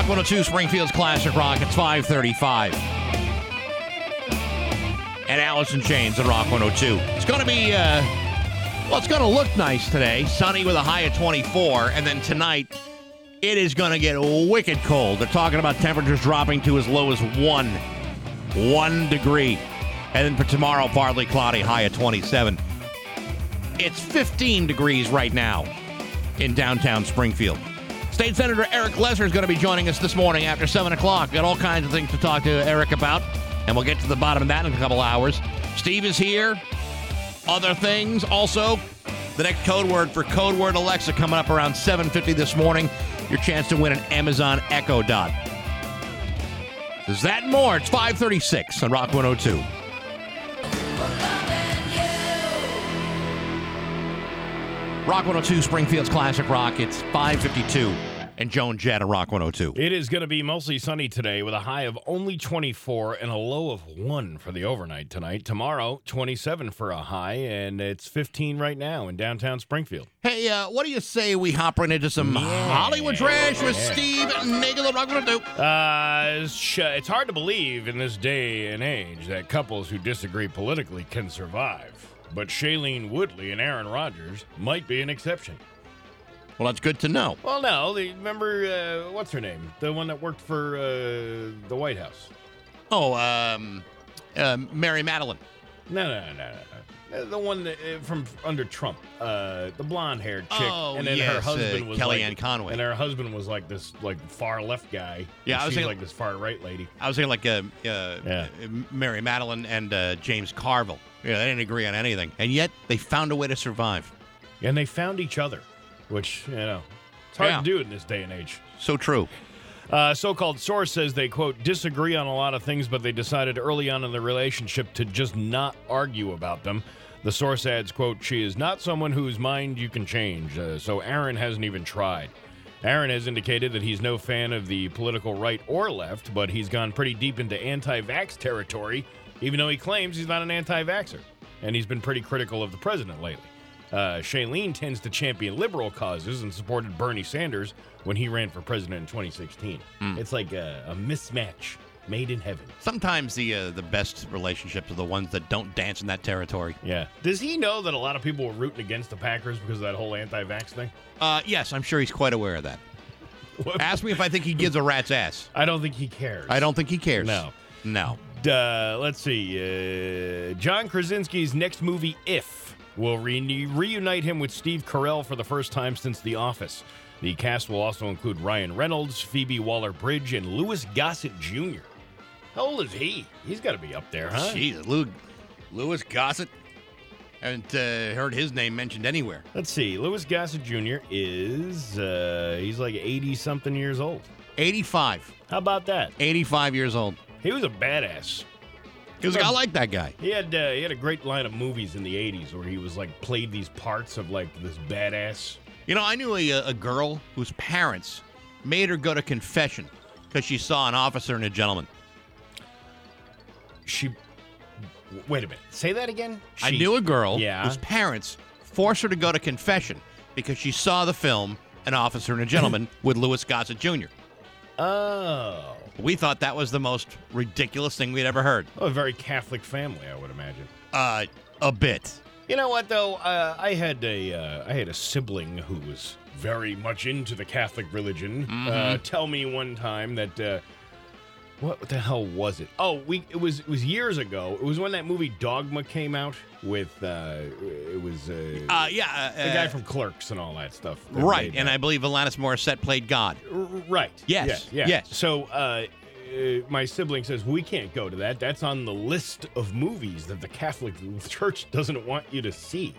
Rock 102 Springfield's Classic Rock. It's 535. And Alice in Chains at Rock 102. It's going to be, uh, well, it's going to look nice today. Sunny with a high of 24. And then tonight, it is going to get wicked cold. They're talking about temperatures dropping to as low as one, one degree. And then for tomorrow, partly cloudy, high of 27. It's 15 degrees right now in downtown Springfield. State Senator Eric Lesser is going to be joining us this morning after 7 o'clock. Got all kinds of things to talk to Eric about, and we'll get to the bottom of that in a couple hours. Steve is here. Other things also. The next code word for code word Alexa coming up around 7.50 this morning. Your chance to win an Amazon Echo Dot. Is that more? It's 536 on Rock 102. Rock 102, Springfield's Classic Rock. It's 552. And Joan Jett on Rock 102. It is going to be mostly sunny today with a high of only 24 and a low of 1 for the overnight tonight. Tomorrow, 27 for a high, and it's 15 right now in downtown Springfield. Hey, uh, what do you say we hop right into some Hollywood trash with Steve Nagel on Rock 102? Uh, it's, it's hard to believe in this day and age that couples who disagree politically can survive. But Shailene Woodley and Aaron Rodgers might be an exception. Well, that's good to know. Well, no, the, remember uh, what's her name? The one that worked for uh, the White House. Oh, um, uh, Mary Matalin. No, no, no, no, no. The one that, uh, from under Trump, uh, the blonde-haired chick, Oh, and then her husband uh, was Kellyanne like, Conway. and her husband was like this, like far left guy. Yeah, I was thinking- like this far right lady. I was thinking like uh, uh, Yeah. Mary Matalin and uh, James Carville. Yeah, they didn't agree on anything, and yet they found a way to survive. And they found each other, which you know, it's hard Yeah. to do in this day and age. So true. Uh, so-called source says they quote disagree on a lot of things, but they decided early on in the relationship to just not argue about them. The source adds, "quote She is not someone whose mind you can change, uh, so Aaron hasn't even tried." Aaron has indicated that he's no fan of the political right or left, but he's gone pretty deep into anti-vax territory, even though he claims he's not an anti-vaxer, and he's been pretty critical of the president lately. Uh, Shailene tends to champion liberal causes and supported Bernie Sanders when he ran for president in 2016. It's like a, a mismatch made in heaven. Sometimes the uh, the best relationships are the ones that don't dance in that territory. Yeah. Does he know that a lot of people were rooting against the Packers because of that whole anti-vax thing? Uh, yes, I'm sure he's quite aware of that. Ask me if I think he gives a rat's ass. I don't think he cares. I don't think he cares. No. No. Uh, let's see. Uh, John Krasinski's next movie, If, will re- reunite him with Steve Carell for the first time since The Office. The cast will also include Ryan Reynolds, Phoebe Waller Bridge, and Louis Gossett Jr. How old is he? He's got to be up there, huh? Jesus, Lou, Louis Gossett. Haven't uh, heard his name mentioned anywhere. Let's see. Louis Gossett Jr. is, uh, he's like 80 something years old. 85. How about that? 85 years old. He was a badass. He was like, I like that guy. He had uh, he had a great line of movies in the '80s where he was like played these parts of like this badass. You know, I knew a, a girl whose parents made her go to confession because she saw an officer and a gentleman. She, wait a minute, say that again. I She- knew a girl Yeah. whose parents forced her to go to confession because she saw the film An Officer and a Gentleman with Louis Gossett Jr. Oh, We thought that was the most ridiculous thing we'd ever heard. a very Catholic family, I would imagine. Uh, a bit. You know what though? Uh, I had a uh, I had a sibling who was very much into the Catholic religion. Uh, tell me one time that uh, what the hell was it? Oh, we it was it was years ago. It was when that movie Dogma came out with uh, it was uh, Uh, yeah. Uh, the guy from Clerks and all that stuff. that Right, made and that. I believe Alanis Morissette played God. R- right. Yes, Yeah, yeah. yes. So uh, uh, my sibling says we can't go to that. That's on the list of movies that the Catholic Church doesn't want you to see.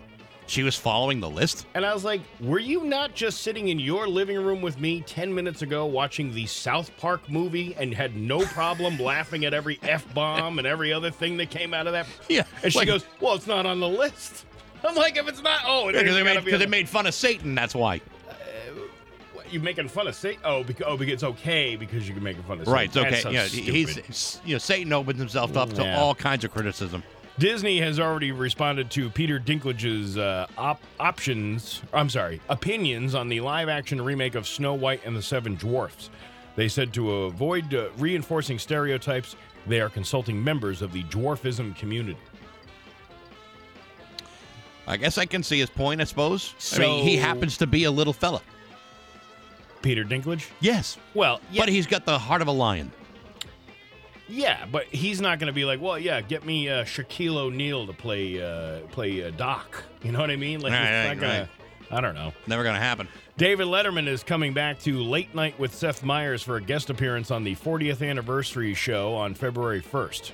She was following the list. And I was like, were you not just sitting in your living room with me 10 minutes ago watching the South Park movie and had no problem laughing at every F bomb and every other thing that came out of that? Yeah, And she like- goes, well, it's not on the list. I'm like, if it's not, oh, it Because they, made- be 'cause on they made fun of Satan. That's why. Uh, what, You making fun of Satan? Oh, oh, because, oh, because it's okay because you're making fun of Satan. Right. It's okay. That's so yeah, stupid. he's you know Satan opens himself up to all kinds of criticism. Disney has already responded to Peter Dinklage's uh, op- options. I'm sorry, opinions on the live-action remake of Snow White and the Seven Dwarfs. They said to avoid uh, reinforcing stereotypes, they are consulting members of the dwarfism community. I guess I can see his point, I suppose. I mean, he happens to be a little fella. Peter Dinklage? Yes. Well, yeah, But he's got the heart of a lion. Yeah, but he's not going to be like, well, yeah, get me uh, Shaquille O'Neal to play uh, play uh, Doc. You know what I mean? Like, Right, it's right, not gonna, right. I don't know. Never going to happen. David Letterman is coming back to Late Night with Seth Meyers for a guest appearance on the 40th anniversary show on February 1st.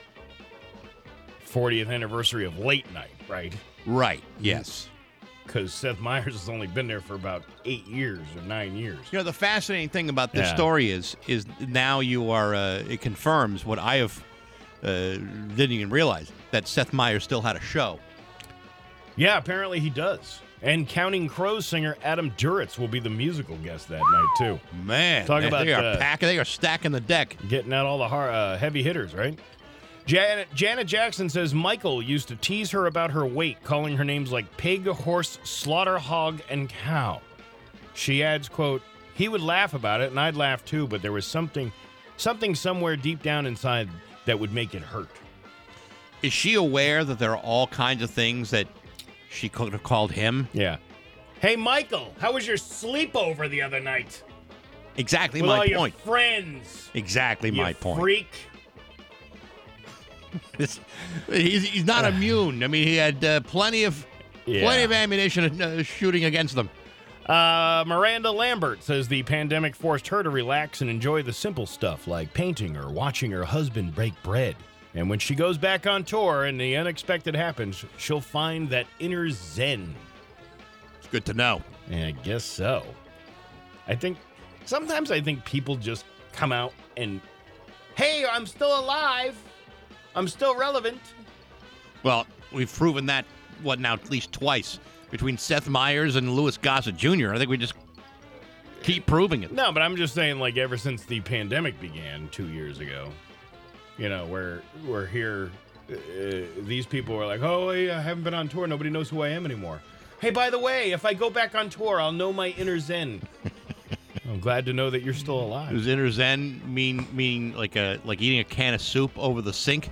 40th anniversary of Late Night, right? Right. Yes. Because Seth Meyers has only been there for about eight years or nine years. You know, the fascinating thing about this Yeah. story is is now you are uh, it confirms what I have uh, didn't even realize that Seth Meyers still had a show. Yeah, apparently he does. And Counting Crows singer Adam Duritz will be the musical guest that night, too. Man, Talk they, about, they are uh, packing, they are stacking the deck. Getting out all the har uh, heavy hitters, right? Janet, Janet Jackson says Michael used to tease her about her weight, calling her names like pig, horse, slaughter, hog, and cow. She adds, quote, he would laugh about it, and I'd laugh too, but there was something, something somewhere deep down inside that would make it hurt. Is she aware that there are all kinds of things that she could have called him? Yeah. Hey, Michael, how was your sleepover the other night? Exactly With my all your point. friends. Exactly you my point. Freak. He's, he's not immune. I mean, he had uh, plenty of Yeah. plenty of ammunition uh, shooting against them. Uh, Miranda Lambert says the pandemic forced her to relax and enjoy the simple stuff like painting or watching her husband break bread. And when she goes back on tour and the unexpected happens, she'll find that inner zen. It's good to know. And I guess so. I think sometimes I think people just come out and, hey, I'm still alive. I'm still relevant. Well, we've proven that what now at least twice between Seth Meyers and Louis Gossett Jr. I think we just keep proving it. No, but I'm just saying, like, ever since the pandemic began two years ago, you know, where we're here, uh, these people were like, oh, hey, I haven't been on tour. Nobody knows who I am anymore. Hey, by the way, if I go back on tour, I'll know my inner zen. I'm glad to know that you're still alive. Does inner zen mean mean like a like eating a can of soup over the sink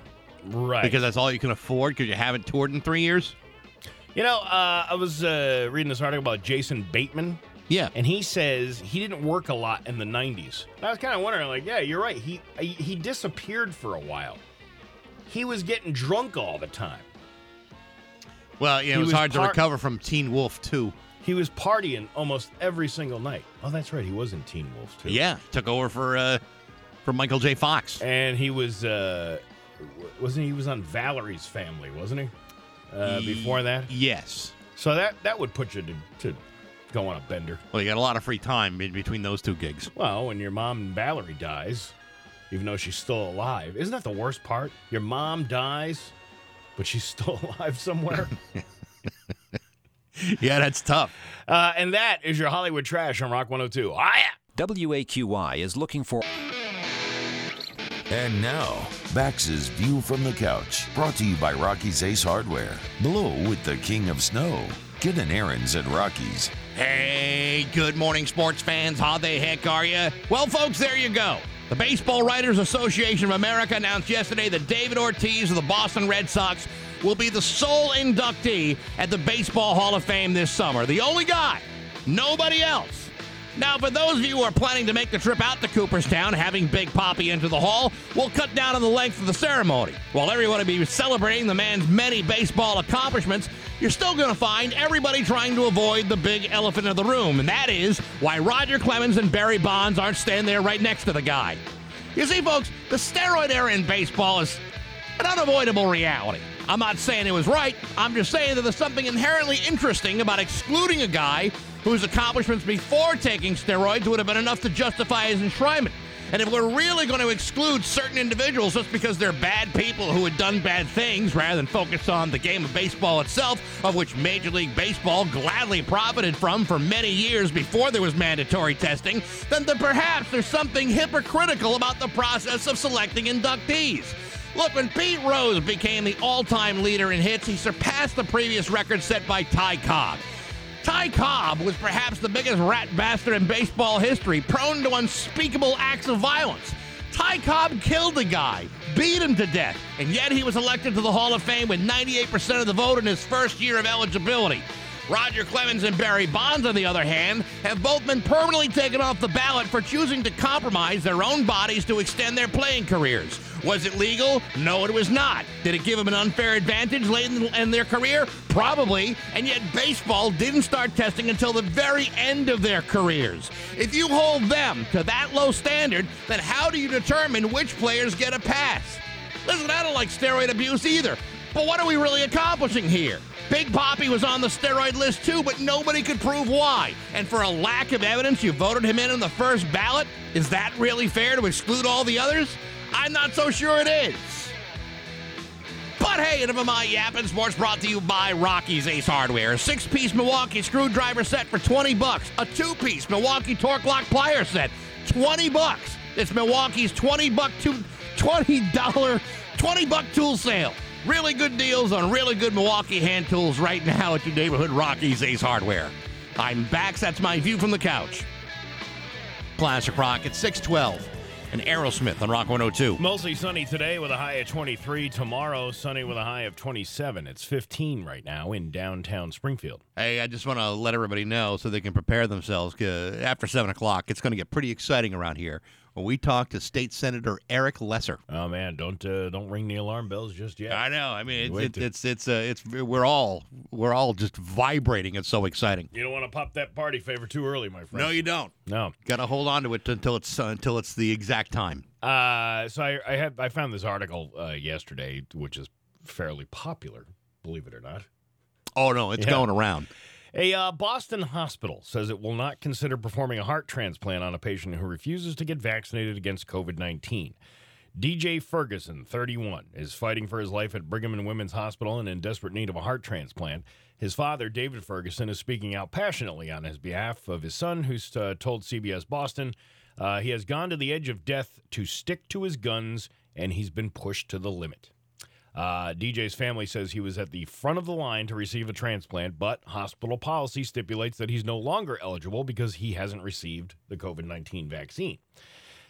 Right. because that's all you can afford because you haven't toured in three years? you know, uh, I was uh, reading this article about Jason Bateman, Yeah. and he says he didn't work a lot in the 90s. And I was kind of wondering, like, yeah, you're right. He he disappeared for a while. He was getting drunk all the time. Well, yeah, it was, was hard to recover from Teen Wolf too. He was partying almost every single night. Oh, that's right. He was in Teen Wolf too. Yeah, took over for uh for Michael J. Fox. And he was uh wasn't he, he was on Valerie's Family, wasn't he? Uh, before that. Yes. So that that would put you to, to go on a bender. Well, you got a lot of free time in between those two gigs. Well, when your mom Valerie dies, even though she's still alive, isn't that the worst part? Your mom dies, but she's still alive somewhere. yeah, that's tough. uh, and that is your Hollywood trash on Rock 102. Ah, yeah. WAQY is looking for And now, Bax's View from the Couch, brought to you by Rocky's Ace Hardware. Blow with the King of Snow. Get an Ariens at Rocky's. Hey, good morning, sports fans. How the heck are you? Well, folks, there you go. The Baseball Writers Association of America announced yesterday that David Ortiz of the Boston Red Sox will be the sole inductee at the Baseball Hall of Fame this summer. The only guy, nobody else. Now, for those of you who are planning to make the trip out to Cooperstown, having Big Poppy into the hall, we'll cut down on the length of the ceremony. While everyone will be celebrating the man's many baseball accomplishments, you're still going to find everybody trying to avoid the big elephant in the room, and that is why Roger Clemens and Barry Bonds aren't standing there right next to the guy. You see, folks, the steroid era in baseball is an unavoidable reality. I'm not saying it was right. I'm just saying that there's something inherently interesting about excluding a guy whose accomplishments before taking steroids would have been enough to justify his enshrinement. And if we're really going to exclude certain individuals just because they're bad people who had done bad things rather than focus on the game of baseball itself, of which Major League Baseball gladly profited from for many years before there was mandatory testing, then, perhaps there's something hypocritical about the process of selecting inductees. Look, when Pete Rose became the all time leader in hits, he surpassed the previous record set by Ty Cobb. Ty Cobb was perhaps the biggest rat bastard in baseball history, prone to unspeakable acts of violence. Ty Cobb killed the guy, beat him to death, and yet he was elected to the Hall of Fame with 98% of the vote in his first year of eligibility. Roger Clemens and Barry Bonds, on the other hand, have both been permanently taken off the ballot for choosing to compromise their own bodies to extend their playing careers. Was it legal? No, it was not. Did it give them an unfair advantage late in, their career? Probably. And yet, baseball didn't start testing until the very end of their careers. If you hold them to that low standard, then how do you determine which players get a pass? Listen, I don't like steroid abuse either. But what are we really accomplishing here? Big Poppy was on the steroid list too, but nobody could prove why. And for a lack of evidence, you voted him in on the first ballot? Is that really fair to exclude all the others? I'm not so sure it is. But hey, enough of my yapping. Sports brought to you by Rocky's Ace Hardware. A six-piece Milwaukee screwdriver set for 20 bucks. A two-piece Milwaukee Torque Lock plier set, 20 bucks. It's Milwaukee's 20 buck two, $20 20 buck tool sale. Really good deals on really good Milwaukee hand tools right now at your neighborhood Rocky's Ace Hardware. I'm back. That's my view from the couch. Classic Rock at 612 and Aerosmith on Rock 102. Mostly sunny today with a high of 23. Tomorrow, sunny with a high of 27. It's 15 right now in downtown Springfield. Hey, I just want to let everybody know so they can prepare themselves. After 7 o'clock, it's going to get pretty exciting around here when we talked to State Senator Eric Lesser. Oh man, don't uh, don't ring the alarm bells just yet. I know. I mean, it's it's, it's it's uh, it's we're all we're all just vibrating. It's so exciting. You don't want to pop that party favor too early, my friend. No, you don't. No, got to hold on to it until it's uh, until it's the exact time. Uh, so I I had I found this article uh, yesterday, which is fairly popular, believe it or not. Oh no, it's yeah. going around. A uh, Boston hospital says it will not consider performing a heart transplant on a patient who refuses to get vaccinated against COVID 19. DJ Ferguson, 31, is fighting for his life at Brigham and Women's Hospital and in desperate need of a heart transplant. His father, David Ferguson, is speaking out passionately on his behalf of his son, who's uh, told CBS Boston uh, he has gone to the edge of death to stick to his guns and he's been pushed to the limit. Uh, DJ's family says he was at the front of the line to receive a transplant, but hospital policy stipulates that he's no longer eligible because he hasn't received the COVID 19 vaccine.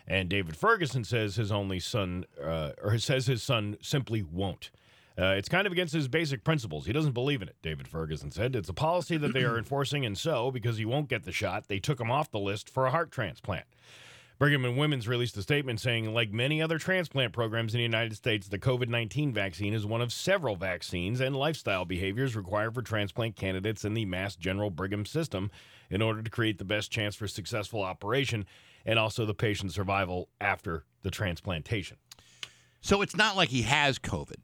And David Ferguson says his only son, uh, or says his son simply won't. Uh, it's kind of against his basic principles. He doesn't believe in it, David Ferguson said. It's a policy that they are enforcing, and so, because he won't get the shot, they took him off the list for a heart transplant. Brigham and Women's released a statement saying, like many other transplant programs in the United States, the COVID 19 vaccine is one of several vaccines and lifestyle behaviors required for transplant candidates in the Mass General Brigham system in order to create the best chance for successful operation and also the patient's survival after the transplantation. So it's not like he has COVID.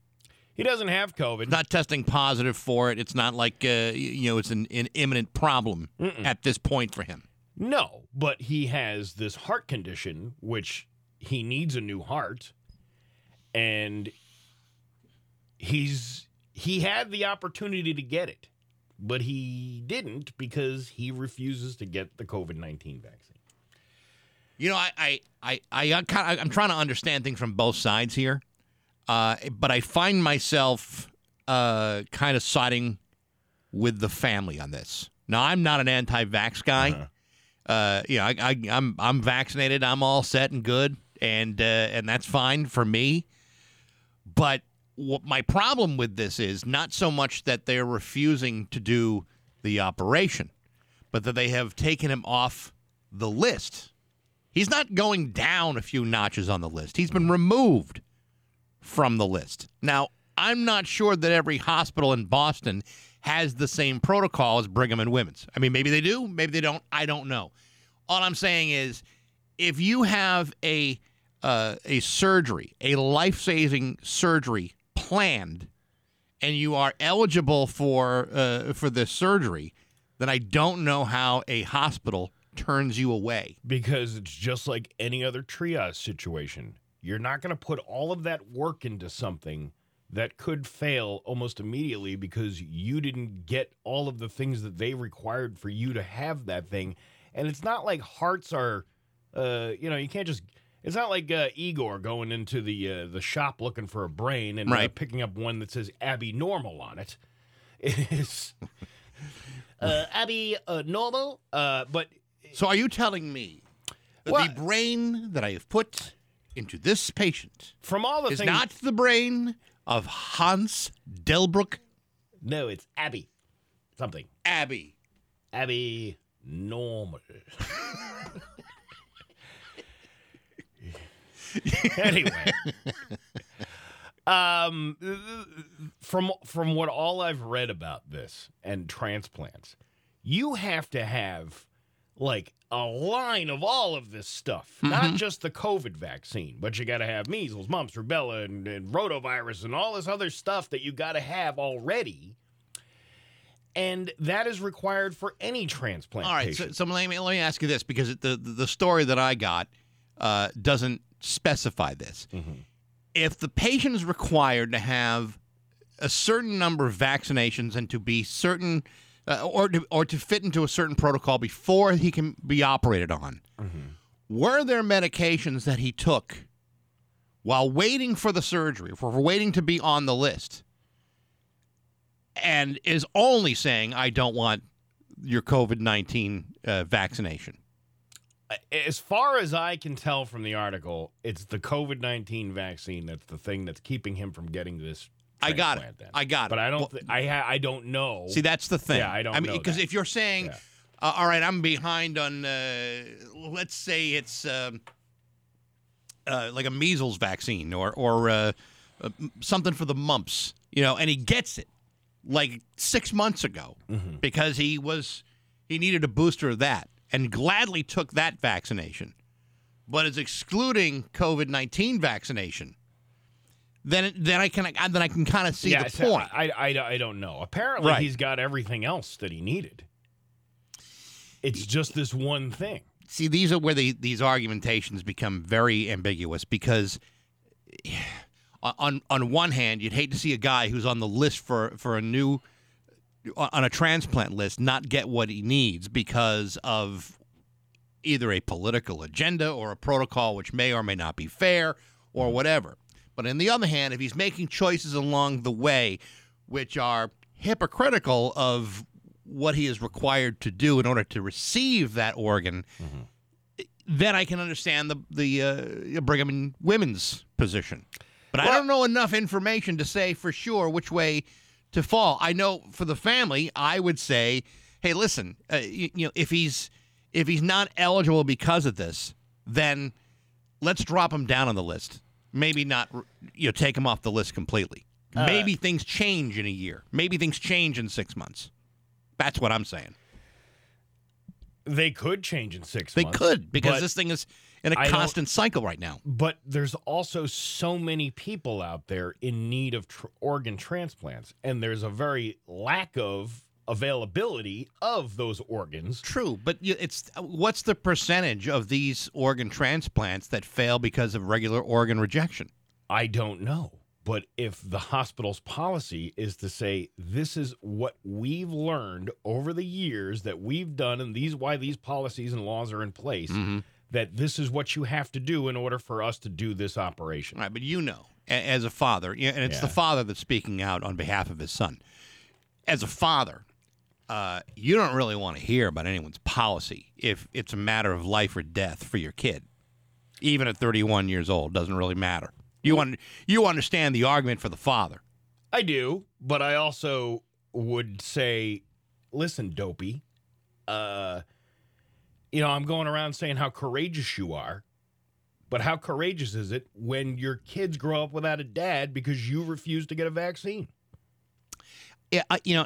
He doesn't have COVID. Not testing positive for it. It's not like uh, you know it's an, an imminent problem Mm-mm. at this point for him. No, but he has this heart condition, which he needs a new heart, and he's he had the opportunity to get it, but he didn't because he refuses to get the COVID nineteen vaccine. You know, I I I, I kind I'm trying to understand things from both sides here, uh, but I find myself uh, kind of siding with the family on this. Now, I'm not an anti-vax guy. Uh-huh uh, you know, I, I, am I'm, I'm vaccinated. I'm all set and good, and uh, and that's fine for me. But what my problem with this is not so much that they're refusing to do the operation, but that they have taken him off the list. He's not going down a few notches on the list. He's been removed from the list. Now, I'm not sure that every hospital in Boston has the same protocol as Brigham and Women's. I mean, maybe they do, maybe they don't. I don't know. All I'm saying is, if you have a uh, a surgery, a life saving surgery planned, and you are eligible for uh, for this surgery, then I don't know how a hospital turns you away. Because it's just like any other triage situation. You're not going to put all of that work into something that could fail almost immediately because you didn't get all of the things that they required for you to have that thing. And it's not like hearts are, uh, you know, you can't just. It's not like uh, Igor going into the uh, the shop looking for a brain and uh, right. picking up one that says Abby Normal on it. It is. Uh, Abby, uh, normal. Uh, but So are you telling me that What? the brain that I have put into this patient from all the is things, not the brain of Hans Delbruck no, it's Abby. Something. Abby. Abby, normal. anyway, um, from from what all I've read about this and transplants, you have to have like a line of all of this stuff, not just the COVID vaccine, but you got to have measles, mumps, rubella, and, and rotavirus, and all this other stuff that you got to have already. And that is required for any transplant. All right, so, patient. so let me let me ask you this because the the, the story that I got uh, doesn't specify this. If the patient is required to have a certain number of vaccinations and to be certain, uh, or to, or to fit into a certain protocol before he can be operated on, were there medications that he took while waiting for the surgery, for waiting to be on the list, and is only saying, "I don't want your COVID nineteen uh, vaccination." as far as I can tell from the article, it's the COVID nineteen vaccine that's the thing that's keeping him from getting this. I got it. then. I got it. But I don't. Well- thi- I ha- I don't know. See, that's the thing. Yeah, I don't I mean, because if you're saying, Yeah. uh, "All right, I'm behind on," uh, let's say it's um, uh, like a measles vaccine or or uh, uh, something for the mumps, you know, and he gets it like six months ago Mm-hmm. because he was he needed a booster of that and gladly took that vaccination, but is excluding COVID nineteen vaccination. Then, then I can then I can kind of see yeah, the so point. Uh, I, I I don't know. Apparently, Right. he's got everything else that he needed. It's just this one thing. see these are where the, these argumentations become very ambiguous because on on one hand you'd hate to see a guy who's on the list for for a new on a transplant list not get what he needs because of either a political agenda or a protocol which may or may not be fair or whatever but on the other hand if he's making choices along the way which are hypocritical of what he is required to do in order to receive that organ then I can understand the the uh, Brigham and Women's position. But I don't know enough information to say for sure which way to fall. I know for the family, I would say, hey, listen, uh, you, you know, if he's if he's not eligible because of this, then let's drop him down on the list. Maybe not, you know, take him off the list completely. Maybe things change in a year. Maybe things change in six months. That's what I'm saying. They could change in six They months. could because this thing is in a I constant cycle right now. But there's also so many people out there in need of tr- organ transplants, and there's a very lack of availability of those organs. True, but it's uh, what's the percentage of these organ transplants that fail because of regular organ rejection? I don't know. But if the hospital's policy is to say this is what we've learned over the years that we've done, and these why these policies and laws are in place, mm-hmm. that this is what you have to do in order for us to do this operation. Right, but you know, as a father, yeah, and it's the father that's speaking out on behalf of his son. As a father, uh, you don't really want to hear about anyone's policy if it's a matter of life or death for your kid. Even at 31 years old, doesn't really matter. You un- you understand the argument for the father. I do, but I also would say, listen, dopey. Uh, you know, I'm going around saying how courageous you are, but how courageous is it when your kids grow up without a dad because you refuse to get a vaccine? Yeah, I- you know,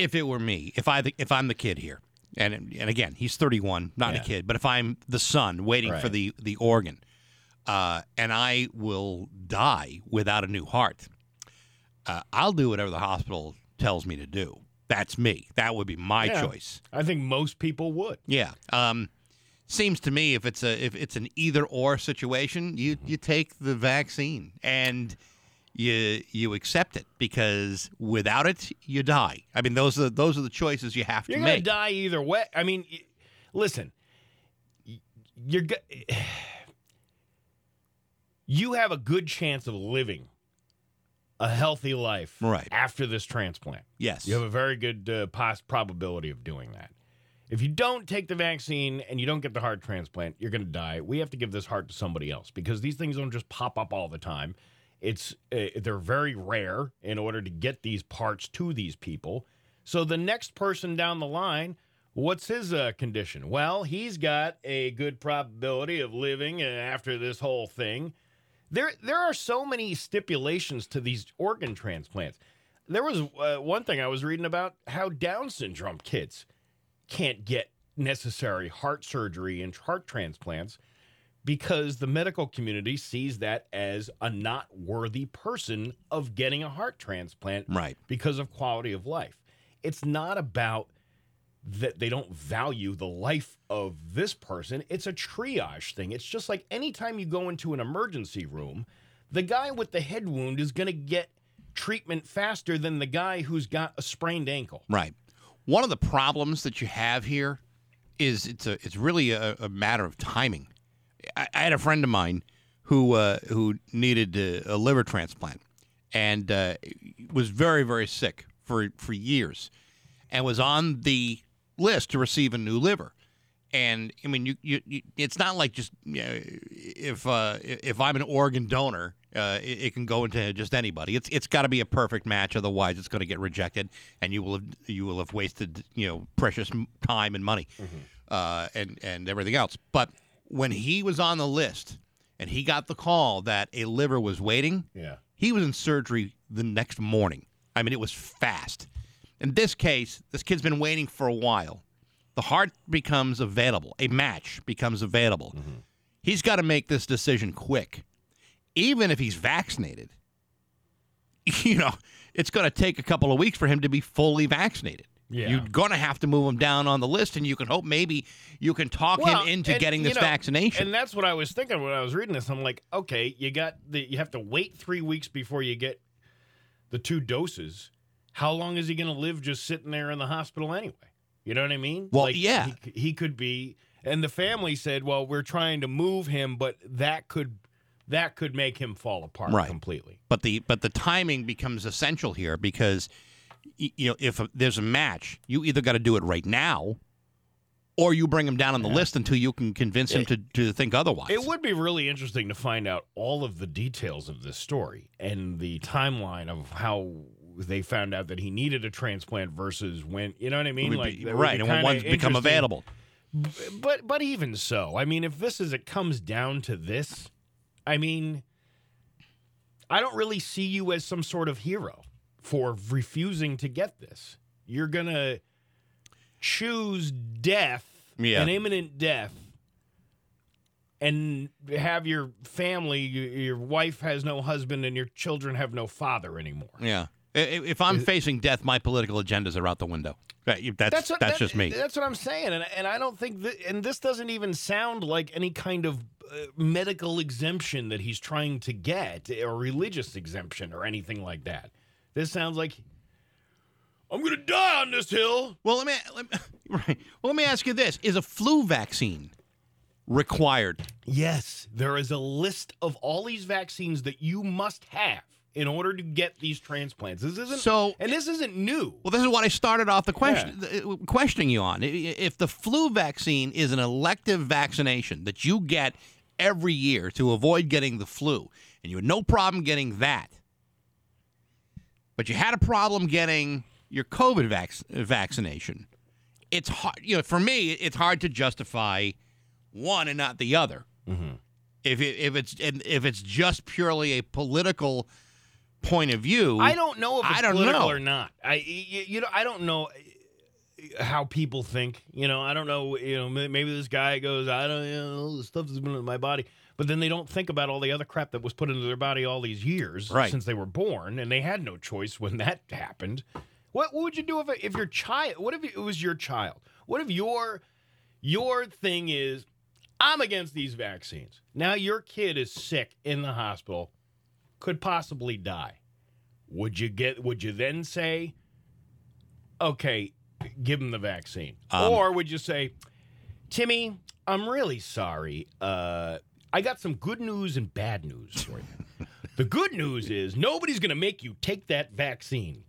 if it were me, if I if I'm the kid here, and and again, he's 31, not Yeah. a kid, but if I'm the son waiting for the the organ, uh, and I will die without a new heart, uh, I'll do whatever the hospital tells me to do. That's me. That would be my Yeah. choice. I think most people would. Yeah. Um, seems to me if it's a if it's an either or situation, you you take the vaccine and you you accept it because without it you die. I mean those are those are the choices you have to make. You're gonna die either way. I mean, listen, you're you have a good chance of living a healthy life Right. after this transplant. Yes. You have a very good uh, pos- probability of doing that. If you don't take the vaccine and you don't get the heart transplant, you're going to die. We have to give this heart to somebody else because these things don't just pop up all the time. It's uh, they're very rare in order to get these parts to these people. So the next person down the line, what's his uh, condition? Well, he's got a good probability of living uh, after this whole thing. There, there are so many stipulations to these organ transplants. There was uh, one thing I was reading about how Down syndrome kids can't get necessary heart surgery and heart transplants because the medical community sees that as a not worthy person of getting a heart transplant Right. because of quality of life. It's not about that they don't value the life of this person. It's a triage thing. It's just like anytime you go into an emergency room, the guy with the head wound is going to get treatment faster than the guy who's got a sprained ankle. Right. One of the problems that you have here is it's a it's really a, a matter of timing. I, I had a friend of mine who uh, who needed a, a liver transplant and uh, was very very sick for for years, and was on the list to receive a new liver. And I mean, you, you, you it's not like just you know, if uh, if I'm an organ donor, uh, it, it can go into just anybody. It's it's got to be a perfect match, otherwise it's going to get rejected, and you will have you will have wasted you know precious time and money, uh, and and everything else. But when he was on the list, and he got the call that a liver was waiting, Yeah. he was in surgery the next morning. I mean, it was fast. In this case, this kid's been waiting for a while. The heart becomes available, a match becomes available. Mm-hmm. He's got to make this decision quick. Even if he's vaccinated, you know, it's going to take a couple of weeks for him to be fully vaccinated. Yeah. You're going to have to move him down on the list, and you can hope maybe you can talk Well, him into and, getting this know, vaccination. And that's what I was thinking when I was reading this. I'm like, okay, you got the you have to wait three weeks before you get the two doses. How long is he going to live just sitting there in the hospital anyway? You know what I mean? Well, yeah. He, he could be. And the family said, well, we're trying to move him, but that could that could make him fall apart Right. completely. But the but the timing becomes essential here because you know if there's a match, you either got to do it right now, or you bring him down on the list until you can convince him to, to think otherwise. It would be really interesting to find out all of the details of this story and the timeline of how they found out that he needed a transplant versus when you know what I mean? Like be- right, and when one's become available. But but even so, I mean, if this is it comes down to this, I mean, I don't really see you as some sort of hero for refusing to get this. You're gonna choose death, Yeah. an imminent death, and have your family, your, wife has no husband, and your children have no father anymore. Yeah. If I'm facing death, my political agendas are out the window. That's that's, what, that- just me. That's what I'm saying, and and I don't think that, and this doesn't even sound like any kind of uh, medical exemption that he's trying to get, or religious exemption, or anything like that. This sounds like I'm gonna die on this hill. Well, let me, let me right. Well, let me ask you this: Is a flu vaccine required? Yes, there is a list of all these vaccines that you must have in order to get these transplants. This isn't So- and this isn't new. Well, this is what I started off the question uh, questioning you on. If the flu vaccine is an elective vaccination that you get every year to avoid getting the flu, and you had no problem getting that, but you had a problem getting your COVID vac- vaccination, it's hard. You know, for me, it's hard to justify one and not the other. If it, if it's if it's just purely a political point of view, I don't know if it's I don't political know. or not. I you, you know I don't know uh, how people think. You know I don't know. You know maybe this guy goes I don't you know the stuff that's been in my body, but then they don't think about all the other crap that was put into their body all these years Right. since they were born, and they had no choice when that happened. What, what would you do if if your child? What if it was your child? What if your your thing is I'm against these vaccines. Now your kid is sick in the hospital, could possibly die. Would you get would you then say okay, give him the vaccine? Um, or would you say, "Timmy, I'm really sorry. Uh I got some good news and bad news for you." The good news is nobody's going to make you take that vaccine.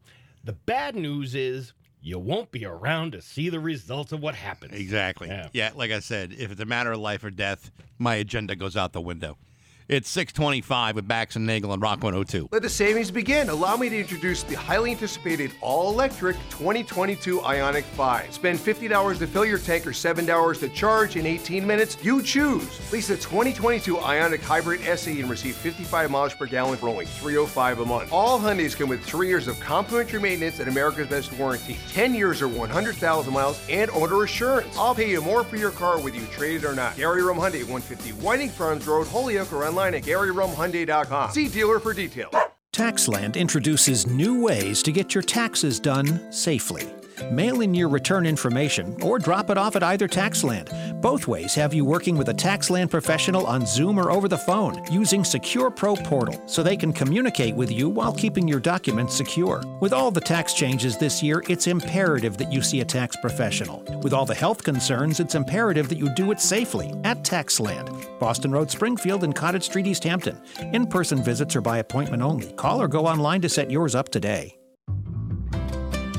The bad news is you won't be around to see the results of what happens. Exactly. Yeah. Yeah. like I said, if it's a matter of life or death, my agenda goes out the window. It's 625 with Bax and Nagel and Rock 102. Let the savings begin. Allow me to introduce the highly anticipated all-electric 2022 Ioniq 5. Spend $50 to fill your tank or $7 to charge in 18 minutes. You choose. Lease a 2022 Ioniq Hybrid SE and receive 55 miles per gallon for only 305 a month. All Hyundais come with 3 years of complimentary maintenance and America's Best warranty, 10 years or 100,000 miles, and owner assurance. I'll pay you more for your car whether you trade it or not. Gary Rome Hyundai, 150 Whiting Farms Road, Holyoke, or online at GaryRomeHyundai.com. See dealer for details. Taxland introduces new ways to get your taxes done safely. Mail in your return information or drop it off at either Taxland. Both ways have you working with a Taxland professional on Zoom or over the phone using Secure Pro Portal so they can communicate with you while keeping your documents secure. With all the tax changes this year, it's imperative that you see a tax professional. With all the health concerns, it's imperative that you do it safely at Taxland, Boston Road, Springfield, and Cottage Street, East Hampton. In person visits are by appointment only. Call or go online to set yours up today.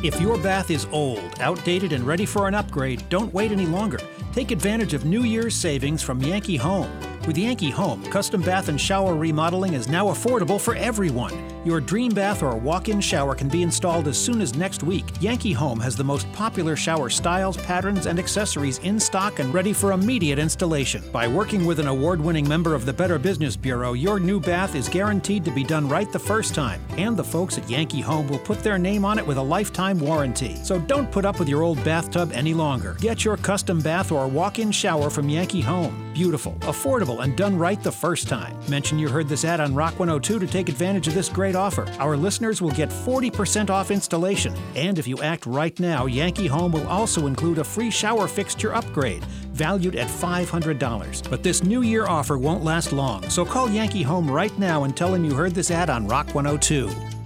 If your bath is old, outdated, and ready for an upgrade, don't wait any longer. Take advantage of New Year's savings from Yankee Home. With Yankee Home, custom bath and shower remodeling is now affordable for everyone. Your dream bath or walk in shower can be installed as soon as next week. Yankee Home has the most popular shower styles, patterns, and accessories in stock and ready for immediate installation. By working with an award winning member of the Better Business Bureau, your new bath is guaranteed to be done right the first time. And the folks at Yankee Home will put their name on it with a lifetime warranty. So don't put up with your old bathtub any longer. Get your custom bath or walk in shower from Yankee Home. Beautiful, affordable, and done right the first time. Mention you heard this ad on Rock 102 to take advantage of this great offer. Our listeners will get 40% off installation. And if you act right now, Yankee Home will also include a free shower fixture upgrade, valued at $500. But this new year offer won't last long, so call Yankee Home right now and tell them you heard this ad on Rock 102.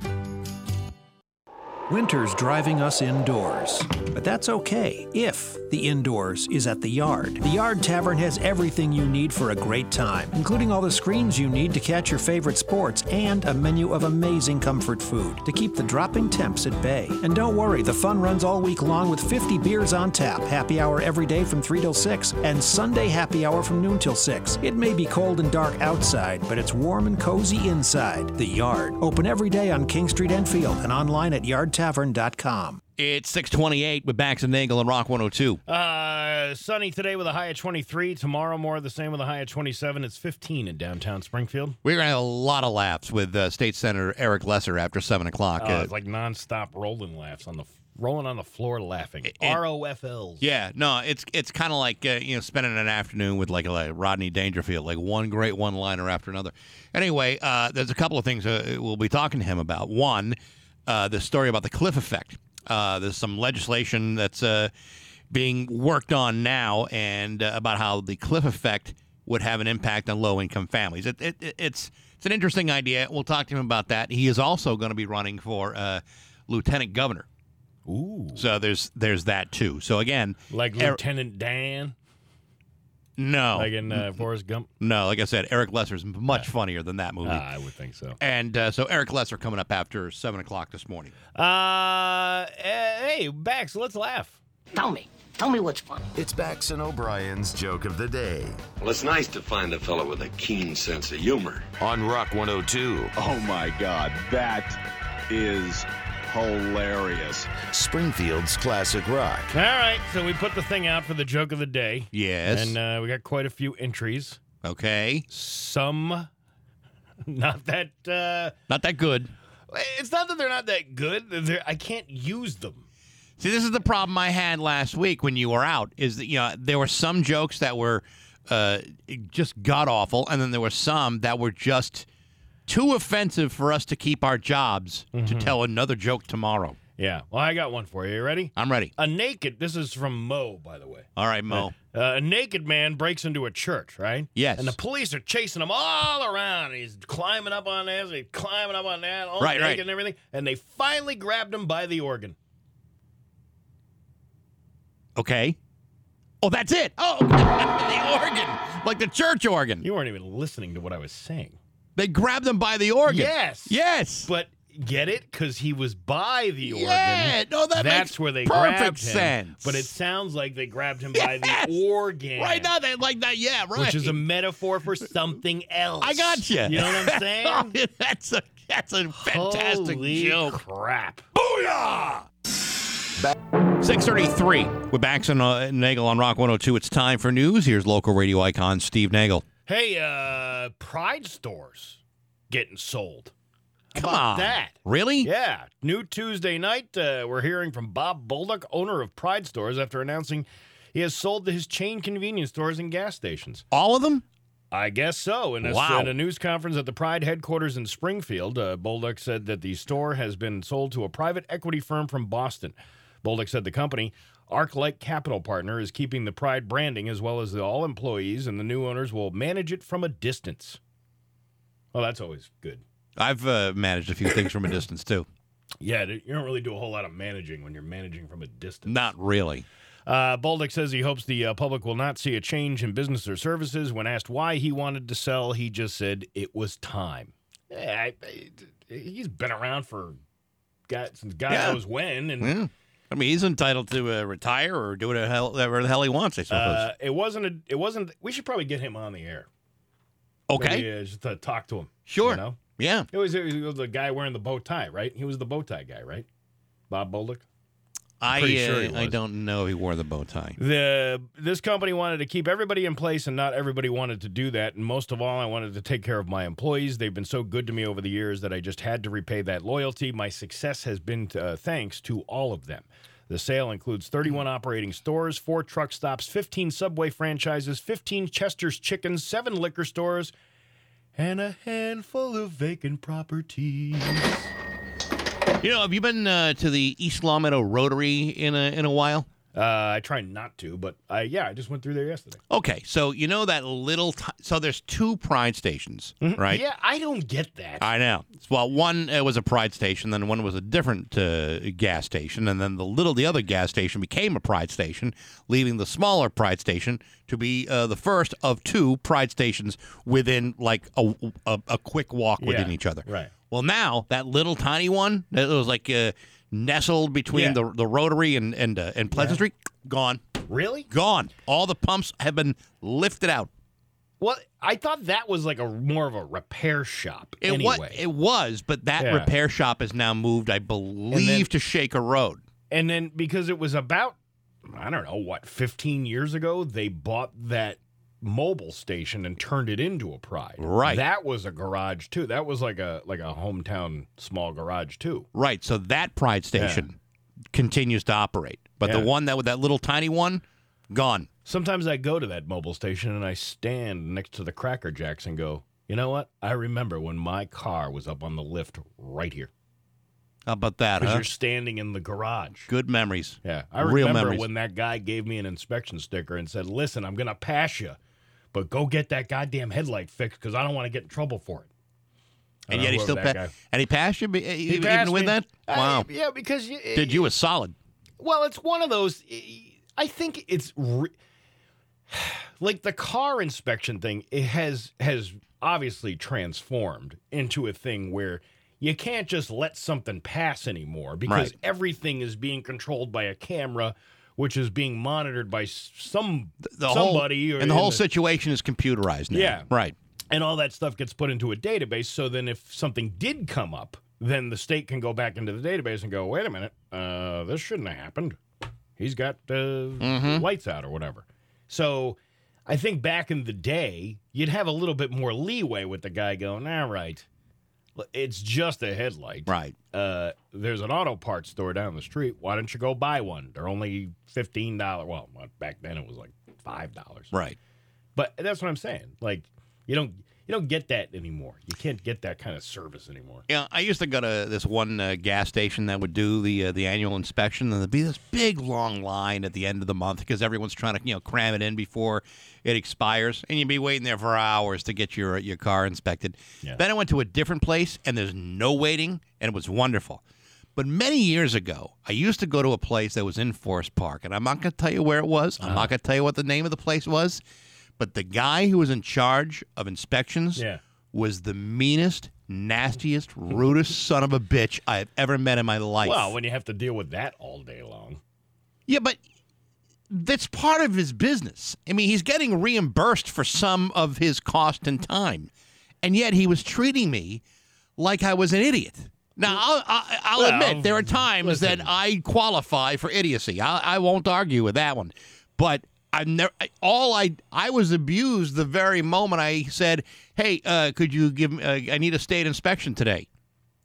Winter's driving us indoors, but that's okay if the indoors is at the yard. The Yard Tavern has everything you need for a great time, including all the screens you need to catch your favorite sports and a menu of amazing comfort food to keep the dropping temps at bay. And don't worry, the fun runs all week long with 50 beers on tap, happy hour every day from 3 till 6, and Sunday happy hour from noon till 6. It may be cold and dark outside, but it's warm and cozy inside. The Yard. Open every day on King Street Enfield and online at yardtavern.com. It's 628 with Bax and Nagel and Rock 102. Uh, sunny today with a high of 23. Tomorrow, more of the same with a high of 27. It's 15 in downtown Springfield. We're going to have a lot of laughs with uh, State Senator Eric Lesser after 7 o'clock. Uh, Uh, it's like nonstop rolling laughs on the rolling on the floor laughing. it- ROFLs. yeah, no, it's it's kind of like uh, you know spending an afternoon with like, like Rodney Dangerfield, like one great one liner after another. Anyway, uh, there's a couple of things uh, we'll be talking to him about. One, uh, the story about the cliff effect. Uh, there's some legislation that's uh, being worked on now, and uh, about how the cliff effect would have an impact on low income families. It, it, it- it's it's an interesting idea. We'll talk to him about that. He is also going to be running for uh, lieutenant governor. Ooh. So there's there's that too. So again, Like Er- Lieutenant Dan, no, like in uh, Forrest Gump. no. Like I said, Eric Lesser's much funnier than that movie. Ah, I would think so. and uh, so Eric Lesser coming up after seven o'clock this morning. Uh, hey, Bax, let's laugh. Tell me. Tell me what's funny. It's Bax and O'Brien's joke of the day Well, it's nice to find a fellow with a keen sense of humor. on Rock 102, Oh my God, that is hilarious. Springfield's classic rock. All right, so we put the thing out for the joke of the day. Yes. And uh, we got quite a few entries. okay. Some not that uh Not that good. it's not that they're not that good. They're, I can't use them. See, this is the problem I had last week when you were out. Is that you know there were some jokes that were uh, just god awful, and then there were some that were just too offensive for us to keep our jobs to tell another joke tomorrow. Yeah. Well, I got one for you. You ready? I'm ready. A naked. This is from Mo, by the way. All right, Mo. Uh, a naked man breaks into a church, right? Yes. And the police are chasing him all around. He's climbing up on this, he's climbing up on that, all Right, naked right. and everything. And they finally grabbed him by the organ. Okay. Oh, that's it. Oh, the organ, like the church organ. You weren't even listening to what I was saying. They grabbed him by the organ. Yes. Yes. But get it? Because he was by the organ. Yeah, no, that That's makes where they perfect grabbed him. sense. But it sounds like they grabbed him Yes. by the organ. Right now, they like that. Yeah, right. Which is a metaphor for something else. I got you. You know what I'm saying? that's a that's a fantastic Holy joke. crap. Booyah! 633 with Bax and uh, Nagel on Rock 102. It's time for news. Here's local radio icon Steve Nagel. Hey, uh, Pride stores getting sold. How Come on. that? Really? Yeah. New Tuesday night, uh, we're hearing from Bob Bolduc, owner of Pride Stores, after announcing he has sold his chain convenience stores and gas stations. All of them? I guess so. In a, Wow. in a news conference at the Pride headquarters in Springfield, uh, Bolduc said that the store has been sold to a private equity firm from Boston. Bolduc said the company, Arclight Capital Partner, is keeping the Pride branding as well as the all employees, and the new owners will manage it from a distance. Well, that's always good. I've uh, managed a few things from a distance too. Yeah, you don't really do a whole lot of managing when you're managing from a distance. Not really. Uh, Bolduc says he hopes the uh, public will not see a change in business or services. When asked why he wanted to sell, he just said it was time. Yeah, I, I- he's been around for God, since God Yeah. knows when, and Yeah. I mean, he's entitled to uh, retire or do whatever the hell, whatever the hell he wants. I suppose. uh, it wasn't. A, it wasn't. We should probably get him on the air. okay. Maybe, uh, just to talk to him. Sure. You know, Yeah. it was, it was the guy wearing the bow tie, right? He was the bow tie guy, right? Bob Bolduc. I uh, sure he I don't know. He wore the bow tie. The this company wanted to keep everybody in place, and not everybody wanted to do that. And most of all, I wanted to take care of my employees. They've been so good to me over the years that I just had to repay that loyalty. My success has been uh, thanks to all of them. The sale includes 31 operating stores, four truck stops, 15 Subway franchises, 15 Chester's Chickens, seven liquor stores, and a handful of vacant properties. You know, have you been uh, to the East Longmeadow Rotary in a in a while? Uh, I try not to, but I, yeah, I just went through there yesterday. Okay, so you know that little. T- so there's two Pride stations, right? Yeah, I don't get that. I know. Well, one uh, was a Pride station, then one was a different uh, gas station, and then the little the other gas station became a Pride station, leaving the smaller Pride station to be uh, the first of two Pride stations within like a a, a quick walk within Yeah, each other. right. Well, now that little tiny one that was like uh, nestled between Yeah. the the Rotary and and uh, and Pleasant Street, gone, really? gone. All the pumps have been lifted out. Well, I thought that was like a more of a repair shop. It anyway. was it was, but that Yeah. repair shop is now moved, I believe, to Shaker Road. and then because it was about I don't know what 15 years ago, they bought that Mobil station and turned it into a Pride. Right. That was a garage too. That was like a like a hometown small garage too. Right. So that Pride station continues to operate, but the one that with that little tiny one, gone. Sometimes I go to that Mobil station and I stand next to the Cracker Jacks and go, you know what? I remember when my car was up on the lift right here How about that? because Huh? you're standing in the garage. Good memories. Yeah, I Real remember memories. when that guy gave me an inspection sticker and said, "Listen, I'm going to pass you, but go get that goddamn headlight fixed because I don't want to get in trouble for it." I And yet he still pa- and he passed you, He even, passed with me. that. Uh, Wow. yeah, because you, Did you a solid? Well, it's one of those. I think it's re- like the car inspection thing. It has has obviously transformed into a thing where you can't just let something pass anymore because Right. everything is being controlled by a camera, which is being monitored by some The somebody whole or and the whole situation is computerized now. Yeah. Right. and all that stuff gets put into a database. So then, if something did come up, then the state can go back into the database and go, "Wait a minute, uh, this shouldn't have happened. He's got uh, Mm-hmm. lights out or whatever." So, I think back in the day, you'd have a little bit more leeway with the guy going, "All right, it's just a headlight. Right. Uh, there's an auto parts store down the street. Why don't you go buy one? They're only fifteen dollars. Well, back then it was like five dollars. Right. But that's what I'm saying. Like you don't you don't get that anymore. You can't get that kind of service anymore. Yeah, I used to go to this one uh, gas station that would do the uh, the annual inspection, and there'd be this big long line at the end of the month because everyone's trying to you know cram it in before it expires, and you'd be waiting there for hours to get your your car inspected. Yeah. Then I went to a different place, and there's no waiting, and it was wonderful. But many years ago, I used to go to a place that was in Forest Park, and I'm not going to tell you where it was. I'm not going to tell you what the name of the place was. But the guy who was in charge of inspections Yeah. was the meanest, nastiest, rudest son of a bitch I have ever met in my life. Well, when you have to deal with that all day long. Yeah, but that's part of his business. I mean, he's getting reimbursed for some of his cost and time, and yet he was treating me like I was an idiot. Now, I'll, I'll, I'll Well, admit there are times listen. that I qualify for idiocy. I, I won't argue with that one, but I never. All I I was abused the very moment I said, "Hey, uh, could you give? me uh, I need a state inspection today."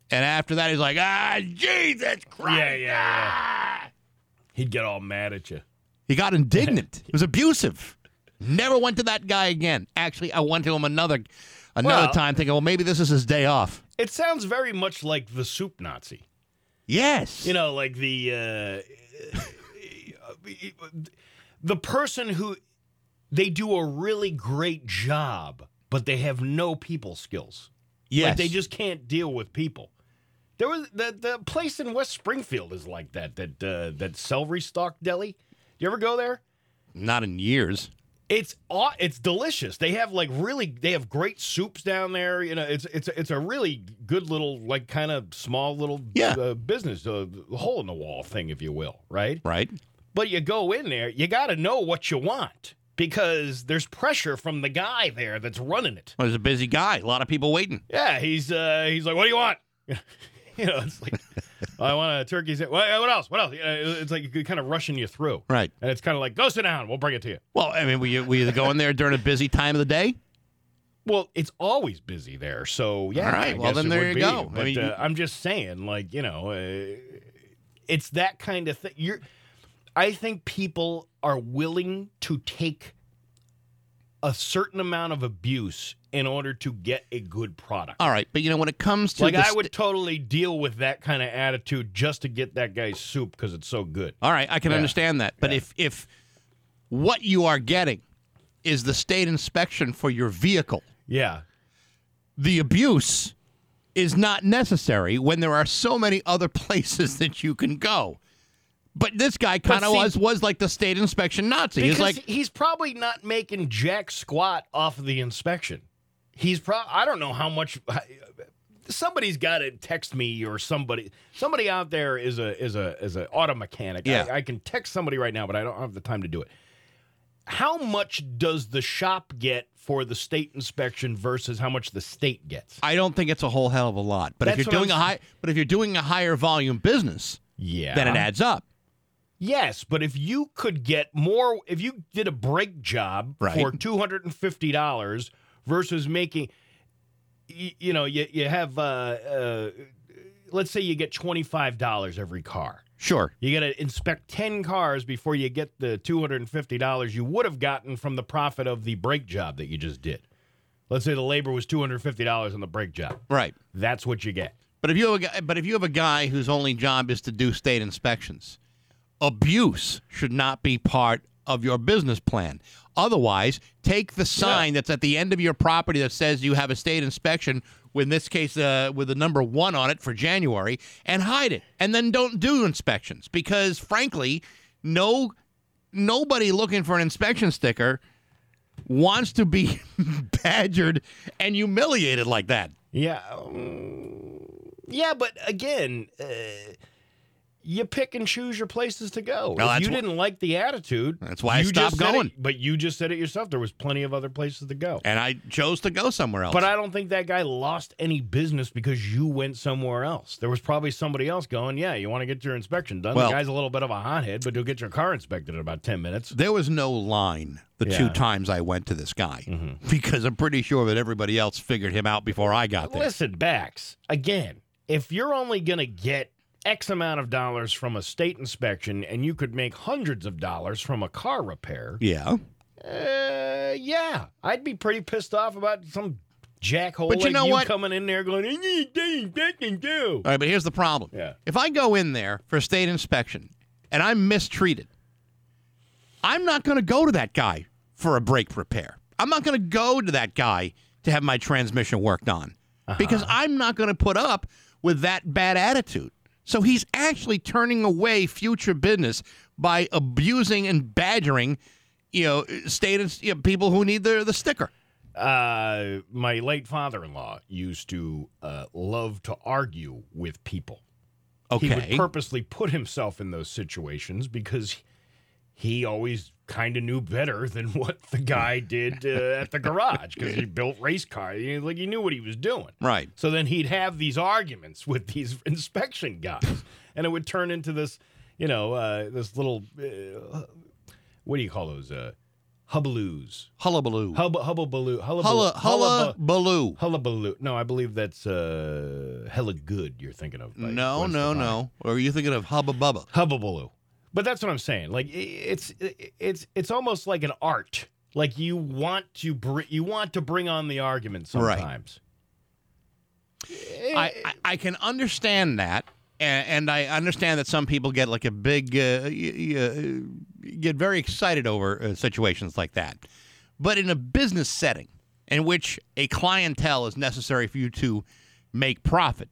And after that, he's like, "Ah, Jesus Christ!" Yeah, yeah, yeah. He'd get all mad at you. He got indignant. It was abusive. Never went to that guy again. Actually, I went to him another another Well- time thinking, well, maybe this is his day off. It sounds very much like the soup Nazi. Yes. You know, like the uh, the person who they do a really great job, but they have no people skills. yes. Like they just can't deal with people. There was the the place in West Springfield is like that. That uh, that celery stalk deli. Do you ever go there? Not in years. It's it's delicious. They have like really they have great soups down there. You know, it's it's it's a really good little like kind of small little Yeah. uh, business, uh, hole in the wall thing, if you will, right? Right. But you go in there, you got to know what you want because there's pressure from the guy there that's running it. Well, he's a busy guy. A lot of people waiting. Yeah, he's uh, he's like, "What do you want?" you know, it's like, "Oh, "I want a turkey." sa- What, what else? What else? It's like kind of rushing you through, Right. And it's kind of like, "Go sit down. We'll bring it to you." Well, I mean, we we either go in there during a busy time of the day. Well, it's always busy there, so yeah. All right, I well, then there you be. go. But, I mean, uh, you... I'm just saying, like you know, uh, it's that kind of thing. You're, I think people are willing to take a certain amount of abuse in order to get a good product. All right, but you know when it comes to like I st- would totally deal with that kind of attitude just to get that guy's soup because it's so good. All right, I can Yeah. understand that. But Yeah. if if what you are getting is the state inspection for your vehicle, Yeah, the abuse is not necessary when there are so many other places that you can go. But this guy kind of was was like the state inspection Nazi. He's like, he's probably not making jack squat off of the inspection. He's pro. I don't know how much. Somebody's got to text me or somebody. Somebody out there is a is a is a auto mechanic. Yeah. I, I can text somebody right now, but I don't have the time to do it. How much does the shop get for the state inspection versus how much the state gets? I don't think it's a whole hell of a lot. But if you're doing a I'm high, but if you're doing a higher volume business, Yeah, then it adds up. Yes, but if you could get more, if you did a brake job Right. for two hundred and fifty dollars versus making, you, you know, you you have, uh, uh, let's say you get twenty five dollars every car. Sure. You got to inspect ten cars before you get the two hundred and fifty dollars you would have gotten from the profit of the brake job that you just did. Let's say the labor was two hundred fifty dollars on the brake job. Right. That's what you get. But if you have a guy, but if you have a guy whose only job is to do state inspections, abuse should not be part of your business plan. Otherwise, take the sign that's at the end of your property that says you have a state inspection, in this case uh, with the number one on it for January, and hide it, and then don't do inspections because, frankly, no nobody looking for an inspection sticker wants to be badgered and humiliated like that. Yeah. um, yeah, but again, uh, you pick and choose your places to go. Well, if you didn't like the attitude, That's why I you stopped going. It, but you just said it yourself. There was plenty of other places to go. And I chose to go somewhere else. But I don't think that guy lost any business because you went somewhere else. There was probably somebody else going, yeah, you want to get your inspection done. Well- the guy's a little bit of a hothead, but you'll get your car inspected in about 10 minutes. there was no line the two Yeah. Mm-hmm. times I went to this guy because I'm pretty sure that everybody else figured him out before I got there. Listen, Bax, again, if you're only going to get X amount of dollars from a state inspection and you could make hundreds of dollars from a car repair, Yeah. uh, yeah, I'd be pretty pissed off about some jackhole But you like know you what? coming in there going, to inspection too. All right, but here's the problem. Yeah. If I go in there for a state inspection and I'm mistreated, I'm not going to go to that guy for a brake repair. I'm not going to go to that guy to have my transmission worked on because I'm not going to put up with that bad attitude. So he's actually turning away future business by abusing and badgering, you know, state you know, people who need the the sticker. Uh, my late father-in-law used to uh, love to argue with people. Okay. He would purposely put himself in those situations because he always kind of knew better than what the guy did uh, at the garage because he built race cars. He- Like he knew what he was doing. Right. So then he'd have these arguments with these inspection guys, and it would turn into this, you know, uh, this little, uh, what do you call those? Uh, hubbaloos. Hullabaloo. Hub, hubbaloo. Hulla, hullabaloo. Hullabaloo. No, I believe that's uh, hella good. You're thinking of. No, no, no. Or are you thinking of Hubba Bubba? Hubbabaloo. But that's what I'm saying. Like it's it's it's almost like an art. Like you want to br- you want to bring on the argument Right. sometimes. I, I, I can understand that, and, and I understand that some people get like a big, uh, uh, get very excited over uh, situations like that. But in a business setting in which a clientele is necessary for you to make profit,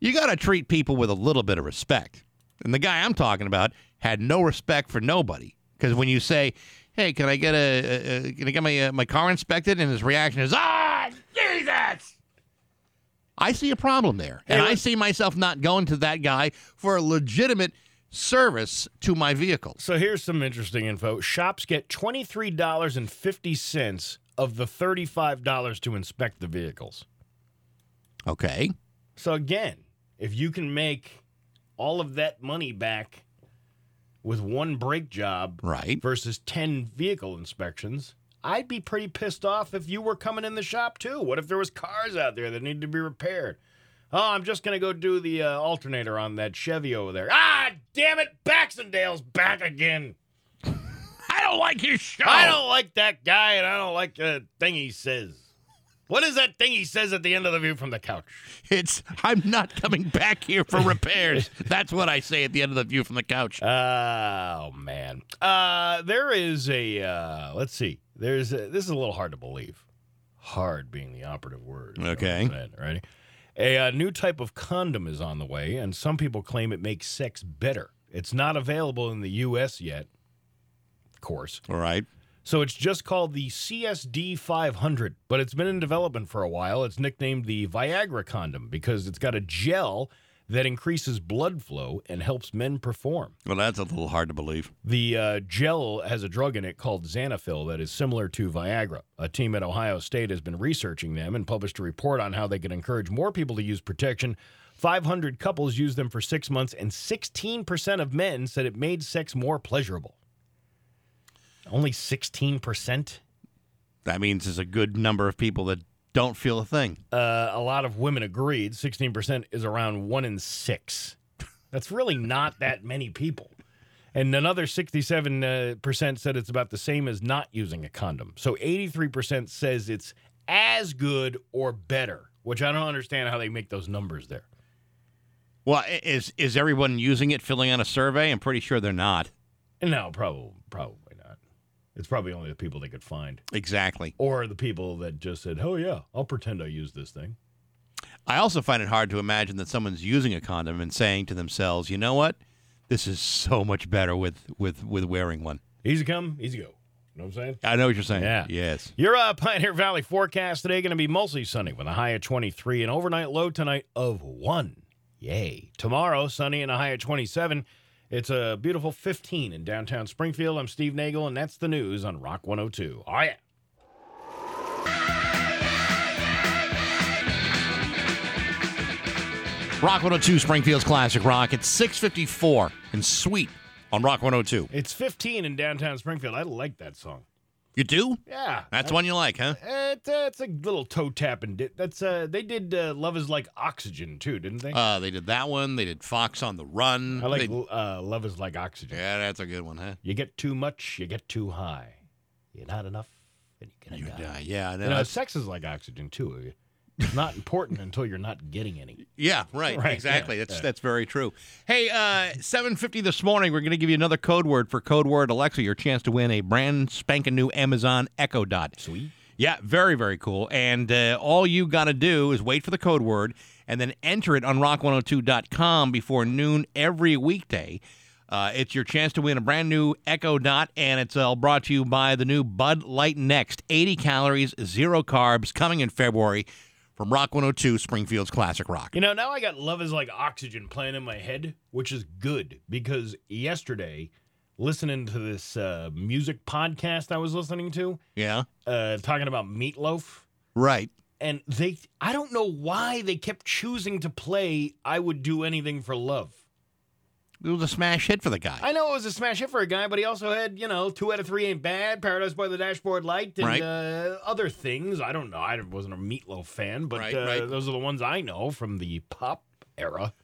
you got to treat people with a little bit of respect. And the guy I'm talking about had no respect for nobody because when you say, "Hey, can I get a, a, a can I get my uh, my car inspected?" and his reaction is, "Ah, Jesus." I see a problem there. And I see myself not going to that guy for a legitimate service to my vehicle. So here's some interesting info. Shops get $23.50 of the $35 to inspect the vehicles. Okay. So again, if you can make all of that money back with one brake job Right. versus 10 vehicle inspections, I'd be pretty pissed off if you were coming in the shop too. What if there was cars out there that needed to be repaired? Oh, I'm just going to go do the uh, alternator on that Chevy over there. Ah, damn it, Baxendale's back again. I don't like his show. I don't like that guy, and I don't like the thing he says. What is that thing he says at the end of the view from the couch? It's I'm not coming back here for repairs. That's what I say at the end of the view from the couch. Oh man, uh, there is a uh, let's see. There's a, this is a little hard to believe. Hard being the operative word. you know what I'm Okay. saying, Ready? A uh, new type of condom is on the way, and some people claim it makes sex better. It's not available in the U.S. yet, of course. All right. So it's just called the CSD 500, but it's been in development for a while. It's nicknamed the Viagra condom because it's got a gel that increases blood flow and helps men perform. Well, that's a little hard to believe. The uh, gel has a drug in it called Zanafil that is similar to Viagra. A team at Ohio State has been researching them and published a report on how they can encourage more people to use protection. 500 couples used them for six months, and 16% of men said it made sex more pleasurable. Only 16%? That means there's a good number of people that don't feel a thing. Uh, a lot of women agreed. 16% is around one in six. That's really not that many people. And another 67% said it's about the same as not using a condom. So 83% says it's as good or better, which I don't understand how they make those numbers there. Well, is is everyone using it, filling out a survey? I'm pretty sure they're not. No, probably, probably. It's probably only the people they could find, Exactly. or the people that just said, "Oh yeah, I'll pretend I use this thing." I also find it hard to imagine that someone's using a condom and saying to themselves, "You know what? This is so much better with with with wearing one." Easy come, easy go. You know what I'm saying? I know what you're saying. Yeah. Yes. Your uh, Pioneer Valley forecast today going to be mostly sunny with a high of 23, an overnight low tonight of 1. Yay. Tomorrow, sunny and a high of 27. It's a beautiful 15 in downtown Springfield. I'm Steve Nagel, and that's the news on Rock 102. Oh, yeah. Rock 102, Springfield's classic rock. It's 654 and sweet on Rock 102. It's 15 in downtown Springfield. I like that song. You do? Yeah. That's one you like, huh? It's, uh, it's a little toe tapping. Di- that's uh, they did uh, "Love Is Like Oxygen" too, didn't they? Uh, they did that one. They did Fox on the Run. I like They- uh, "Love Is Like Oxygen." yeah, that's a good one, huh? You get too much, you get too high. You're not enough, and you're gonna You die. die. Yeah, I know. You know, sex is like oxygen too. It's not important until you're not getting any. Yeah, right. Right, exactly. yeah, that's yeah. that's very true. Hey, uh, seven fifty this morning. We're going to give you another code word for code word Alexa. Your chance to win a brand spanking new Amazon Echo Dot. Sweet. Yeah, very very cool. And uh, all you got to do is wait for the code word and then enter it on rock102.com before noon every weekday. Uh, it's your chance to win a brand new Echo Dot, and it's all brought to you by the new Bud Light Next. 80 calories, zero carbs, coming in February from Rock 102, Springfield's Classic Rock. You know, now I got Love is Like Oxygen playing in my head, which is good because yesterday, listening to this uh, music podcast I was listening to, Yeah, uh, talking about Meatloaf, right. and they, I don't know why they kept choosing to play I Would Do Anything for Love. It was a smash hit for the guy. I know it was a smash hit for a guy, but he also had, you know, two out of three ain't bad, Paradise by the Dashboard Light, and Right. uh, other things. I don't know. I wasn't a Meatloaf fan, but Right, uh, right. those are the ones I know from the pop era.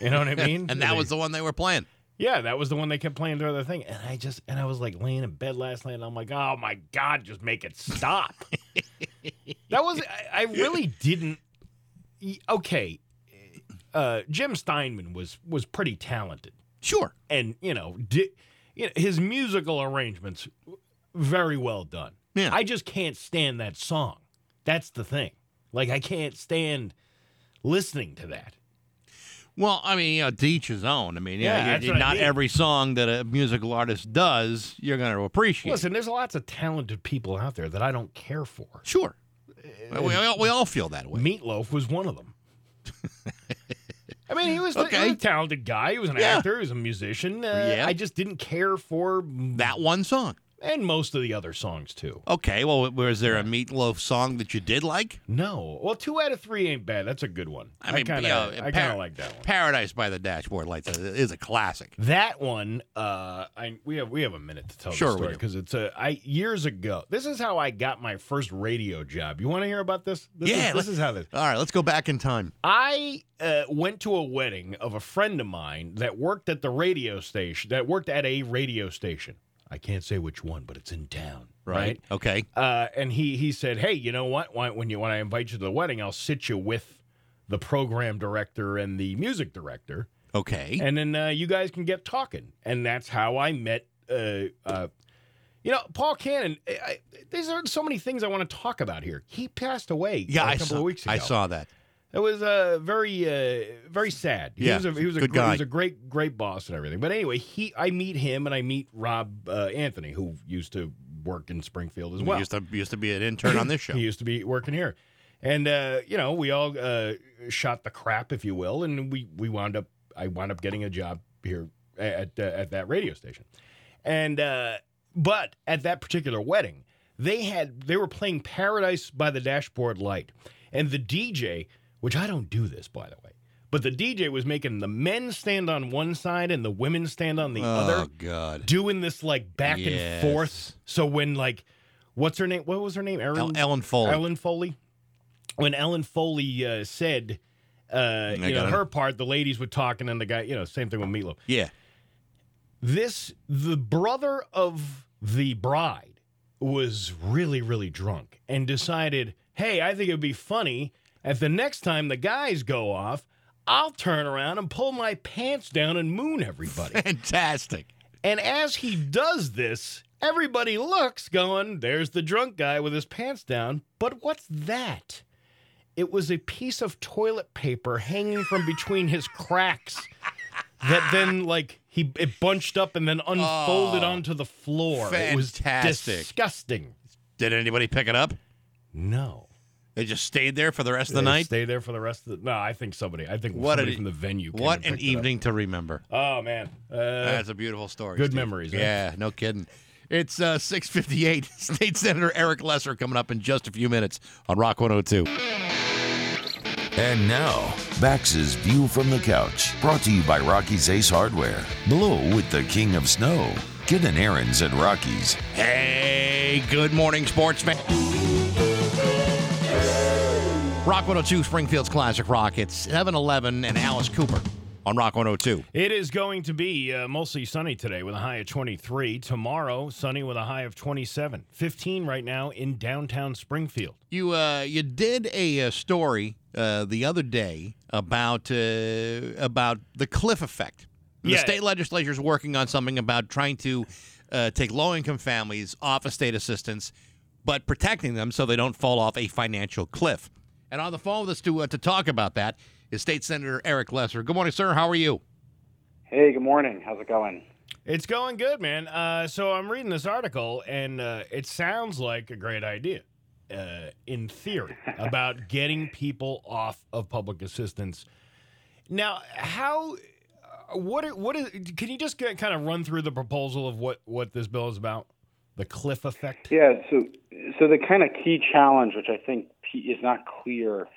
You know what I mean? and that They- was the one they were playing. yeah, that was the one they kept playing through the thing, and I just and I was like laying in bed last night, and I'm like, oh my god, just make it stop. that was I, I really didn't. Okay, uh, Jim Steinman was was pretty talented Sure. and you know, di- you know his musical arrangements very well done. Yeah. I just can't stand that song. That's the thing. Like I can't stand listening to that. Well, I mean, you know, to each his own. I mean, Yeah, you- what I not mean. every song that a musical artist does, you're going to appreciate. Listen, there's lots of talented people out there that I don't care for. Sure. we, we all, we all feel that way. Meatloaf was one of them. I mean, he was, he was a talented guy. He was an Yeah. actor. He was a musician. Uh, Yeah. I just didn't care for That one song. And most of the other songs too. Okay, well, was there a Meatloaf song that you did like? No, well, two out of three ain't bad. That's a good one. I, mean, kind you know, of, I kind Par- like that one. Paradise by the Dashboard Lights is a classic. That one, uh, I we have we have a minute to tell Sure the story because it's a I years ago. This is how I got my first radio job. You want to hear about this? this yeah, is, this is how this. All right, let's go back in time. I uh, went to a wedding of a friend of mine that worked at the radio station. That worked at a radio station. I can't say which one, but it's in town. Right. Okay. Uh, and he he said, "Hey, you know what? Why, when you when I invite you to the wedding, I'll sit you with the program director and the music director." Okay. and then uh, you guys can get talking. And that's how I met. Uh, uh, you know, Paul Cannon. I, I, there's so many things I want to talk about here. He passed away. yeah, a I couple saw. of weeks ago. I saw that. It was uh, very, uh, very sad. He Yeah, was a, he was a good gr- he was a great, great boss and everything. But anyway, he I meet him and I meet Rob uh, Anthony, who used to work in Springfield as He well. used to used to be an intern on this show. He used to be working here, and uh, you know we all uh, shot the crap, if you will, and we we wound up. I wound up getting a job here at uh, at that radio station, and uh, but at that particular wedding, they had they were playing Paradise by the Dashboard Light, and the DJ, which I don't do this by the way. But the DJ was making the men stand on one side and the women stand on the other oh God. doing this like back Yes. and forth. So when like, what's her name? What was her name? Erin? El- Ellen Foley. Ellen Foley. When Ellen Foley uh, said, uh, you know, it. her part, the ladies would talk, and then the guy, you know, same thing with Meatloaf. Yeah. This, the brother of the bride was really, really drunk and decided, hey, I think it would be funny if the next time the guys go off, I'll turn around and pull my pants down and moon everybody. Fantastic. And as he does this, everybody looks going, there's the drunk guy with his pants down. But what's that? It was a piece of toilet paper hanging from between his cracks that then like he it bunched up and then unfolded Oh, onto the floor. It was fantastic. disgusting. Did anybody pick it up? No. They just stayed there for the rest of the They night. Stay there for the rest of the No, I think somebody I think What somebody an- from the venue came What and an picked it up. evening to remember. Oh man. Uh, That's a beautiful story. good Steve. memories, eh? Yeah, no kidding. It's uh, 658. State Senator Eric Lesser coming up in just a few minutes on Rock 102. And now, Bax's View from the Couch, brought to you by Rocky's Ace Hardware. Blow with the King of Snow. Get an Ariens at Rocky's. Hey, good morning, sportsman. Rock 102, Springfield's Classic Rock. It's 7 Eleven and Alice Cooper on Rock 102. It is going to be uh, mostly sunny today with a high of 23. Tomorrow, sunny with a high of 27. 15 right now in downtown Springfield. You uh, you did a, uh story uh, the other day about uh, about the cliff effect. The Yeah. state legislature is working on something about trying to uh, take low income families off of state assistance, but protecting them so they don't fall off a financial cliff. And on the phone with us to uh, to talk about that is State Senator Eric Lesser. Good morning, sir. How are you? Hey, good morning. How's it going? It's going good, man. Uh, so I'm reading this article, and uh, it sounds like a great idea, uh, in theory, about getting people off of public assistance. Now, how? uh, What? are- What is? Can you just get, kind of run through the proposal of what what this bill is about? The cliff effect. Yeah, so so the kind of key challenge, which I think pe- is not clear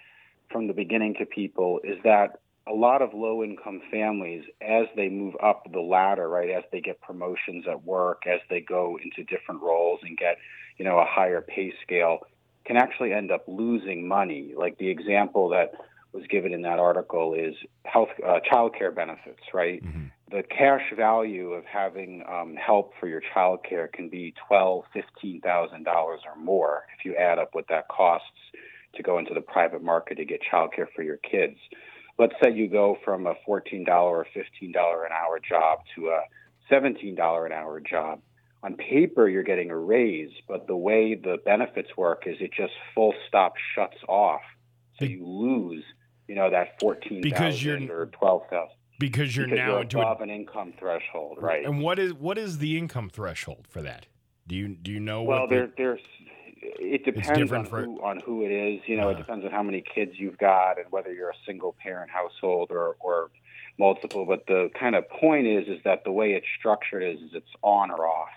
from the beginning to people, is that a lot of low income families, as they move up the ladder, right, as they get promotions at work, as they go into different roles and get, you know, a higher pay scale, can actually end up losing money. Like the example that was given in that article is health, uh, child care benefits, right? The cash value of having um, help for your child care can be twelve, fifteen thousand dollars or more if you add up what that costs to go into the private market to get child care for your kids. Let's say you go from a fourteen dollar or fifteen dollar an hour job to a seventeen dollar an hour job. On paper, you're getting a raise, but the way the benefits work is it just full stop shuts off, so you lose, you know, that fourteen Because you're- thousand or twelve thousand Because you're because now you're into a above an income threshold, right? And what is what is the income threshold for that? Do you do you know Well, what? the- there, there's it depends on for- who on who it is. You know, Uh. it depends on how many kids you've got and whether you're a single parent household or or multiple. But the kind of point is is that the way it's structured is, is it's on or off,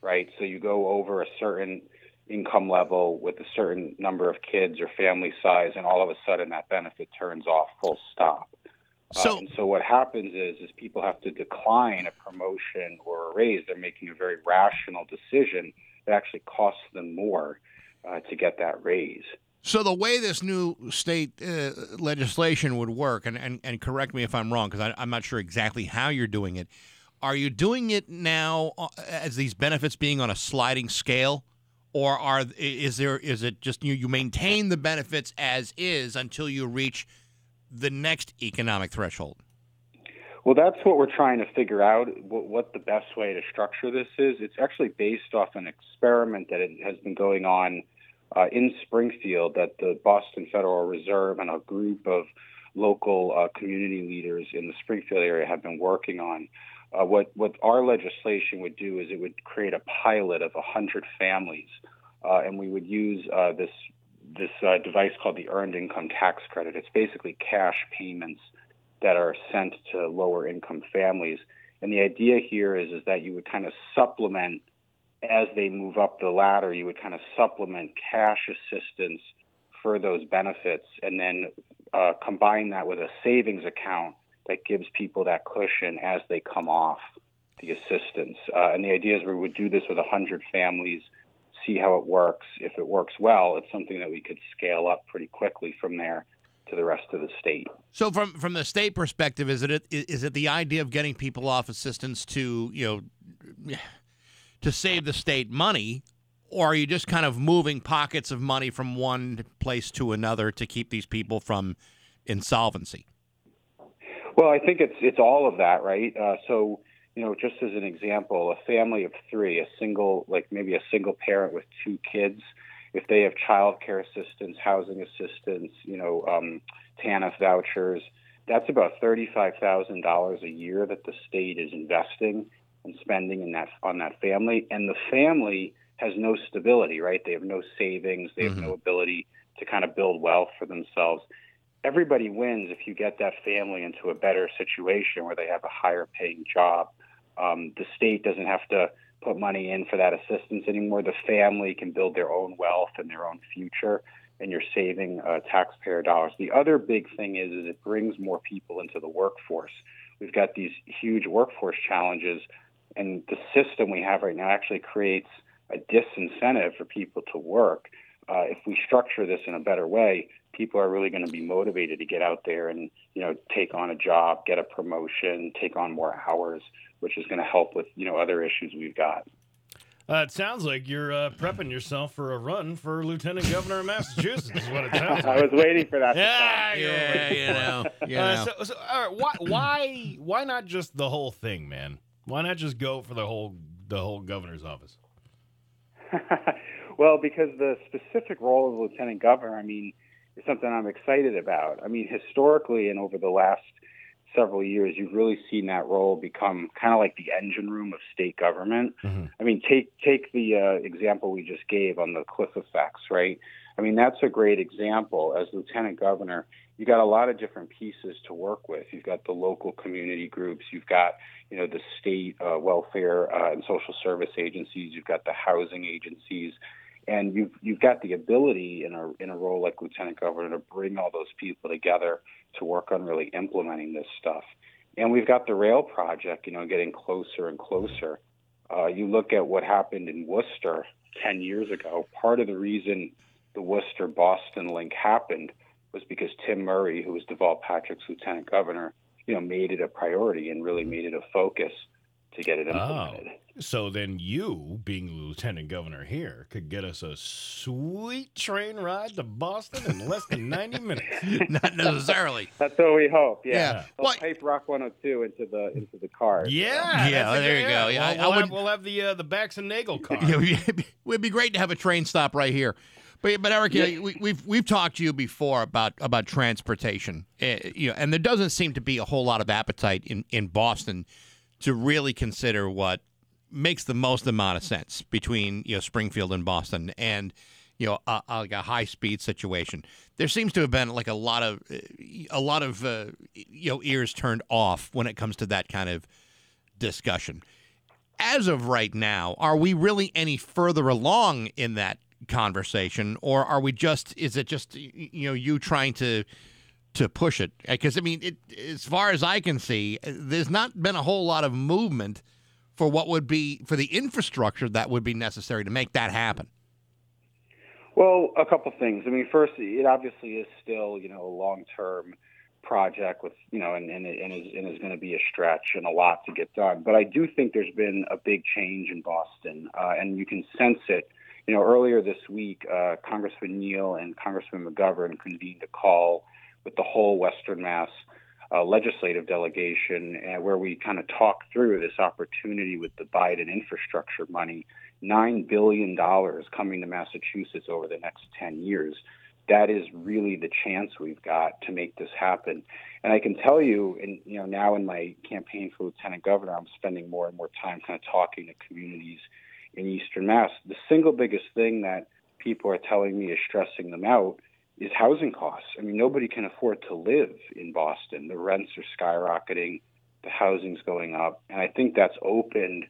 right? So you go over a certain income level with a certain number of kids or family size, and all of a sudden that benefit turns off full stop. Uh, So- and so what happens is is people have to decline a promotion or a raise. They're making a very rational decision that actually costs them more uh, to get that raise. So the way this new state uh, legislation would work, and, and, and correct me if I'm wrong, because I'm not sure exactly how you're doing it. Are you doing it now uh, as these benefits being on a sliding scale, or are is there is it just you you maintain the benefits as is until you reach the next economic threshold? Well, that's what we're trying to figure out what, what the best way to structure this is. It's actually based off an experiment that has been going on uh, in Springfield that the Boston Federal Reserve and a group of local uh, community leaders in the Springfield area have been working on. Uh, what what our legislation would do is it would create a pilot of 100 families, uh, and we would use uh, this this uh, device called the Earned Income Tax Credit. It's basically cash payments that are sent to lower income families. And the idea here is is that you would kind of supplement as they move up the ladder, you would kind of supplement cash assistance for those benefits and then uh, combine that with a savings account that gives people that cushion as they come off the assistance. Uh, and the idea is we would do this with 100 families, see how it works. If it works well, it's something that we could scale up pretty quickly from there to the rest of the state. So from from the state perspective, is it is it the idea of getting people off assistance to you know to save the state money, or are you just kind of moving pockets of money from one place to another to keep these people from insolvency? Well, I think it's it's all of that, right? Uh, so, you know, just as an example, a family of three, a single, like maybe a single parent with two kids, if they have child care assistance, housing assistance, you know, um, TANF vouchers, that's about thirty-five thousand dollars a year that the state is investing and spending in that on that family, and the family has no stability, right? They have no savings, they have no ability to kind of build wealth for themselves everybody wins if you get that family into a better situation where they have a higher paying job. Um, the state doesn't have to put money in for that assistance anymore. The family can build their own wealth and their own future, and you're saving uh, taxpayer dollars. The other big thing is, is it brings more people into the workforce. We've got these huge workforce challenges, and the system we have right now actually creates a disincentive for people to work. Uh, if we structure this in a better way, people are really going to be motivated to get out there and you know take on a job, get a promotion, take on more hours, which is going to help with you know other issues we've got. Uh, it sounds like you're uh, prepping yourself for a run for lieutenant governor of Massachusetts. is what it sounds I was waiting for that. to Yeah, Yeah, you know, you Uh, know. so, so, all right, why, why, why not just the whole thing, man? Why not just go for the whole, the whole governor's office? well, because the specific role of the lieutenant governor, I mean, is something I'm excited about. I mean, historically and over the last several years, you've really seen that role become kind of like the engine room of state government. Mm-hmm. I mean, take take the uh, example we just gave on the cliff effects, right? I mean, that's a great example. As lieutenant governor, you got a lot of different pieces to work with. You've got the local community groups, you've got you know the state uh, welfare uh, and social service agencies, you've got the housing agencies, and you've you've got the ability in a in a role like lieutenant governor to bring all those people together to work on really implementing this stuff. And we've got the rail project, you know, getting closer and closer. Uh, you look at what happened in Worcester 10 years ago. Part of the reason the Worcester Boston link happened was because Tim Murray, who was Deval Patrick's lieutenant governor, you know, made it a priority and really made it a focus to get it implemented. Oh. So then you, being the lieutenant governor here, could get us a sweet train ride to Boston in less than 90 minutes. Not necessarily. That's what we hope. Yeah. Yeah. They'll What- pipe Rock 102 into the into the car. Yeah, Yeah, that's a there you go. Yeah, we'll, I we'll would- have, we'll have the uh, the Bax and Nagel car. Yeah, it'd be great to have a train stop right here. But but Eric, you know, we, we've we've talked to you before about about transportation, uh, you know, and there doesn't seem to be a whole lot of appetite in in Boston to really consider what makes the most amount of sense between you know Springfield and Boston, and you know a, a, like a high speed situation. There seems to have been like a lot of uh, a lot of uh, you know ears turned off when it comes to that kind of discussion as of right now, are we really any further along in that conversation, or are we just? Is it just you know you trying to to push it? Because I mean, it, as far as I can see, there's not been a whole lot of movement for what would be for the infrastructure that would be necessary to make that happen. Well, a couple things. I mean, first, it obviously is still, you know, a long-term project with, you know, and and, it, and is and is going to be a stretch and a lot to get done. But I do think there's been a big change in Boston, uh, and you can sense it. You know, earlier this week, uh, Congressman Neal and Congressman McGovern convened a call with the whole Western Mass uh, legislative delegation, uh, where we kind of talked through this opportunity with the Biden infrastructure money $9 billion coming to Massachusetts over the next 10 years. That is really the chance we've got to make this happen. And I can tell you, and you know, now in my campaign for lieutenant governor, I'm spending more and more time kind of talking to communities in Eastern Mass. The single biggest thing that people are telling me is stressing them out is housing costs. I mean, nobody can afford to live in Boston. The rents are skyrocketing, the housing's going up, and I think that's opened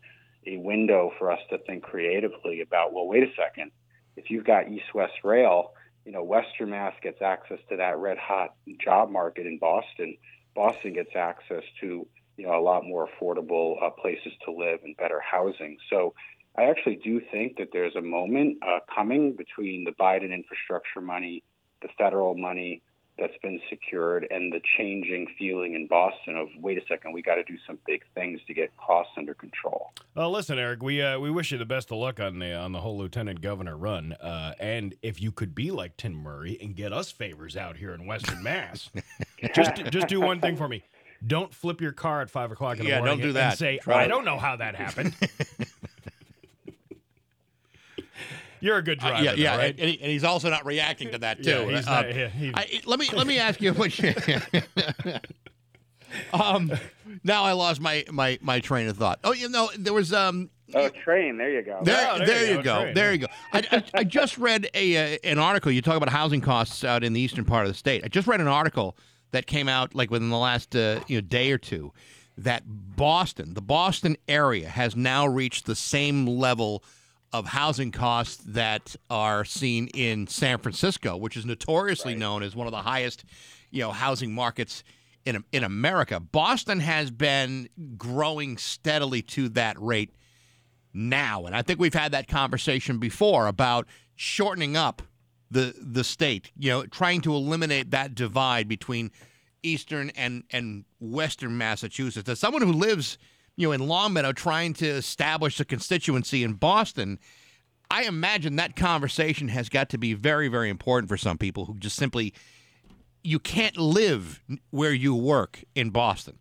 a window for us to think creatively about, well, wait a second. If you've got East West Rail, you know, Western Mass gets access to that red hot job market in Boston. Boston gets access to, you know, a lot more affordable uh, places to live and better housing. So I actually do think that there's a moment uh, coming between the Biden infrastructure money, the federal money, that's been secured and the changing feeling in Boston of wait a second, we got to do some big things to get costs under control. Well, listen, Eric, we uh, we wish you the best of luck on the on the whole lieutenant governor run. Uh, and if you could be like Tim Murray and get us favors out here in Western Mass, just just do one thing for me. Don't flip your car at five o'clock in the Yeah, morning don't do and that. say, Try I it." don't know how that happened. You're a good driver, Uh, yeah, though, yeah, right? and, and he's also not reacting to that too. Yeah, he's Uh, not- yeah, he- I, let me let me ask you what. you- um, now I lost my my my train of thought. Oh, you know, there was um. Oh, train. There you go. There, Oh, there there, you you go, go. train, there you go. I, I, I just read a uh, an article. You talk about housing costs out in the eastern part of the state. I just read an article that came out like within the last uh, you know day or two that Boston, the Boston area, has now reached the same level of housing costs that are seen in San Francisco, which is notoriously known as one of the highest, you know, housing markets in in America. Boston has been growing steadily to that rate now, and I think we've had that conversation before about shortening up the the state. You know, trying to eliminate that divide between eastern and and western Massachusetts. As someone who lives, you know, in Longmeadow, trying to establish a constituency in Boston, I imagine that conversation has got to be very very important for some people who just simply you can't live where you work in Boston.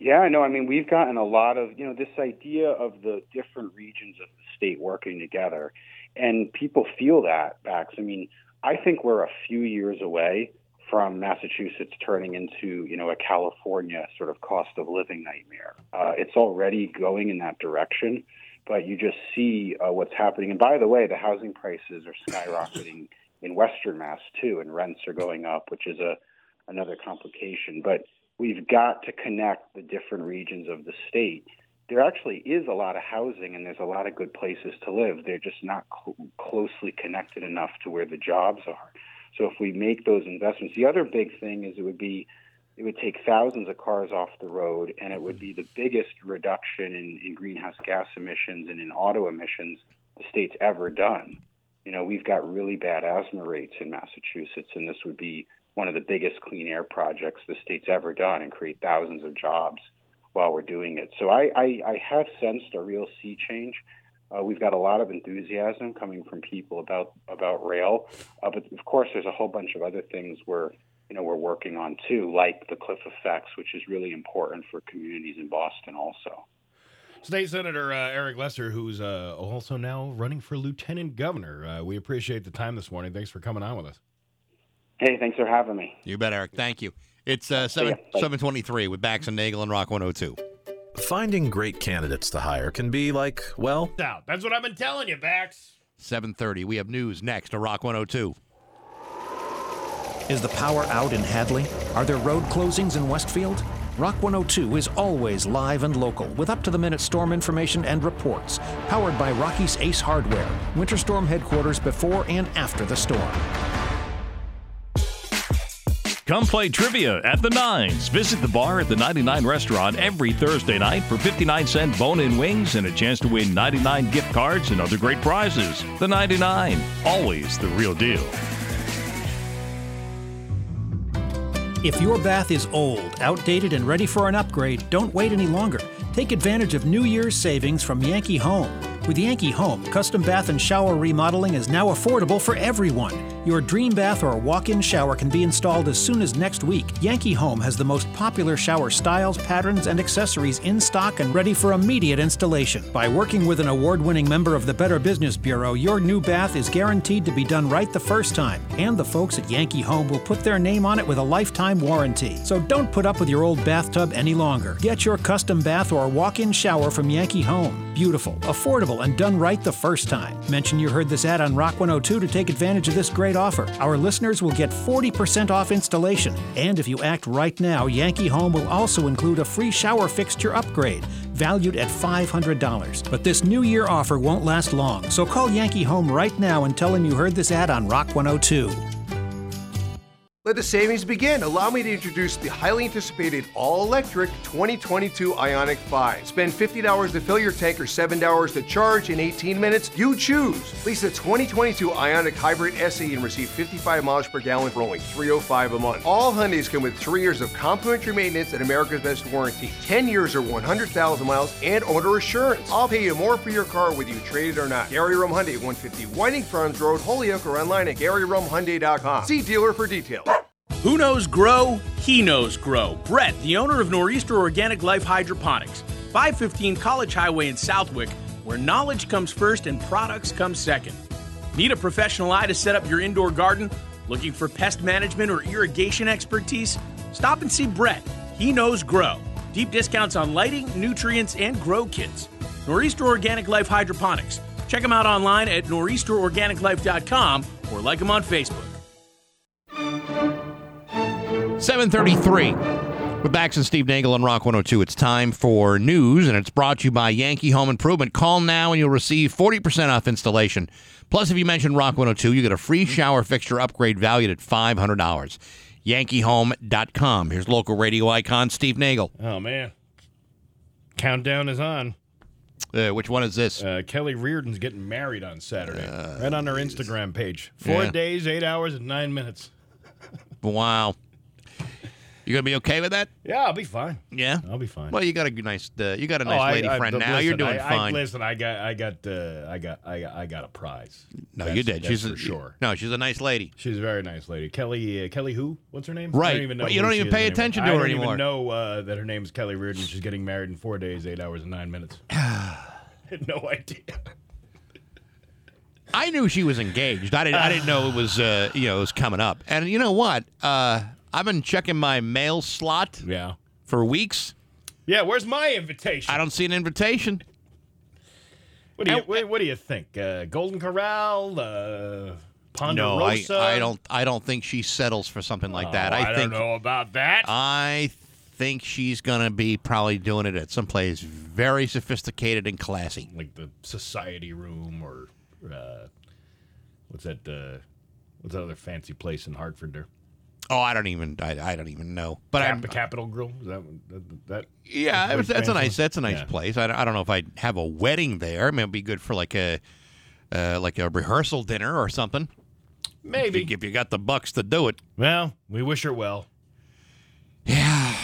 Yeah, I know. I mean, we've gotten a lot of, you know, this idea of the different regions of the state working together. And people feel that, Bax. I mean, I think we're a few years away from Massachusetts turning into, you know, a California sort of cost of living nightmare. Uh, it's already going in that direction, but you just see uh, what's happening. And by the way, the housing prices are skyrocketing in Western Mass too, and rents are going up, which is a another complication. But we've got to connect the different regions of the state. There actually is a lot of housing and there's a lot of good places to live. They're just not cl- closely connected enough to where the jobs are. So if we make those investments, the other big thing is it would be it would take thousands of cars off the road and it would be the biggest reduction in, in greenhouse gas emissions and in auto emissions the state's ever done. You know, we've got really bad asthma rates in Massachusetts and this would be one of the biggest clean air projects the state's ever done and create thousands of jobs while we're doing it. So I, I, I have sensed a real sea change. Uh, we've got a lot of enthusiasm coming from people about about rail, uh, but of course, there's a whole bunch of other things we're you know we're working on too, like the cliff effects, which is really important for communities in Boston also. State Senator uh, Eric Lesser, who's uh, also now running for lieutenant governor. Uh, we appreciate the time this morning. Thanks for coming on with us. Hey, thanks for having me. You bet, Eric. Thank you. It's uh, 7, 723 with Bax and Nagel and Rock 102. Finding great candidates to hire can be like, well, Now, that's what I've been telling you, Bax. 730. We have news next to Rock 102. Is the power out in Hadley? Are there road closings in Westfield? Rock 102 is always live and local with up to the minute storm information and reports. Powered by Rocky's Ace Hardware, Winter Storm headquarters before and after the storm. Come play trivia at the Nines. Visit the bar at the 99 restaurant every Thursday night for 59 cent bone in wings and a chance to win 99 gift cards and other great prizes. The 99, always the real deal. If your bath is old, outdated, and ready for an upgrade, don't wait any longer. Take advantage of New Year's savings from Yankee Home. With Yankee Home, custom bath and shower remodeling is now affordable for everyone. Your dream bath or walk in shower can be installed as soon as next week. Yankee Home has the most popular shower styles, patterns, and accessories in stock and ready for immediate installation. By working with an award winning member of the Better Business Bureau, your new bath is guaranteed to be done right the first time. And the folks at Yankee Home will put their name on it with a lifetime warranty. So don't put up with your old bathtub any longer. Get your custom bath or walk in shower from Yankee Home. Beautiful, affordable, and done right the first time. Mention you heard this ad on Rock 102 to take advantage of this great offer. Our listeners will get 40% off installation. And if you act right now, Yankee Home will also include a free shower fixture upgrade, valued at $500. But this new year offer won't last long, so call Yankee Home right now and tell them you heard this ad on Rock 102. Let the savings begin. Allow me to introduce the highly anticipated all electric 2022 Ioniq 5. Spend $50 to fill your tank or $7 to charge in 18 minutes. You choose. Lease a 2022 Ioniq Hybrid SE and receive 55 miles per gallon for only 305 a month. All Hyundais come with three years of complimentary maintenance and America's Best warranty, 10 years or 100,000 miles, and owner assurance. I'll pay you more for your car whether you trade it or not. Gary Rome Hyundai, 150 Whiting Farms Road, Holyoke, or online at GaryRomeHyundai.com. See dealer for details. Who knows grow? He knows grow. Brett, the owner of Nor'easter Organic Life Hydroponics, 515 College Highway in Southwick, where knowledge comes first and products come second. Need a professional eye to set up your indoor garden? Looking for pest management or irrigation expertise? Stop and see Brett. He knows grow. Deep discounts on lighting, nutrients, and grow kits. Nor'easter Organic Life Hydroponics. Check them out online at nor'easterorganiclife.com or like them on Facebook. 733 with Bax and Steve Nagel on Rock 102. It's time for news, and it's brought to you by Yankee Home Improvement. Call now and you'll receive 40% off installation. Plus, if you mention Rock 102, you get a free shower fixture upgrade valued at $500. YankeeHome.com. Here's local radio icon Steve Nagel. Oh, man. Countdown is on. Uh, which one is this? Uh, Kelly Reardon's getting married on Saturday. right on her Instagram page. Four Yeah. days, eight hours, and nine minutes. Wow. You gonna be okay with that? Yeah, I'll be fine. Yeah, I'll be fine. Well, you got a nice, uh, you got a Oh, nice I- lady I- friend now. listen, You're doing I, fine. I, listen, I got, I got, uh, I got, I got, I got, a prize. no, That's- you did. She's for a, sure. No, she's a nice lady. She's a very nice lady. Kelly, uh, Kelly, who? What's her name? I Right, don't even know. you don't even pay anymore. attention to I her don't anymore. even know uh, that her name is Kelly Reardon. She's getting married in four days, eight hours, and nine minutes. Had no idea. I knew she was engaged. I didn't. I didn't know it was. Uh, you know, it was coming up. And you know what? I've been checking my mail slot. Yeah. For weeks. Yeah. Where's my invitation? I don't see an invitation. What do you what, what do you think? Uh, Golden Corral, uh, No, I, I don't. I don't think she settles for something like that. Oh, I, I think. don't know about that. I think she's gonna be probably doing it at some place very sophisticated and classy. like the Society Room or uh, what's that? Uh, what's that other fancy place in Hartford there? Oh, I don't even. I, I don't even know. But Cap- I'm. the Capitol Grill. Is that that? that Yeah, that's a nice. That's a nice Yeah. place. I, don't- I don't know if I'd have a wedding there. I mean, it'd be good for like a, uh, like a rehearsal dinner or something. Maybe if you, if you got the bucks to do it. Well, we wish her well. Yeah,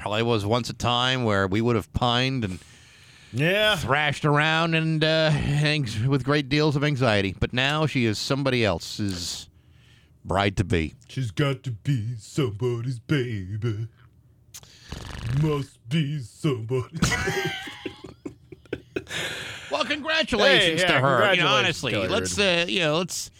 probably was once a time where we would have pined and Yeah. thrashed around and uh, hangs with great deals of anxiety. But now she is somebody else's bride to be. She's got to be somebody's baby. Must be somebody. Well, congratulations Hey, to yeah, her. You know, congratulations, honestly, Kelly let's uh, you know, let's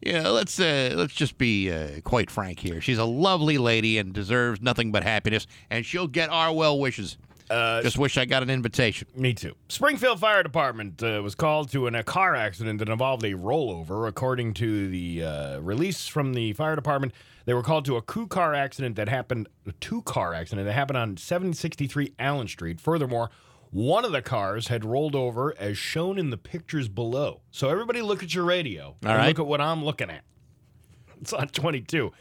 you know, let's uh, let's just be uh, quite frank here. She's a lovely lady and deserves nothing but happiness, and she'll get our well wishes. Uh, just wish I got an invitation. Me too. Springfield Fire Department uh, was called to an, a car accident that involved a rollover. According to the uh, release from the fire department, they were called to a coup car accident that happened, a two car accident that happened on 763 Allen Street. Furthermore, one of the cars had rolled over as shown in the pictures below. So everybody look at your radio and right. look at what I'm looking at. It's on 22.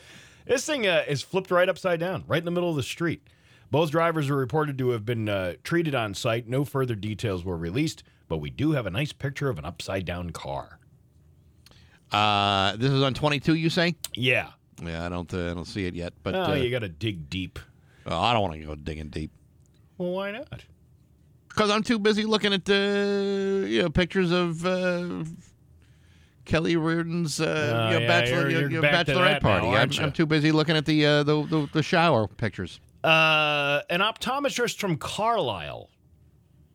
This thing uh, is flipped right upside down, right in the middle of the street. Both drivers were reported to have been uh, treated on site. No further details were released, but we do have a nice picture of an upside down car. Uh, this is on 22. You say? Yeah. Yeah, I don't. Uh, I don't see it yet. But oh, uh, you got to dig deep. I don't want to go digging deep Well, why not? because I'm too busy looking at the you know pictures of. Uh, Kelly Reardon's uh, you know, yeah, bachelor, you're- you're to bachelorette party. I'm. I'm too busy looking at the, uh, the, the the shower pictures. Uh, an optometrist from Carlisle,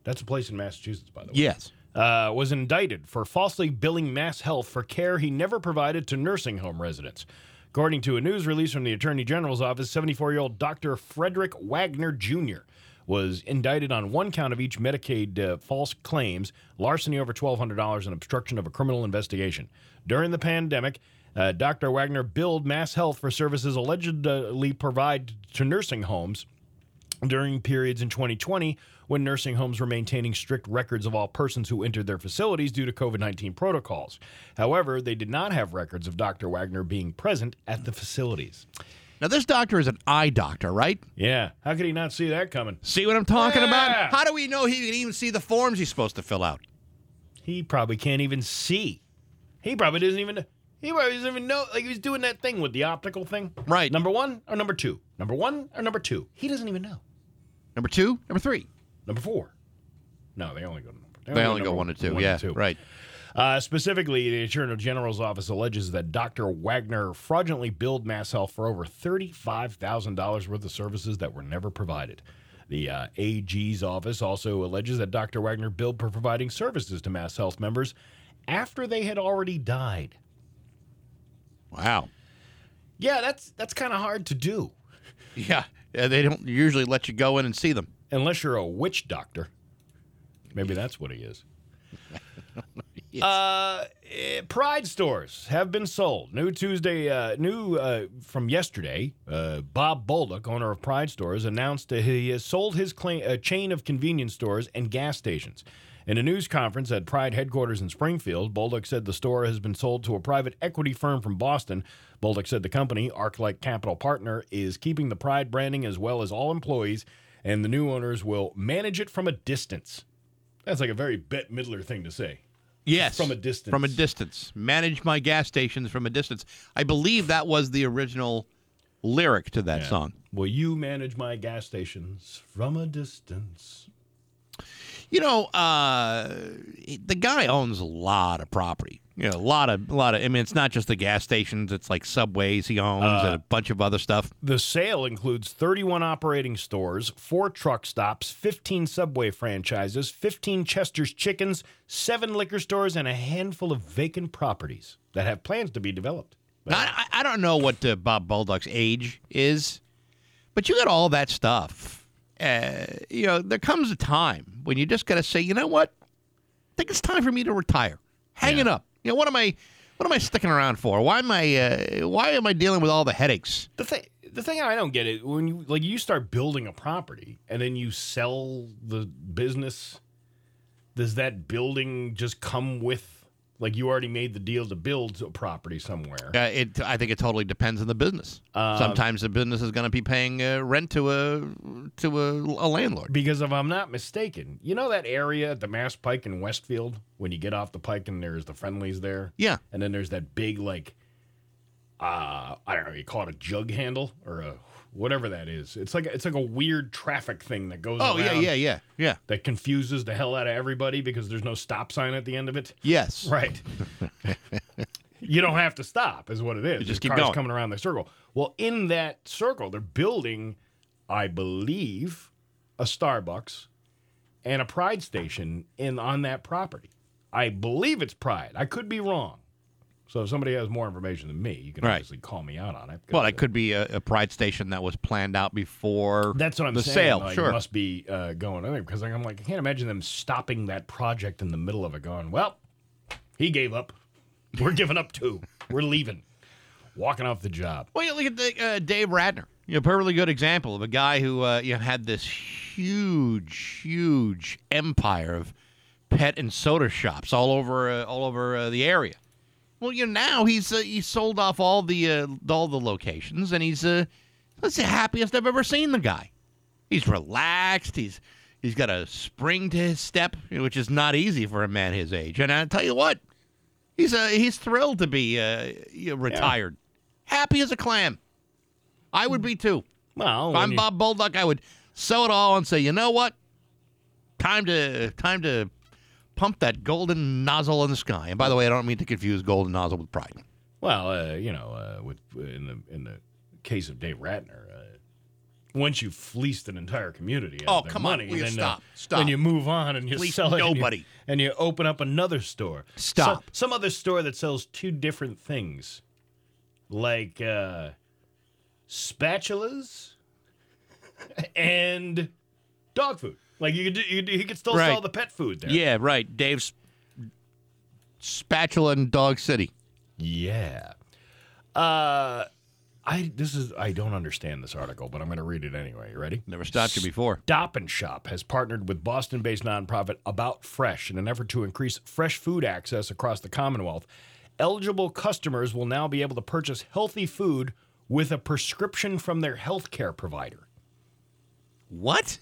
that's a place in Massachusetts, by the way. Yes. uh, was indicted for falsely billing Mass Health for care he never provided to nursing home residents. According to a news release from the Attorney General's office, 74 year old Dr. Frederick Wagner Jr. was indicted on one count of each Medicaid uh, false claims, larceny over $1,200, and obstruction of a criminal investigation. During the pandemic, uh, Dr. Wagner billed Mass Health for services allegedly provided to nursing homes during periods in 2020 when nursing homes were maintaining strict records of all persons who entered their facilities due to COVID 19 protocols. However, they did not have records of Dr. Wagner being present at the facilities. Now, this doctor is an eye doctor, right? Yeah. How could he not see that coming? See what I'm talking Yeah. about? How do we know he can even see the forms he's supposed to fill out? He probably can't even see. He probably doesn't even. He doesn't even know. Like he was doing that thing with the optical thing. Right. Number one or number two? Number one or number two? He doesn't even know. Number two, number three. Number four. No, they only go to number. They only go one to two. one yeah, two. right. Uh, specifically, the Attorney General's office alleges that Dr. Wagner fraudulently billed Mass Health for over $35,000 worth of services that were never provided. The uh, AG's office also alleges that Dr. Wagner billed for providing services to Mass Health members after they had already died. Wow. Yeah, that's that's kind of hard to do Yeah. they don't usually let you go in and see them. unless you're a witch doctor. Maybe that's what he is. Uh, eh, Pride stores have been sold. New Tuesday, uh, new uh, from yesterday. Uh, Bob Bolduc, owner of Pride Stores, announced that he has sold his cla- uh, chain of convenience stores and gas stations. In a news conference at Pride headquarters in Springfield, Bolduc said the store has been sold to a private equity firm from Boston. Bolduc said the company, Arclight Capital Partner, is keeping the Pride branding as well as all employees, and the new owners will manage it from a distance. That's like a very Bette Midler thing to say. Yes. From a distance. From a distance. Manage my gas stations from a distance. I believe that was the original lyric to that Yeah. song. Will you manage my gas stations from a distance? You know, uh, the guy owns a lot of property. You know, a lot of, a lot of. I mean, it's not just the gas stations. It's like Subways he owns Uh, and a bunch of other stuff. The sale includes 31 operating stores, four truck stops, 15 Subway franchises, 15 Chester's Chickens, seven liquor stores, and a handful of vacant properties that have plans to be developed. Now, I, I don't know what uh, Bob Bolduc's age is, but you got all that stuff. Uh, you know, there comes a time when you just got to say, you know what? I think it's time for me to retire. Hang it up. You know, what am I? What am I sticking around for? Why am I? Uh, why am I dealing with all the headaches? The thing, the thing I don't get it when you like you start building a property and then you sell the business. Does that building just come with like you already made the deal to build a property somewhere? Uh, it. I think it totally depends on the business. Um, Sometimes the business is going to be paying uh, rent to a to a, a landlord. Because if I'm not mistaken, you know that area at the Mass Pike in Westfield when you get off the pike and there's the friendlies there? Yeah. And then there's that big like uh I don't know, you call it a jug handle or a whatever that is. It's like it's like a weird traffic thing that goes Oh yeah, yeah, yeah, yeah. that confuses the hell out of everybody because there's no stop sign at the end of it. Yes. Right. you don't have to stop, is what it is. You just The keep cars going. coming around the circle. Well, in that circle, they're building, I believe, a Starbucks and a Pride station in on that property. I believe it's Pride. I could be wrong. So if somebody has more information than me, you can Right. obviously call me out on it. Well, it could be a, a pride station that was planned out before That's what I'm the saying. sale. Like, sure. Must be uh, going on because I'm like, I can't imagine them stopping that project in the middle of it going, well, he gave up. We're giving up too. We're leaving. Walking off the job. Well, you look at the, uh, Dave Ratner. You know, perfectly good example of a guy who uh, you know had this huge, huge empire of pet and soda shops all over uh, all over uh, the area. Well, you know, now he's uh, he's sold off all the uh, all the locations, and he's uh, that's the happiest I've ever seen the guy. He's relaxed. He's he's got a spring to his step, which is not easy for a man his age. And I tell you what, he's uh, he's thrilled to be uh, retired, happy as a clam. I would be too. Well, if I'm you- Bob Bolduc, I would sell it all and say, you know what? Time to time to pump that golden nozzle in the sky. And by the way, I don't mean to confuse golden nozzle with pride. Well, uh, you know, uh, with in the in the case of Dave Ratner, uh, once you've fleeced an entire community of Oh, come on, money, will you then, stop, uh, stop. then you move on and you Fleece sell it. and you- nobody. and you open up another store. Stop. So- some other store that sells two different things, like uh, spatulas and dog food. Like you could, do, you could, he could still Right. sell the pet food there. Yeah, right. Dave's spatula in Dog City. Yeah. Uh I this is I don't understand this article, but I'm going to read it anyway. You ready? Never stopped you before. Stop and Shop has partnered with Boston-based nonprofit About Fresh in an effort to increase fresh food access across the Commonwealth. Eligible customers will now be able to purchase healthy food with a prescription from their healthcare provider. What?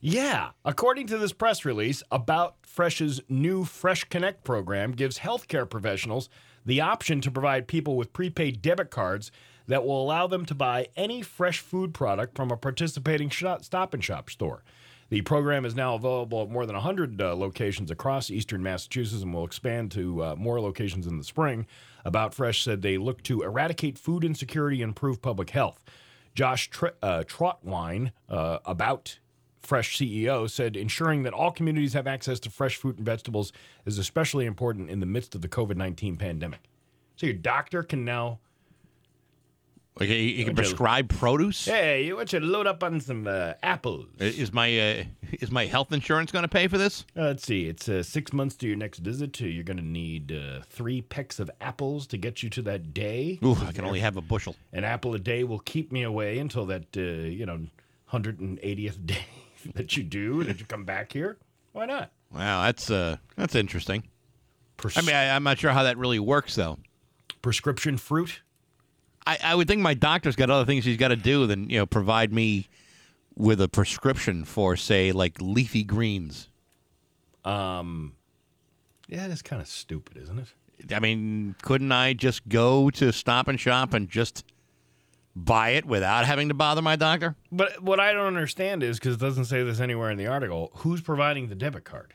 Yeah. According to this press release, About Fresh's new Fresh Connect program gives healthcare professionals the option to provide people with prepaid debit cards that will allow them to buy any fresh food product from a participating stop and shop store. The program is now available at more than 100 uh, locations across eastern Massachusetts and will expand to uh, more locations in the spring. About Fresh said they look to eradicate food insecurity and improve public health. Josh Tr- uh, Trautwein, uh, About Fresh CEO, said ensuring that all communities have access to fresh fruit and vegetables is especially important in the midst of the COVID 19 pandemic. So your doctor can now Like he, he can Okay. prescribe produce. Hey, you want you to load up on some uh, apples? Is my uh, is my health insurance going to pay for this? Uh, let's see. It's uh, six months to your next visit. You're going to need uh, three pecks of apples to get you to that day. Ooh, I can only have a bushel. An apple a day will keep me away until that uh, you know 180th day that you do that you come back here. Why not? Wow, that's uh, that's interesting. I mean, I, I'm not sure how that really works, though. Prescription fruit. I, I would think my doctor's got other things he's got to do than you know provide me with a prescription for, say, like leafy greens. Um, yeah, that's kind of stupid, isn't it? I mean, couldn't I just go to Stop and Shop and just buy it without having to bother my doctor? But what I don't understand is because it doesn't say this anywhere in the article. Who's providing the debit card?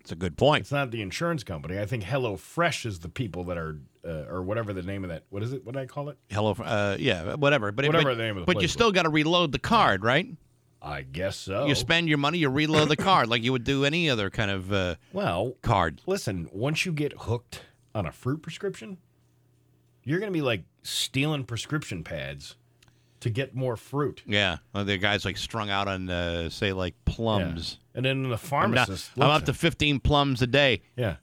It's a good point. It's not the insurance company. I think Hello Fresh is the people that are, uh, or whatever the name of that. What is it? What did I call it? Hello, uh, yeah, whatever. But Whatever but, the name of the but you still got to reload the card, right? I guess so. You spend your money, you reload the card like you would do any other kind of uh, well card. Listen, once you get hooked on a fruit prescription, you're going to be like stealing prescription pads to get more fruit. Yeah, well, the guys like strung out on, uh, say, like plums. And then the I'm, not- pharmacist. I'm up to 15 plums a day. Yeah.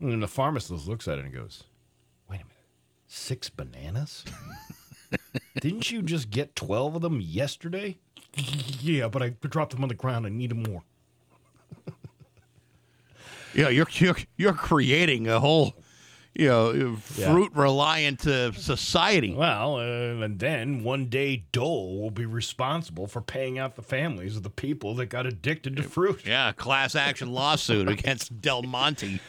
And then the pharmacist looks at it and goes, wait a minute, six bananas? Didn't you just get 12 of them yesterday? yeah, but I dropped them on the ground. I need more. Yeah, you're you're you're creating a whole, you know, fruit reliant uh, society. Well, uh, and then one day Dole will be responsible for paying out the families of the people that got addicted to fruit. Yeah, class action lawsuit against Del Monte.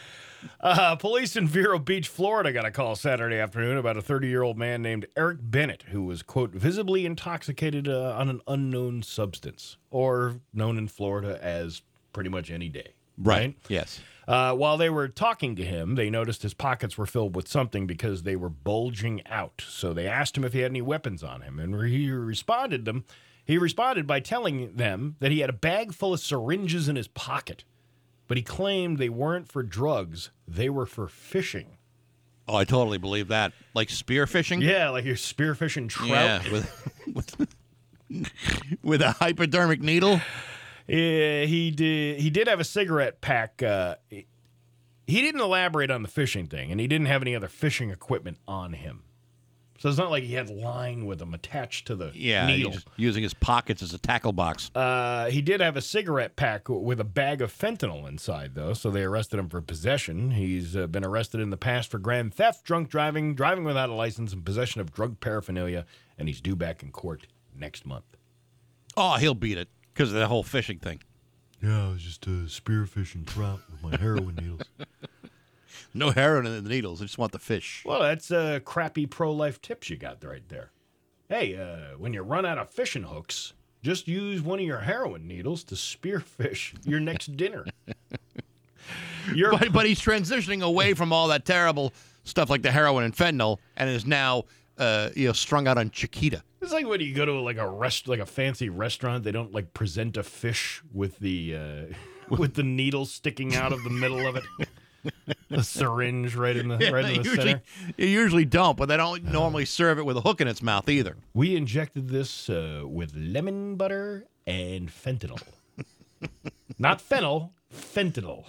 Uh, police in Vero Beach, Florida got a call Saturday afternoon about a 30 year old man named Eric Bennett who was, quote, visibly intoxicated uh, on an unknown substance, or known in Florida as pretty much any day. Right? Yes. Uh, while they were talking to him, they noticed his pockets were filled with something because they were bulging out. So they asked him if he had any weapons on him, and he responded them. He responded by telling them that he had a bag full of syringes in his pocket, but he claimed they weren't for drugs; they were for fishing. Oh, I totally believe that. Like spear fishing? Yeah, like you're spearfishing trout. Yeah, with with, with a hypodermic needle. Yeah, he did. He did have a cigarette pack. Uh, he didn't elaborate on the fishing thing, and he didn't have any other fishing equipment on him. So it's not like he had line with him attached to the Yeah, needle. using his pockets as a tackle box. Uh, he did have a cigarette pack with a bag of fentanyl inside, though, so they arrested him for possession. He's uh, been arrested in the past for grand theft, drunk driving, driving without a license, and possession of drug paraphernalia, and he's due back in court next month. Oh, he'll beat it because of the whole fishing thing. Yeah, I was just uh, spearfishing trout with my heroin needles. No heroin in the needles. I just want the fish. Well, that's uh, crappy pro life tips you got right there. Hey, uh, when you run out of fishing hooks, just use one of your heroin needles to spearfish your next dinner. You're, But, but he's transitioning away from all that terrible stuff like the heroin and fentanyl, and is now uh, you know strung out on Chiquita. It's like when you go to like a rest, like a fancy restaurant, they don't like present a fish with the uh, with the needle sticking out of the middle of it, a syringe right in the Yeah, right in the usually, center. you usually don't, but they don't normally serve it with a hook in its mouth either. We injected this uh, with lemon butter and fentanyl. Not fennel, fentanyl.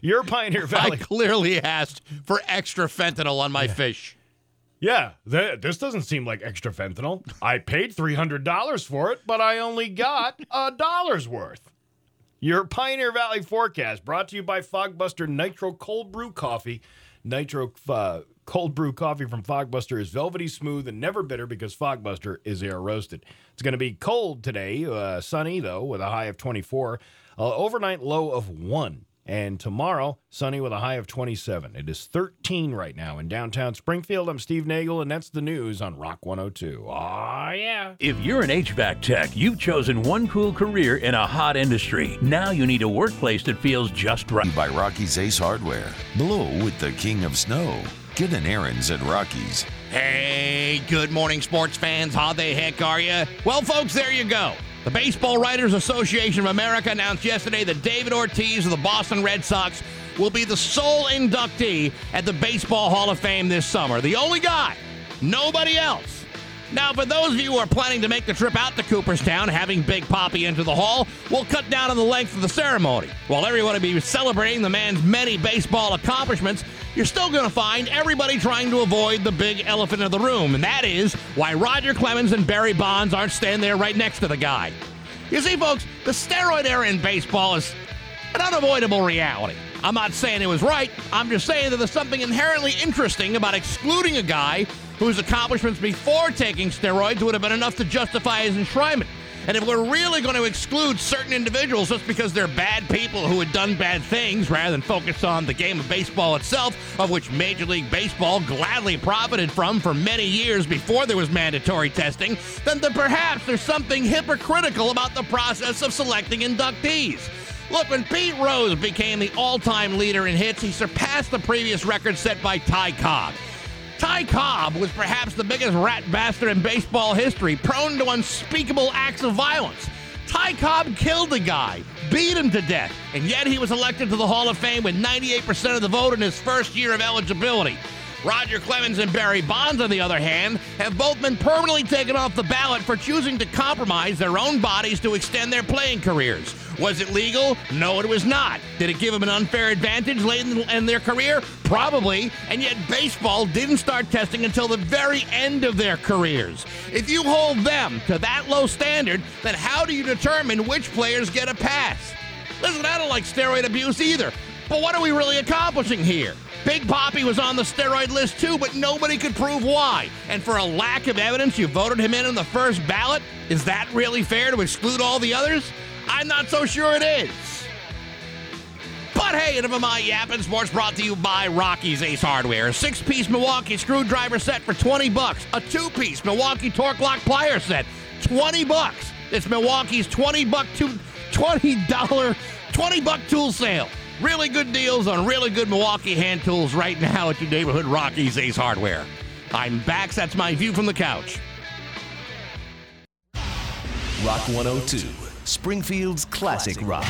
Your Pioneer Valley. I clearly asked for extra fentanyl on my fish. Yeah, th- this doesn't seem like extra fentanyl. I paid $300 for it, but I only got a dollar's worth. Your Pioneer Valley forecast brought to you by Fogbuster Nitro Cold Brew Coffee. Nitro uh, Cold Brew Coffee from Fogbuster is velvety smooth and never bitter because Fogbuster is air roasted. It's going to be cold today, uh, sunny though, with a high of 24, uh, overnight low of 1. And tomorrow, sunny with a high of 27. It is 13 right now in downtown Springfield. I'm Steve Nagel, and that's the news on Rock 102. Aw, yeah. If you're an HVAC tech, you've chosen one cool career in a hot industry. Now you need a workplace that feels just right. By Rocky's Ace Hardware. Blow with the king of snow. Get an Ariens at Rocky's. Hey, good morning, sports fans. How the heck are you? Well, folks, there you go. The Baseball Writers Association of America announced yesterday that David Ortiz of the Boston Red Sox will be the sole inductee at the Baseball Hall of Fame this summer. The only guy, nobody else. Now, for those of you who are planning to make the trip out to Cooperstown, having Big Poppy into the hall will cut down on the length of the ceremony. While everyone will be celebrating the man's many baseball accomplishments, you're still going to find everybody trying to avoid the big elephant in the room, and that is why Roger Clemens and Barry Bonds aren't standing there right next to the guy. You see, folks, the steroid era in baseball is an unavoidable reality. I'm not saying it was right. I'm just saying that there's something inherently interesting about excluding a guy whose accomplishments before taking steroids would have been enough to justify his enshrinement. And if we're really going to exclude certain individuals just because they're bad people who had done bad things rather than focus on the game of baseball itself, of which Major League Baseball gladly profited from for many years before there was mandatory testing, then, perhaps there's something hypocritical about the process of selecting inductees. Look, when Pete Rose became the all time leader in hits, he surpassed the previous record set by Ty Cobb. Ty Cobb was perhaps the biggest rat bastard in baseball history, prone to unspeakable acts of violence. Ty Cobb killed the guy, beat him to death, and yet he was elected to the Hall of Fame with 98% of the vote in his first year of eligibility. Roger Clemens and Barry Bonds, on the other hand, have both been permanently taken off the ballot for choosing to compromise their own bodies to extend their playing careers. Was it legal? No, it was not. Did it give them an unfair advantage late in, their career? Probably. And yet, baseball didn't start testing until the very end of their careers. If you hold them to that low standard, then how do you determine which players get a pass? Listen, I don't like steroid abuse either. But what are we really accomplishing here? Big Poppy was on the steroid list too, but nobody could prove why. And for a lack of evidence, you voted him in on the first ballot? Is that really fair to exclude all the others? I'm not so sure it is. But hey, enough of my yapping. Sports brought to you by Rocky's Ace Hardware. A six-piece Milwaukee screwdriver set for 20 bucks. A two-piece Milwaukee Torque Lock plier set, 20 bucks. It's Milwaukee's 20 buck two, 20 dollar, 20 buck tool sale. Really good deals on really good Milwaukee hand tools right now at your neighborhood Rocky's Ace Hardware. I'm Bax. That's my view from the couch. Rock 102, Springfield's classic rock.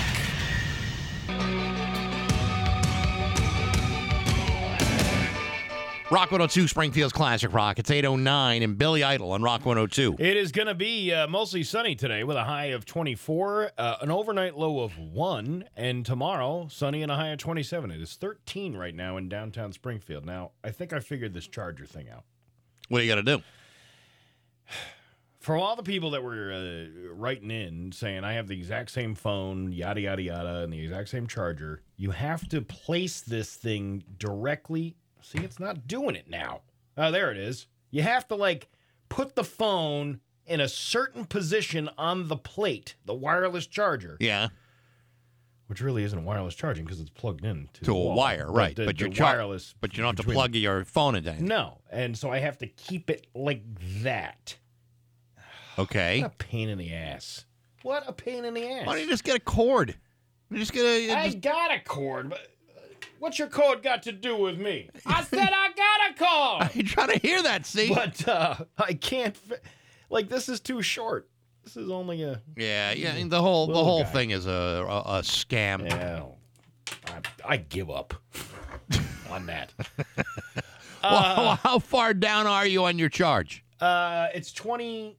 Rock 102, Springfield's Classic Rock. It's 809 and Billy Idol on Rock 102. It is going to be uh, mostly sunny today with a high of 24, uh, an overnight low of 1, and tomorrow, sunny and a high of 27. It is 13 right now in downtown Springfield. Now, I think I figured this Charger thing out. What do you got to do? For all the people that were uh, writing in saying, I have the exact same phone, yada, yada, yada, and the exact same charger, you have to place this thing directly See, it's not doing it now. Oh, there it is. You have to like put the phone in a certain position on the plate, the wireless charger. Yeah. Which really isn't wireless charging because it's plugged in to, to a wall. wire, right? the, but the you're char- wireless. But you don't have to plug your phone into anything. No, and so I have to keep it like that. Okay. What a pain in the ass. What a pain in the ass. Why don't you just get a cord? You just get a. I just- got a cord, but what's your code got to do with me? I said I got a cord. I'm trying to hear that. See. But uh, I can't. fi- Like this is too short. This is only a. Yeah, yeah. and The whole the Little whole guy. thing is a a, a scam. Yeah, I, I give up on that. well, how far down are you on your charge? Uh, it's twenty.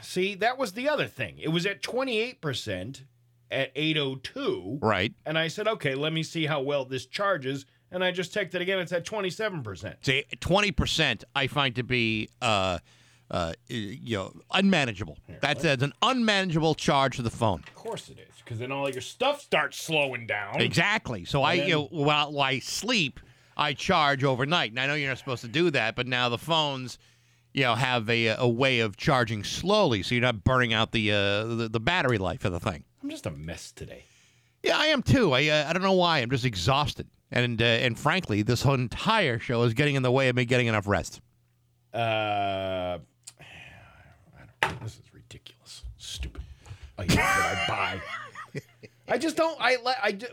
See, that was the other thing. It was at twenty eight percent at eight oh two. Right. And I said, okay, let me see how well this charges. And I just checked it again. It's at twenty seven percent. See, twenty percent I find to be uh, uh, you know unmanageable. That's, that's an unmanageable charge to the phone. Of course it is, because then all your stuff starts slowing down. Exactly. So I, then- you know, while, while I sleep, I charge overnight. And I know you're not supposed to do that, but now the phones, you know, have a, a way of charging slowly, so you're not burning out the uh, the, the battery life of the thing. I'm just a mess today. Yeah, I am too. I uh, I don't know why. I'm just exhausted, and uh, and frankly, this whole entire show is getting in the way of me getting enough rest. Uh, I don't, this is ridiculous. Stupid items that I buy. I just don't. I like. I just,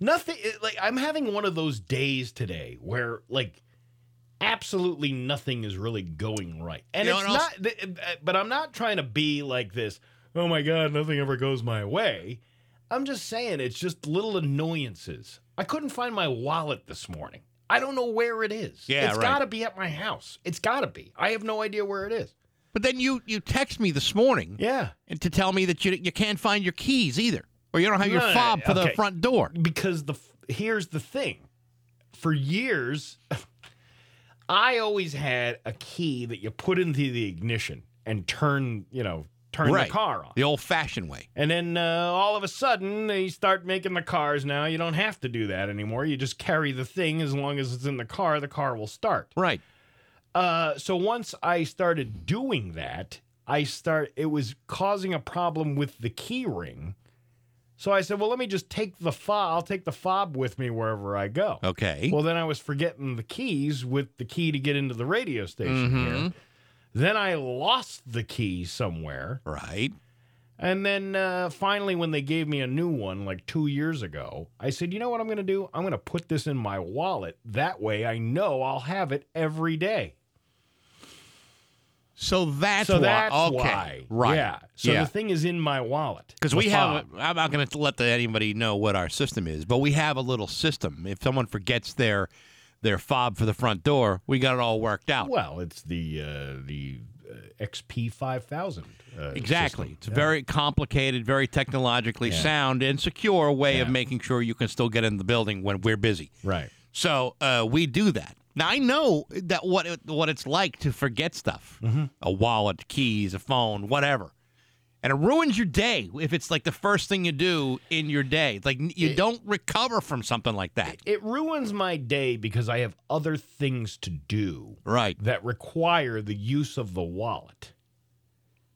nothing. Like I'm having one of those days today where like absolutely nothing is really going right, and You it's not. uh, But I'm not trying to be like this. Oh my god, nothing ever goes my way. I'm just saying it's just little annoyances. I couldn't find my wallet this morning. I don't know where it is. Yeah, it's right. got to be at my house. It's got to be. I have no idea where it is. But then you you text me this morning, Yeah. and to tell me that you you can't find your keys either, or you don't have your No, fob for the front door. Because the here's the thing. For years, I always had a key that you put into the ignition and turn, you know, turn right. the car on. the old-fashioned way. And then uh, all of a sudden, they start making the cars now. You don't have to do that anymore. You just carry the thing as long as it's in the car, the car will start. Right. Uh, so once I started doing that, I start it was causing a problem with the key ring. So I said, "Well, let me just take the fob. I'll take the fob with me wherever I go." Okay. Well, then I was forgetting the keys with the key to get into the radio station Mhm. here. Then I lost the key somewhere. Right. And then uh, finally, when they gave me a new one like two years ago, I said, you know what I'm going to do? I'm going to put this in my wallet. That way I know I'll have it every day. So that's so why. that's okay. why. Right. Yeah. So yeah. the thing is in my wallet. Because we have, I'm not going to let the, anybody know what our system is, but we have a little system. If someone forgets their their fob for the front door, we got it all worked out. Well, it's the uh, the uh, XP five thousand. Uh, exactly. system. It's a Yeah. very complicated, very technologically Yeah. sound and secure way of making sure you can still get in the building when we're busy. right. So uh, we do that. Now I know that what it, what it's like to forget stuff, Mm-hmm. a wallet, keys, a phone, whatever, and it ruins your day if it's like the first thing you do in your day. Like you don't recover from something like that. It ruins my day because I have other things to do Right. that require the use of the wallet.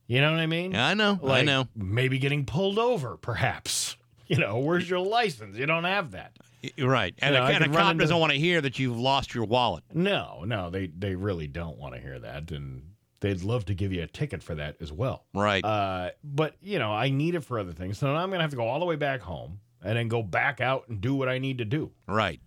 You know what I mean? Yeah, I know. I know. Maybe getting pulled over, perhaps. You know, where's your license? You don't have that. Right. And, You know, a, and a cop into- doesn't want to hear that you've lost your wallet. No, no, they they really don't want to hear that, and they'd love to give you a ticket for that as well. Right. Uh, but you know, I need it for other things, so I'm gonna have to go all the way back home and then go back out and do what I need to do. right.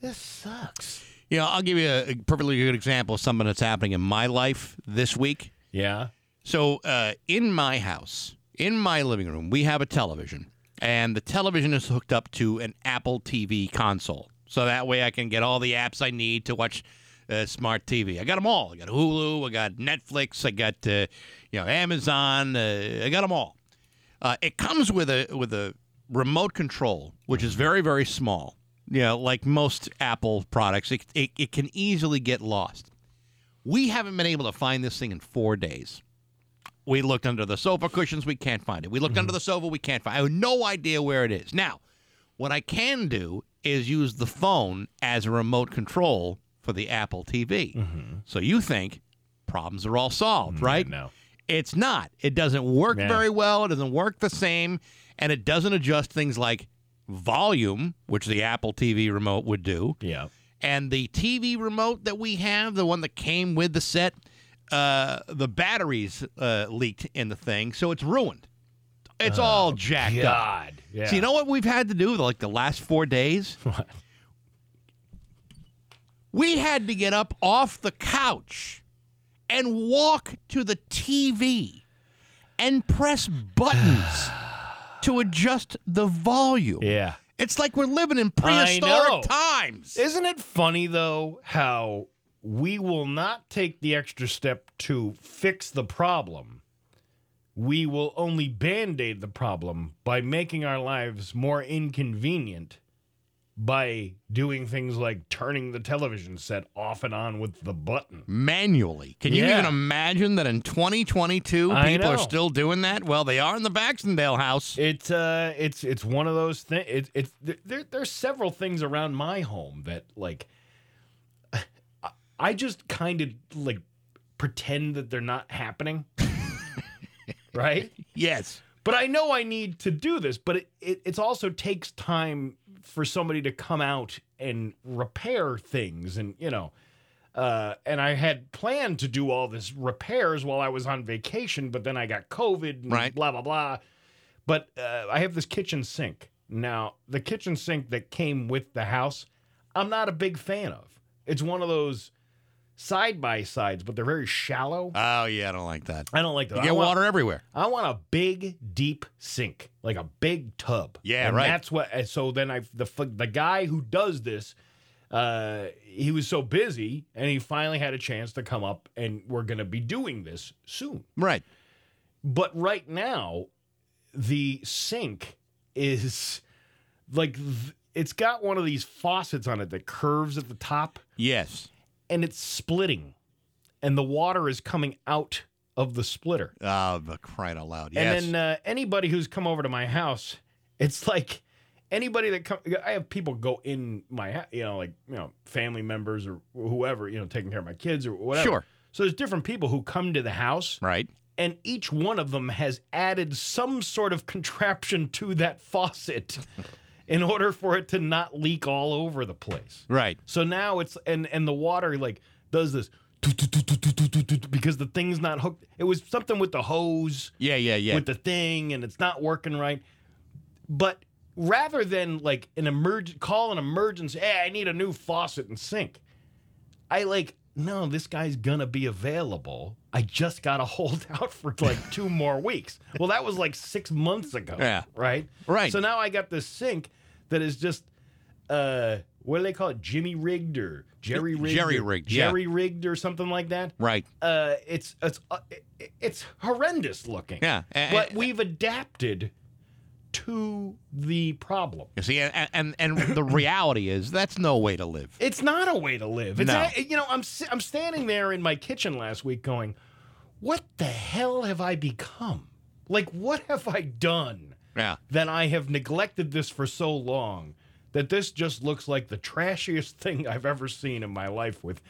This sucks. Yeah, I'll give you a, a perfectly good example of something that's happening in my life this week. Yeah. So, uh, in my house, in my living room, we have a television, and the television is hooked up to an Apple TV console. So that way I can get all the apps I need to watch uh, smart TV. I got them all. I got Hulu, I got Netflix, I got uh, you know Amazon. Uh, I got them all. Uh, it comes with a with a remote control, which is very very small. You know, like most Apple products, it, it, it can easily get lost. We haven't been able to find this thing in four days. We looked under the sofa cushions, we can't find it. We looked under the sofa, we can't find it. I have no idea where it is. Now, what I can do is use the phone as a remote control for the Apple TV. So you think problems are all solved, right? No. It's not. It doesn't work Yeah. very well. It doesn't work the same. And it doesn't adjust things like volume, which the Apple TV remote would do. Yeah. And the TV remote that we have, the one that came with the set, uh, the batteries uh, leaked in the thing, so it's ruined. It's all jacked up. God. Yeah. So you know what we've had to do like the last four days? What? We had to get up off the couch and walk to the TV and press buttons to adjust the volume. Yeah. It's like we're living in prehistoric times. Isn't it funny though how we will not take the extra step to fix the problem? We will only band aid the problem by making our lives more inconvenient by doing things like turning the television set off and on with the button. Manually. Can you Yeah. even imagine that in 2022 I people are know. still doing that? Well, they are in the Baxendale house. It's uh, it's it's one of those things. It, it's there. There's several things around my home that like, I- I just kind of like pretend that they're not happening, right? Yes. But I know I need to do this. But it, it it's also takes time for somebody to come out and repair things, and you know. Uh, and I had planned to do all this repairs while I was on vacation, but then I got COVID and Right. blah blah blah. But uh, I have this kitchen sink. Now, the kitchen sink that came with the house, I'm not a big fan of. It's one of those side by sides, but they're very shallow. Oh, yeah, I don't like that. I don't like that. You I get want- water everywhere. I want a big, deep sink, like a big tub. Yeah, and right. That's what. So then I the the guy who does this, uh, he was so busy, and he finally had a chance to come up, and we're gonna be doing this soon. Right. But right now, the sink is like th- it's got one of these faucets on it that curves at the top, Yes. And it's splitting, and the water is coming out of the splitter. Oh, but crying out loud. Yes. And then uh, anybody who's come over to my house, it's like anybody that come. I have people go in my, you know, like you know, family members or whoever, you know, taking care of my kids or whatever. Sure. So there's different people who come to the house, right. and each one of them has added some sort of contraption to that faucet. In order for it to not leak all over the place. Right. So now it's and and the water like does this because the thing's not hooked. It was something with the hose. Yeah, yeah, yeah. With the thing, and it's not working right. But rather than like an emerg call an emergency, hey, I need a new faucet and sink. I like no, this guy's gonna be available. I just gotta hold out for like two more weeks. Well, that was like six months ago. Yeah. Right? Right. So now I got this sink that is just uh what do they call it? Jimmy rigged or Jerry rigged? Jerry rigged, yeah. Jerry rigged or something like that. Right. Uh it's it's uh, it's horrendous looking. Yeah, a- But we've adapted to the problem. You see, and, and and the reality is that's no way to live. It's not a way to live. It's No. a- you know, I'm I'm standing there in my kitchen last week going, "What the hell have I become? Like what have I done Yeah. that I have neglected this for so long that this just looks like the trashiest thing I've ever seen in my life with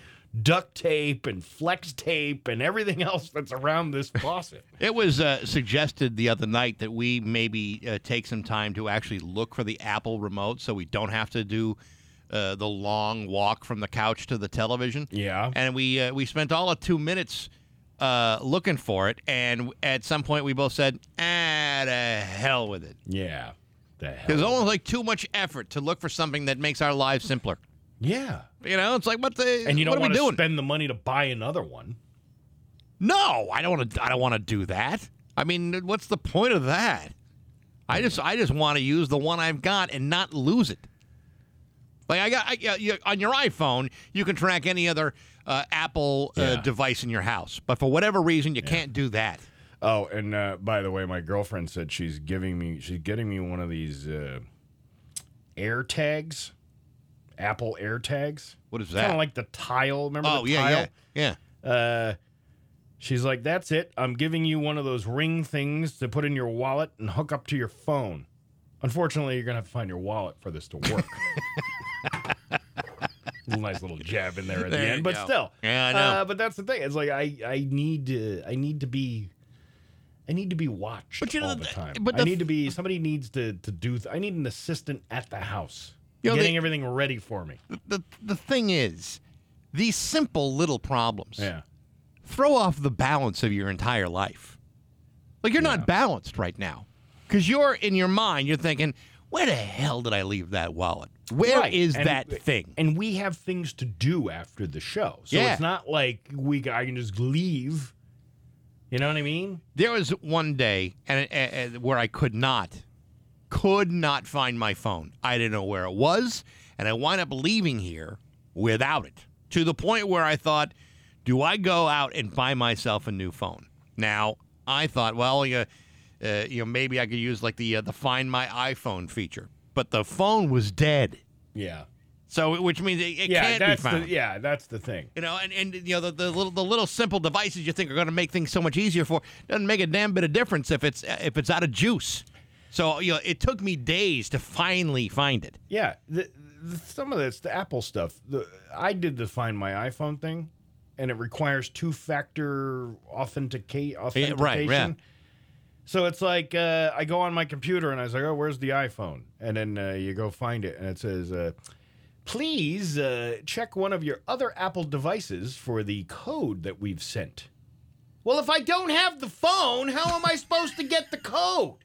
duct tape and flex tape and everything else that's around this faucet." It was uh, suggested the other night that we maybe uh, take some time to actually look for the Apple remote so we don't have to do uh, the long walk from the couch to the television. Yeah. And we uh, we spent all of two minutes uh, looking for it, and at some point we both said, "Ah, the hell with it." yeah. The hell. There's almost like too much effort to look for something that makes our lives simpler. Yeah. You know, it's like what the And you don't what want to spend the money to buy another one. No, I don't want to. I don't want to do that. I mean, what's the point of that? I just, I just want to use the one I've got and not lose it. Like I got I, you, on your iPhone, you can track any other uh, Apple uh, Yeah. device in your house, but for whatever reason, you can't do that. Oh, and uh, by the way, my girlfriend said she's giving me she's getting me one of these uh, Air Tags, Apple Air Tags. What is that? Kind of like the tile. Remember Oh the yeah, tile? yeah, yeah. Uh, she's like, "That's it. I'm giving you one of those ring things to put in your wallet and hook up to your phone." Unfortunately, you're gonna have to find your wallet for this to work. nice little jab in there at There the end, but go. still, Yeah, I know. Uh, but that's the thing. It's like I I need to I need to be. I need to be watched But you know, all the the- time. but I need to be somebody needs to to do. Th- I need an assistant at the house, You know, getting the- everything ready for me. The the thing is, these simple little problems Yeah, throw off the balance of your entire life. Like you're not balanced right now because you're in your mind. You're thinking, "Where the hell did I leave that wallet? Where is Right. And- that thing?" And we have things to do after the show, so Yeah. it's not like we I can just leave. You know what I mean? There was one day and uh, where I could not, could not find my phone. I didn't know where it was, and I wind up leaving here without it to the point where I thought, "Do I go out and buy myself a new phone?" Now I thought, well, you, uh, you know, maybe I could use like the uh, the Find My iPhone feature, but the phone was dead. Yeah. So, which means it, it yeah, can't be found. the yeah, that's the thing. You know, and, and you know the, the little the little simple devices you think are going to make things so much easier for doesn't make a damn bit of difference if it's if it's out of juice. So you know, it took me days to finally find it. Yeah, the, the, some of this, the Apple stuff. The, I did the Find My iPhone thing, and it requires two-factor authenticate eh, authentication. right, yeah. So it's like uh, I go on my computer and I was like, "Oh, where's the iPhone?" And then uh, you go find it, and it says, uh, "Please uh, check one of your other Apple devices for the code that we've sent." Well, if I don't have the phone, how am I supposed to get the code?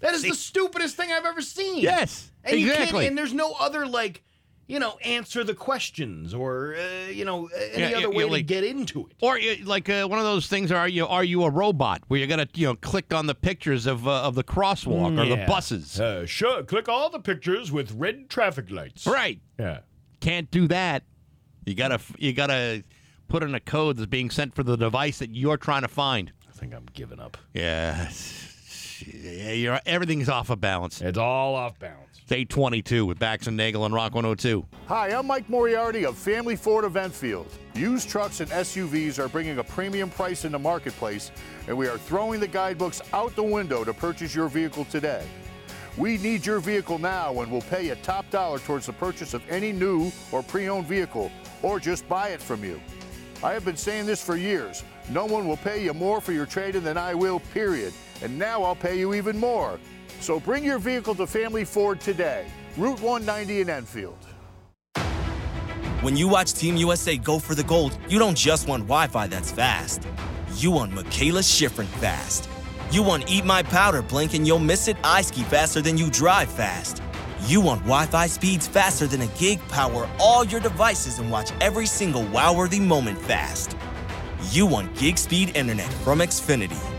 That is the stupidest thing I've ever seen. Yes, and You exactly. can't, and there's no other like, you know, answer the questions or uh, you know any Yeah, other you- way you to get into it. Or uh, like uh, one of those things. Are you are you a robot where you got to you know click on the pictures of uh, of the crosswalk or the buses? Uh, sure, click all the pictures with red traffic lights. Right. Yeah. Can't do that. You gotta you gotta put in a code that's being sent for the device that you're trying to find. I think I'm giving up. Yeah. Yeah, you're, everything's off of balance. It's all off balance. It's 822 with Bax and Nagel and Rock 102. Hi, I'm Mike Moriarty of Family Ford in Enfield. Used trucks and SUVs are bringing a premium price in the marketplace, and we are throwing the guidebooks out the window to purchase your vehicle today. We need your vehicle now and will pay a top dollar towards the purchase of any new or pre owned vehicle, or just buy it from you. I have been saying this for years. No one will pay you more for your trade in than I will, period. And now I'll pay you even more. So bring your vehicle to Family Ford today, Route 190 in Enfield. When you watch Team USA go for the gold, you don't just want Wi Fi that's fast. You want Mikaela Shiffrin fast. You want Eat My Powder blink and you'll miss it I ski faster than you drive fast. You want Wi Fi speeds faster than a gig power all your devices and watch every single wow worthy moment fast. You want gig speed internet from Xfinity.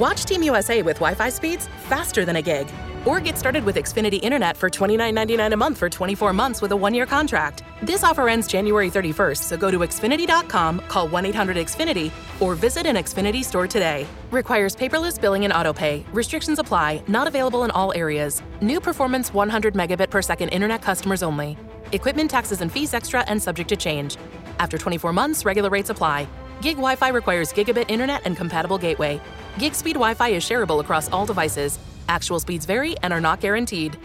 Watch Team USA with Wi Fi speeds faster than a gig. Or get started with Xfinity Internet for $29.99 a month for 24 months with a one year contract. This offer ends January 31st, so go to Xfinity.com, call 1 800 Xfinity, or visit an Xfinity store today. Requires paperless billing and autopay. Restrictions apply, not available in all areas. New performance 100 megabit per second internet customers only. Equipment taxes and fees extra and subject to change. After 24 months, regular rates apply. Gig Wi Fi requires gigabit internet and compatible gateway. Gig speed Wi Fi is shareable across all devices. Actual speeds vary and are not guaranteed.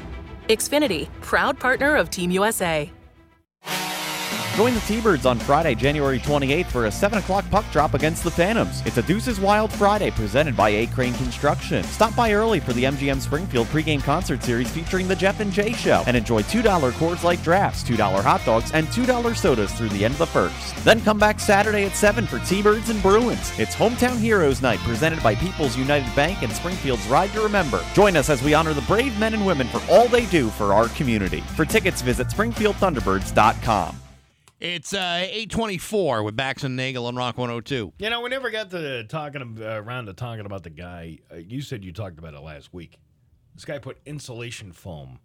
Xfinity, proud partner of Team USA. Join the T-Birds on Friday, January 28th for a 7 o'clock puck drop against the Phantoms. It's a Deuces Wild Friday presented by A Crane Construction. Stop by early for the MGM Springfield pregame concert series featuring the Jeff and Jay Show and enjoy $2 Coors Light drafts, $2 hot dogs, and $2 sodas through the end of the first. Then come back Saturday at 7 for T-Birds and Bruins. It's Hometown Heroes Night presented by People's United Bank and Springfield's Ride to Remember. Join us as we honor the brave men and women for all they do for our community. For tickets, visit SpringfieldThunderbirds.com. It's uh, 824 with Bax and Nagel on Rock 102. You know, we never got to talking uh, around to talking about the guy. Uh, you said you talked about it last week. This guy put insulation foam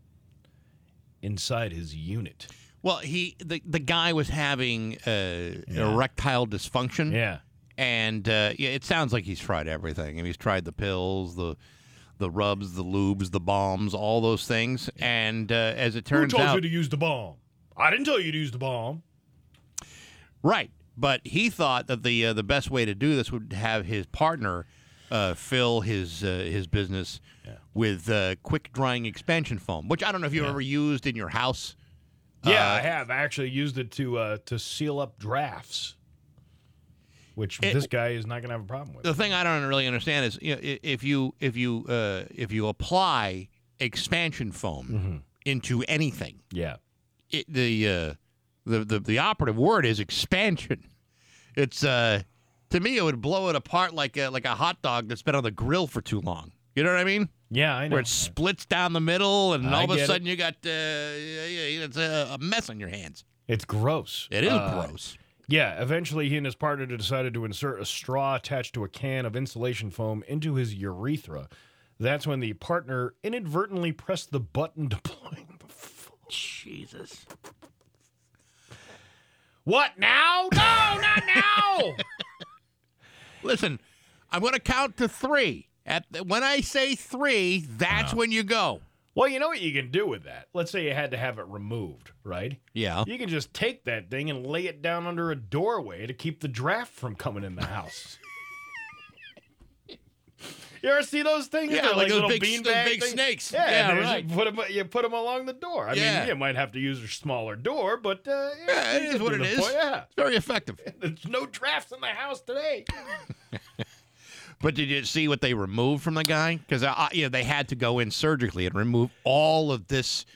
inside his unit. Well, he the, the guy was having uh, erectile dysfunction. Yeah. And uh, yeah, it sounds like he's tried everything. And he's tried the pills, the the rubs, the lubes, the bombs, all those things. And uh, as it turns out, Who told out, you to use the bomb? I didn't tell you to use the bomb. Right, but he thought that the uh, the best way to do this would have his partner uh, fill his uh, his business with uh, quick drying expansion foam, which I don't know if you've ever used in your house. Yeah, Uh, I have. I actually used it to uh, to seal up drafts, which It- this guy is not going to have a problem with. The thing I don't really understand is you know, if you if you uh, if you apply expansion foam into anything, Yeah. it, the, uh, the the the operative word is expansion. It's uh, to me it would blow it apart like a, like a hot dog that's been on the grill for too long. You know what I mean? Yeah, I know. Where it splits down the middle, and I all of a get it. sudden you got uh, it's a, a mess on your hands. It's gross. It is Uh, gross. Yeah, eventually he and his partner decided to insert a straw attached to a can of insulation foam into his urethra. That's when the partner inadvertently pressed the button deploying the foam. Jesus. What now? No, not now. Listen, I'm going to count to three. At the, when I say three, that's uh-huh. when you go. Well, you know what you can do with that? Let's say you had to have it removed, right? Yeah. You can just take that thing and lay it down under a doorway to keep the draft from coming in the house. you ever see those things? Yeah, They're like those little big- beanbag those big things. snakes. Yeah, Yeah, right. You put them, you put 'em along the door. I Yeah. mean, you might have to use a smaller door, but uh, Yeah, it you what it is. point. Yeah, It's very effective. there's no drafts in the house today. But did you see what they removed from the guy? Because uh, you know they had to go in surgically and remove all of this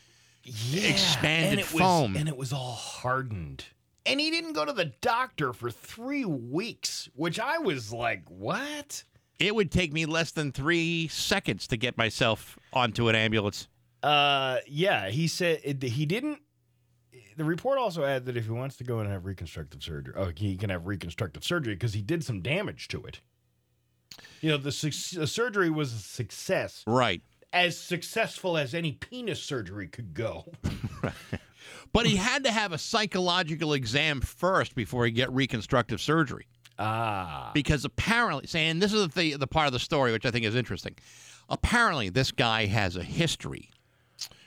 yeah, expanded and it foam. was, and it was all hardened. And he didn't go to the doctor for three weeks, which I was like, what? It would take me less than three seconds to get myself onto an ambulance. Uh, yeah, he said it, he didn't. The report also added that if he wants to go and have reconstructive surgery, oh, he can have reconstructive surgery because he did some damage to it. You know, the, suc- the surgery was a success, Right. as successful as any penis surgery could go. But he had to have a psychological exam first before he get reconstructive surgery. Ah, Because apparently, saying this is the the part of the story which I think is interesting. Apparently, this guy has a history,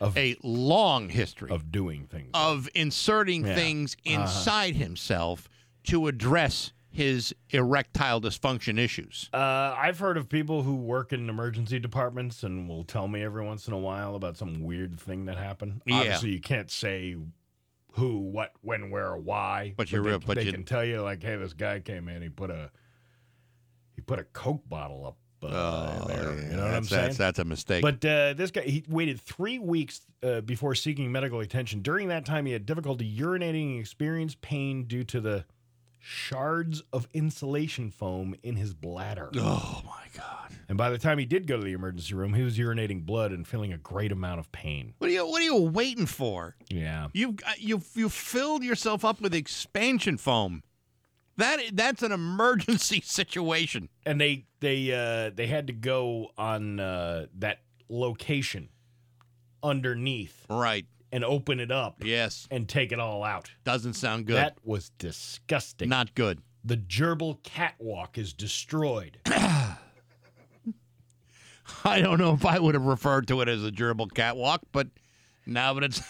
Of- a long history of doing things. of inserting Yeah. things Uh-huh. inside himself to address his erectile dysfunction issues. Uh, I've heard of people who work in emergency departments and will tell me every once in a while about some weird thing that happened. Yeah. Obviously, you can't say who, what, when, where, why. But you're they, real- but they you- can tell you like, hey, this guy came in, he put a he put a Coke bottle up But Oh, there, yeah, you know what I'm saying? That's, that's a mistake. But uh, this guy, he waited three weeks uh, before seeking medical attention. During that time, he had difficulty urinating and experienced pain due to the shards of insulation foam in his bladder. oh my God! And by the time he did go to the emergency room, he was urinating blood and feeling a great amount of pain. What are you What are you waiting for? Yeah. You've you've you filled yourself up with expansion foam. That that's an emergency situation. And they they uh, they had to go on uh, that location underneath Right. and open it up Yes. and take it all out. Doesn't sound good. That was disgusting. Not good. the gerbil catwalk is destroyed. I don't know if I would have referred to it as a gerbil catwalk, but now that it's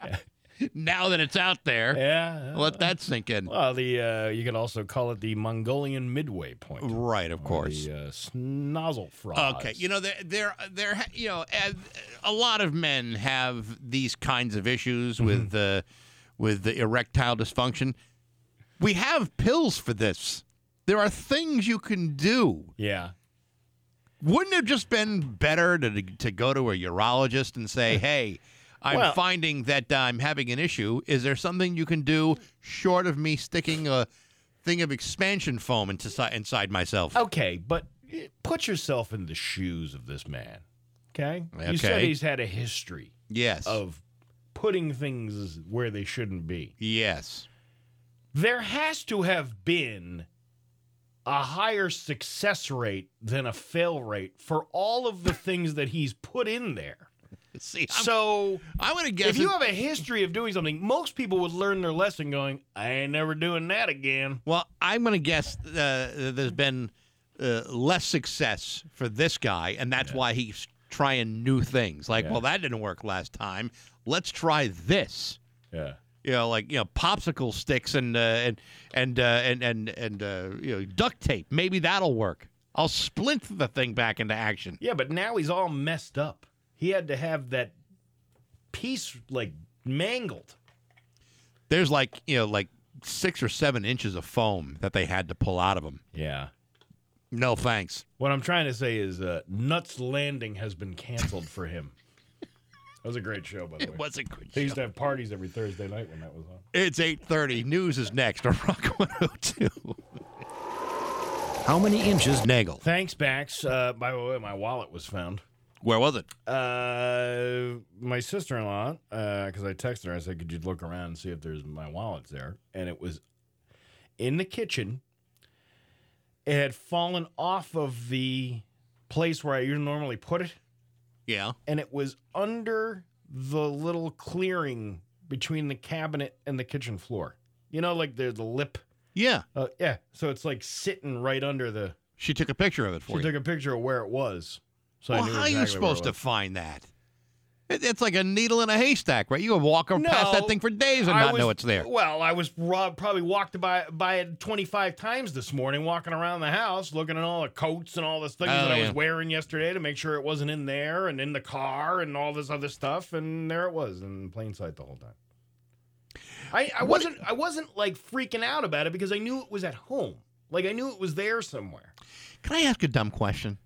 now that it's out there, yeah. let that sink in. Well, the uh, you could also call it the Mongolian midway point. Right, of course. The uh, snozzle frog. Okay, you know there there there you know a lot of men have these kinds of issues with uh, with the erectile dysfunction. We have pills for this. There are things you can do. Yeah. Wouldn't it have just been better to to go to a urologist and say, "Hey, I'm Well- finding that I'm having an issue. Is there something you can do short of me sticking a thing of expansion foam into, inside myself?" Okay, but eh, put yourself in the shoes of this man. Okay. You said he's had a history Yes. of putting things where they shouldn't be. yes. There has to have been a higher success rate than a fail rate for all of the things that he's put in there. See, I'm, So I'm to guess if you have a history of doing something, most people would learn their lesson going, I ain't never doing that again. Well, I'm going to guess uh, there's been uh, less success for this guy, and that's why he's trying new things. Like, well, that didn't work last time. Let's try this. Yeah. You know, like you know, popsicle sticks and uh, and and uh, and and and uh, you know, duct tape. Maybe that'll work. I'll splint the thing back into action. Yeah, but now he's all messed up. He had to have that piece like mangled. There's like you know, like six or seven inches of foam that they had to pull out of him. Yeah. No thanks. What I'm trying to say is uh, Knots Landing has been canceled for him. That was a great show, by the way. It was a good show. They used to have parties every Thursday night when that was on. It's 8:30. News is next on Rock 102. How many inches? Nagel. Thanks, Bax. Uh, by the way, my wallet was found. Where was it? Uh, my sister in law, because I texted her, I said, "Could you look around and see if there's my wallet's there?" And it was in the kitchen. It had fallen off of the place where I usually normally put it, Yeah. and it was under the little clearing between the cabinet and the kitchen floor. You know, like the the lip. Yeah. Uh, yeah. So it's like sitting right under the. She took a picture of it for She you. took a picture of where it was. So well, I knew how are you exactly where it supposed to find that? It, it's like a needle in a haystack, right? You would walk past that thing for days and I not was- know it's there. Well, I was probably walked by by it 25 times this morning, walking around the house, looking at all the coats and all the things Oh, that I was wearing yesterday to make sure it wasn't in there and in the car and all this other stuff. And there it was in plain sight the whole time. I, I wasn't I wasn't like freaking out about it because I knew it was at home. Like I knew it was there somewhere. Can I ask a dumb question?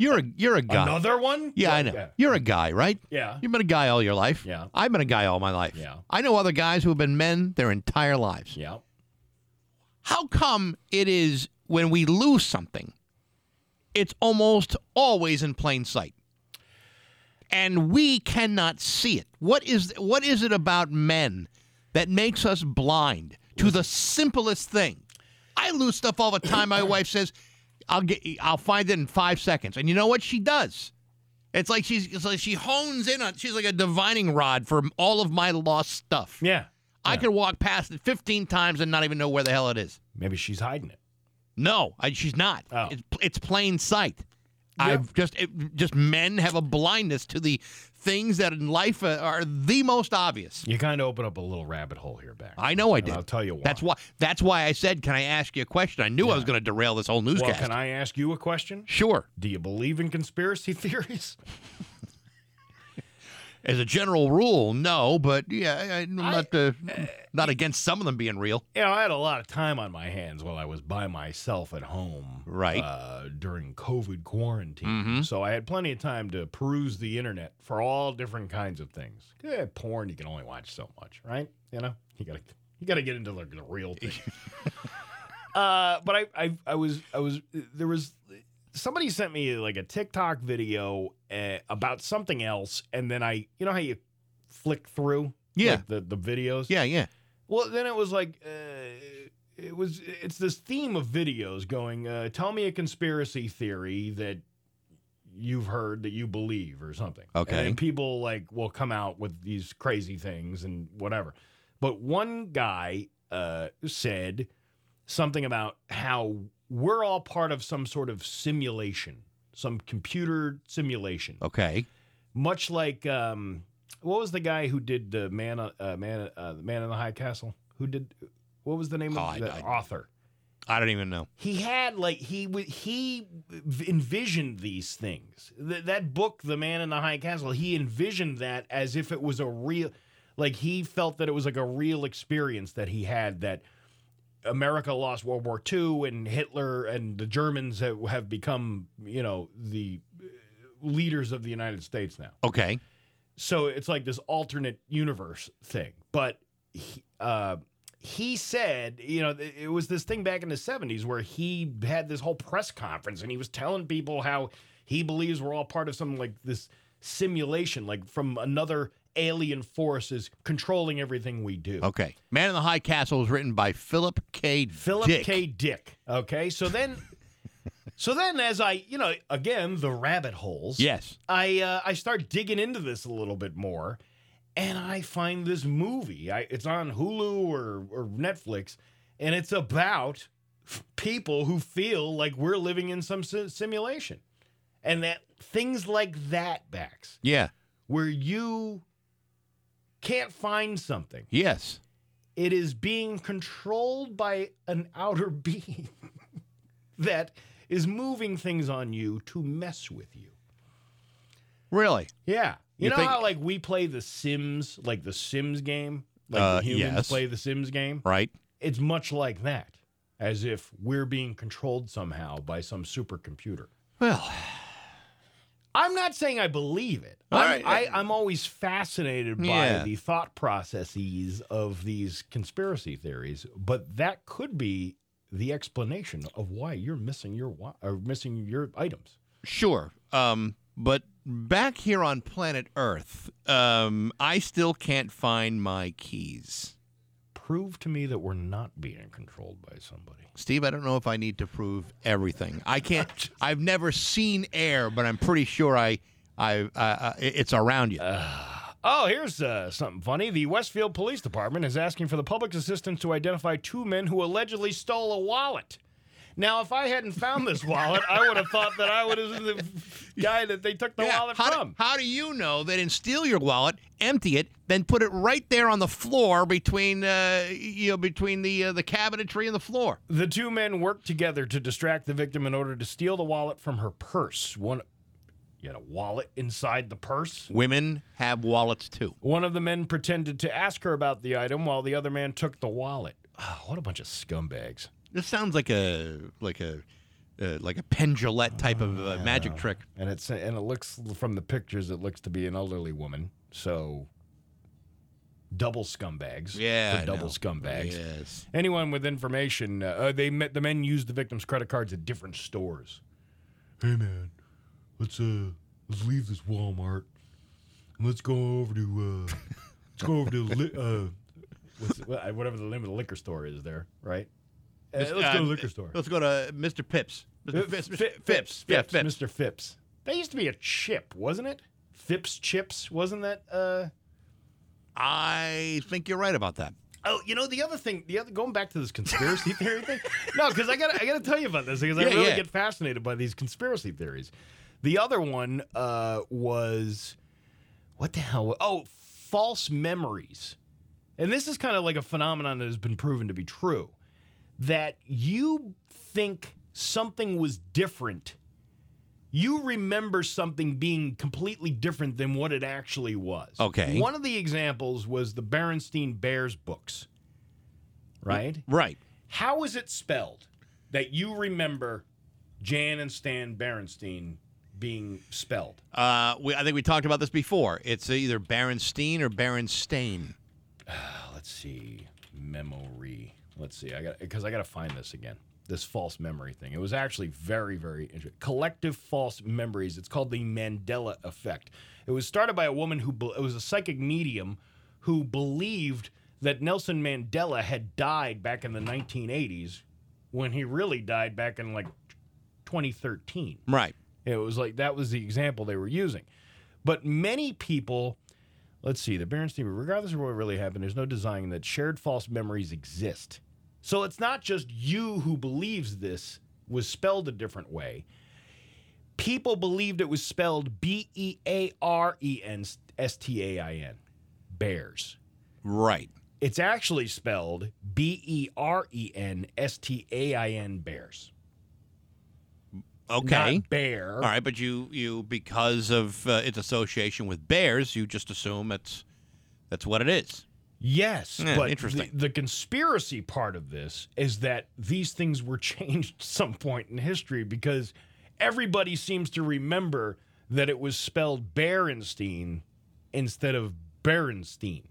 You're a you're a guy. Another one? Yeah, I know. yeah. You're a guy, right? Yeah. You've been a guy all your life. Yeah. I've been a guy all my life. Yeah. I know other guys who have been men their entire lives. Yeah. How come it is when we lose something, it's almost always in plain sight? And we cannot see it. What is what is it about men that makes us blind to the simplest thing? I lose stuff all the time. My wife says, "I'll get, I'll find it in five seconds," and you know what she does? It's like she's, it's like she hones in on. She's like a divining rod for all of my lost stuff. Yeah. I could walk past it 15 times and not even know where the hell it is. Maybe she's hiding it. No, I, she's not. Oh. It's, it's plain sight. I've just it, just men have a blindness to the things that in life uh, are the most obvious. You kind of open up a little rabbit hole here, back. I know I did. I'll tell you why. That's why. That's why I said, "Can I ask you a question?" I knew I was going to derail this whole newscast. Well, can I ask you a question? Sure. Do you believe in conspiracy theories? As a general rule, no, but yeah, I, I'm not uh, not against some of them being real. You know, I had a lot of time on my hands while I was by myself at home, Right. Uh, during COVID quarantine, Mhm. so I had plenty of time to peruse the internet for all different kinds of things. Yeah, porn you can only watch so much, right? You know, you gotta you gotta get into the, the real thing. uh, but I, I I was I was there was somebody sent me like a TikTok video uh, about something else, and then I you know how you flick through Yeah. like, the the videos Yeah, yeah. well, then it was like uh, it was. It's this theme of videos going. Uh, tell me a conspiracy theory that you've heard that you believe or something. Okay. And people like will come out with these crazy things and whatever. But one guy uh, said something about how we're all part of some sort of simulation, some computer simulation Okay. much like um, what was the guy who did the man uh, man uh, the man in the high castle who did what was the name Oh, of the I- author I don't even know. he had like he he envisioned these things Th- that book the man in the high castle he envisioned that as if it was a real like he felt that it was like a real experience that he had that America lost World War II and Hitler and the Germans have, have become, you know, the uh, leaders of the United States now. Okay. So it's like this alternate universe thing. But he, uh, he said, you know, it was this thing back in the 70s where he had this whole press conference and he was telling people how he believes we're all part of some like this simulation, like from another alien forces controlling everything we do. Okay. Man in the High Castle was written by Philip K. Philip Dick. K. Dick. Okay, so then, so then, as I, you know, again the rabbit holes. Yes. I uh, I start digging into this a little bit more, and I find this movie. I, it's on Hulu or or Netflix, and it's about people who feel like we're living in some si- simulation, and that things like that, Bax. Yeah. where you can't find something. Yes. It is being controlled by an outer being that is moving things on you to mess with you. Really? Yeah. You, You know think- how like we play the Sims, like the Sims game? Like Uh, the humans yes. play the Sims game? Right. It's much like that. As if we're being controlled somehow by some supercomputer. Well, I'm not saying I believe it. All I'm, right. I, I'm always fascinated by Yeah. the thought processes of these conspiracy theories, but that could be the explanation of why you're missing your or missing your items. Sure. Um, but back here on planet Earth, um, I still can't find my keys. Prove to me that we're not being controlled by somebody. Steve, I don't know if I need to prove everything. I can't. I've never seen air, but I'm pretty sure I, I, uh, uh, it's around you. Oh, here's uh, something funny. The Westfield Police Department is asking for the public's assistance to identify two men who allegedly stole a wallet. Now, if I hadn't found this wallet, I would have thought that I would have been the guy that they took the Yeah, wallet how, from. Do, how do you know they didn't steal your wallet, empty it, then put it right there on the floor between, uh, you know, between the uh, the cabinetry and the floor? The two men worked together to distract the victim in order to steal the wallet from her purse. One, you had a wallet inside the purse. Women have wallets too. One of the men pretended to ask her about the item while the other man took the wallet. Oh, what a bunch of scumbags. This sounds like a like a uh, like a pendulette type of uh, magic trick. And it's and it looks from the pictures, it looks to be an elderly woman. So double scumbags. Yeah, for double scumbags. Yes. Anyone with information, uh, uh, they met the men used the victim's credit cards at different stores. Hey man, let's uh let's leave this Walmart and let's go over to uh let's go over to li- uh whatever the name of the liquor store is there, right? Uh, let's go to the liquor store. Let's go to Mr. Pips. Mr. Uh, Phipps. Fi- Mr. Phipps, Phipps. Yeah. Mr. Phipps. That used to be a chip, wasn't it? Phipps chips, wasn't that? Uh, I think you're right about that. oh, you know the other thing, the other going back to this conspiracy theory thing. No, because I got I got to tell you about this because I Yeah, really yeah. get fascinated by these conspiracy theories. The other one uh, was what the hell? Oh, false memories, and this is kind of like a phenomenon that has been proven to be true. That you think something was different you remember something being completely different than what it actually was. Okay. One of the examples was the Berenstein Bears books. Right? Right. How is it spelled that you remember Jan and Stan Berenstein being spelled? Uh, we, I think we talked about this before. It's either Berenstein or Berenstain. Let's see. Memory. Let's see. I got because I got to find this again. This false memory thing. It was actually very, very interesting. Collective false memories. It's called the Mandela effect. It was started by a woman who be- it was a psychic medium who believed that Nelson Mandela had died back in the 1980s when he really died back in like 2013. Right. It was like that was the example they were using. But many people, let's see, the Berenstein, regardless of what really happened, there's no denying that shared false memories exist. So it's not just you who believes this was spelled a different way. People believed it was spelled B E A R E N S T A I N, bears. Right. It's actually spelled B E R E N S T A I N, bears. Okay. Not bear. All right, but you you because of uh, its association with bears, you just assume it's that's what it is. Yes, Yeah, but interesting. The, the conspiracy part of this is that these things were changed some point in history because everybody seems to remember that it was spelled Berenstein instead of Berenstein.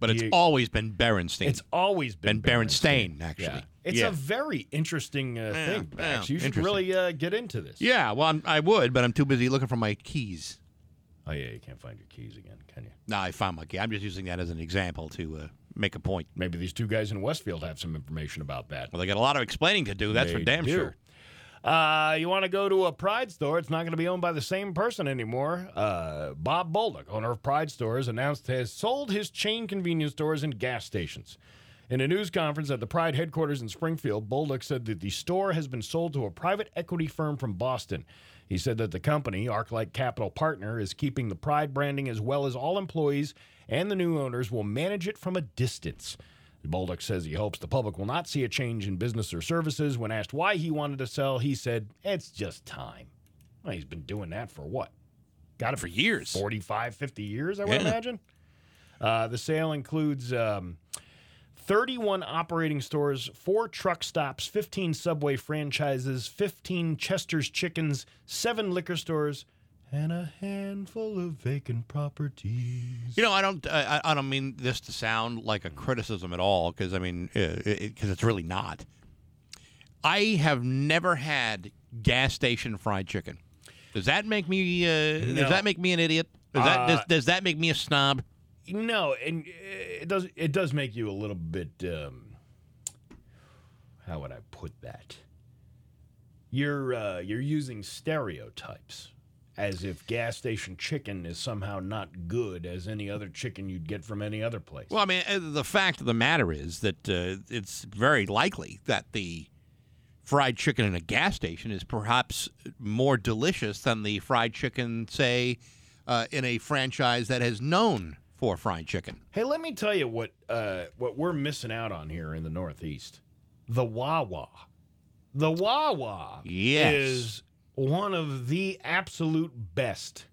But it's You- always been Berenstein. It's always been been Berenstain, actually. Yeah. It's yeah. a very interesting uh, thing, Max. you should really uh, get into this. Yeah, well, I'm, I would, but I'm too busy looking for my keys. Oh yeah, you can't find your keys again, can you? No, I found my key. I'm just using that as an example to uh, make a point. Maybe these two guys in Westfield have some information about that. Well, they got a lot of explaining to do. That's for damn do. sure. Uh, you want to go to a Pride store? It's not going to be owned by the same person anymore. Uh, Bob Bolduc, owner of Pride Stores, announced has sold his chain convenience stores and gas stations. In a news conference at the Pride headquarters in Springfield, Bolduc said that the store has been sold to a private equity firm from Boston. He said that the company, Arclight Capital Partner, is keeping the Pride branding as well as all employees and the new owners will manage it from a distance. Bolduc says he hopes the public will not see a change in business or services. When asked why he wanted to sell, he said, It's just time. Well, he's been doing that for what? Got it For years. 45, 50 years, I would Yeah. imagine. Uh, the sale includes um, 31 operating stores, four truck stops, 15 Subway franchises, 15 Chester's Chickens, seven liquor stores, and a handful of vacant properties. You know, I don't. I, I don't mean this to sound like a criticism at all, because I mean, because it, 'cause it's really not. I have never had gas station fried chicken. Does that make me? Uh, No. Does that make me an idiot? Does that does, Uh, does that make me a snob? No, and uh, it does it does make you a little bit um how would I put that? You're uh, you're using stereotypes as if gas station chicken is somehow not good as any other chicken you'd get from any other place. Well, I mean, uh, the fact of the matter is that uh, it's very likely that the fried chicken in a gas station is perhaps more delicious than the fried chicken, say, uh, in a franchise that has known for fried chicken. Hey, let me tell you what uh, what we're missing out on here in the Northeast. The Wawa. The Wawa Yes. is one of the absolute best.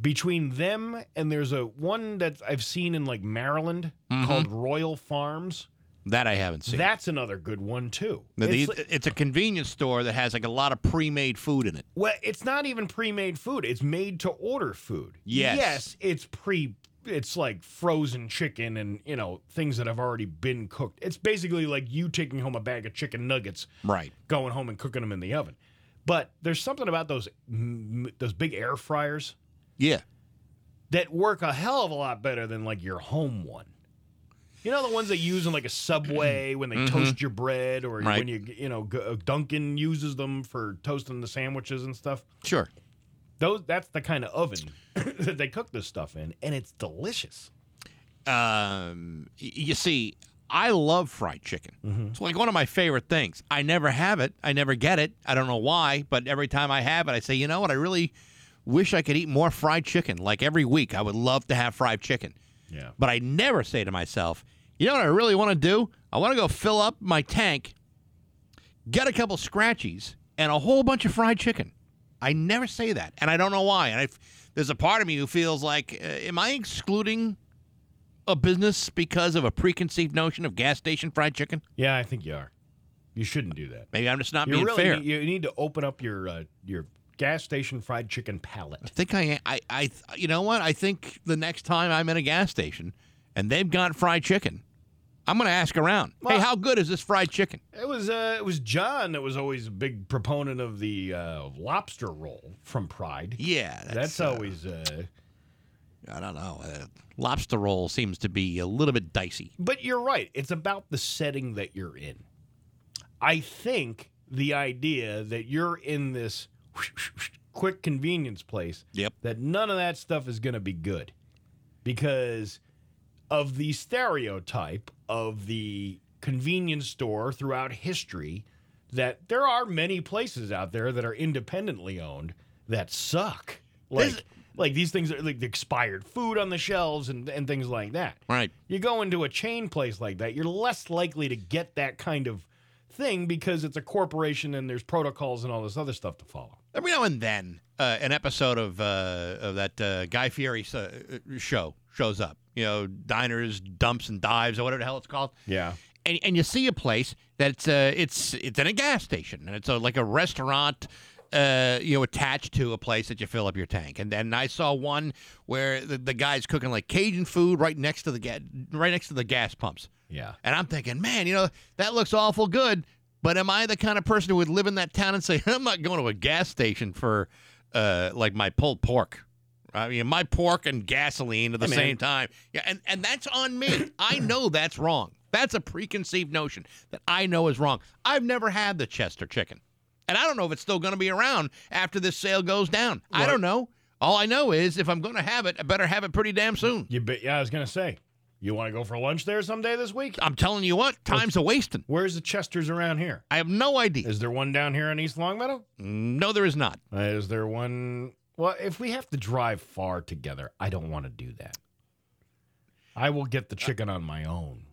Between them and there's a one that I've seen in like Maryland Mhm. called Royal Farms. That I haven't seen. That's another good one too. Now, It's these- it's a convenience store that has like a lot of pre-made food in it. Well, it's not even pre-made food. It's made to order food. Yes. Yes, it's pre it's like frozen chicken and, you know, things that have already been cooked. It's basically like you taking home a bag of chicken nuggets, Right. going home and cooking them in the oven. But there's something about those those big air fryers Yeah. that work a hell of a lot better than like your home one. You know the ones they use in like a Subway when they Mhm. toast your bread, or Right. when you you know Dunkin' uses them for toasting the sandwiches and stuff. Sure. Those that's the kind of oven that they cook this stuff in, and it's delicious. Um, you see, I love fried chicken. Mm-hmm. It's like one of my favorite things. I never have it. I never get it. I don't know why, but every time I have it, I say, you know what? I really wish I could eat more fried chicken. Like every week, I would love to have fried chicken. Yeah. But I never say to myself, you know what I really want to do? I want to go fill up my tank, get a couple scratchies, and a whole bunch of fried chicken. I never say that, and I don't know why. And I, there's a part of me who feels like, uh, am I excluding a business because of a preconceived notion of gas station fried chicken? Yeah, I think you are. You shouldn't do that. Maybe I'm just not you being really fair. Need, you need to open up your uh, your gas station fried chicken palette. I think I, I, I, you know what? I think the next time I'm in a gas station and they've got fried chicken, I'm going to ask around. hey, how good is this fried chicken? It was uh, it was John that was always a big proponent of the uh, lobster roll from Pride. Yeah, that's, that's, uh, always. Uh, I don't know. Uh, lobster roll seems to be a little bit dicey. but you're right. It's about the setting that you're in. I think the idea that you're in this quick convenience place. Yep. That none of that stuff is going to be good because of the stereotype of the convenience store throughout history that there are many places out there that are independently owned that suck. Like like these things are like the expired food on the shelves and, and things like that. Right. You go into a chain place like that, you're less likely to get that kind of thing because it's a corporation and there's protocols and all this other stuff to follow. Every now and then, uh, an episode of uh, of that uh, Guy Fieri uh, show shows up. You know, diners, dumps, and dives, or whatever the hell it's called. Yeah. And, and you see a place that's uh, it's it's in a gas station, and it's a, like a restaurant. Uh, you know, attached to a place that you fill up your tank, and then I saw one where the, the guy's cooking like Cajun food right next to the ga- right next to the gas pumps. Yeah. And I'm thinking, man, you know, that looks awful good. But am I the kind of person who would live in that town and say, I'm not going to a gas station for uh, like my pulled pork? I mean, my pork and gasoline at the same time. Yeah, and, and that's on me. I know that's wrong. That's a preconceived notion that I know is wrong. I've never had the Chester chicken. And I don't know if it's still going to be around after this sale goes down. I don't know. All I know is if I'm going to have it, I better have it pretty damn soon. You bet. Yeah, I was gonna say. You want to go for lunch there someday this week? I'm telling you what, time's a wasting. Where's the Chesters around here? I have no idea. Is there one down here in East Longmeadow? No, there is not. Uh, is there one? Well, if we have to drive far together, I don't want to do that. I will get the chicken on my own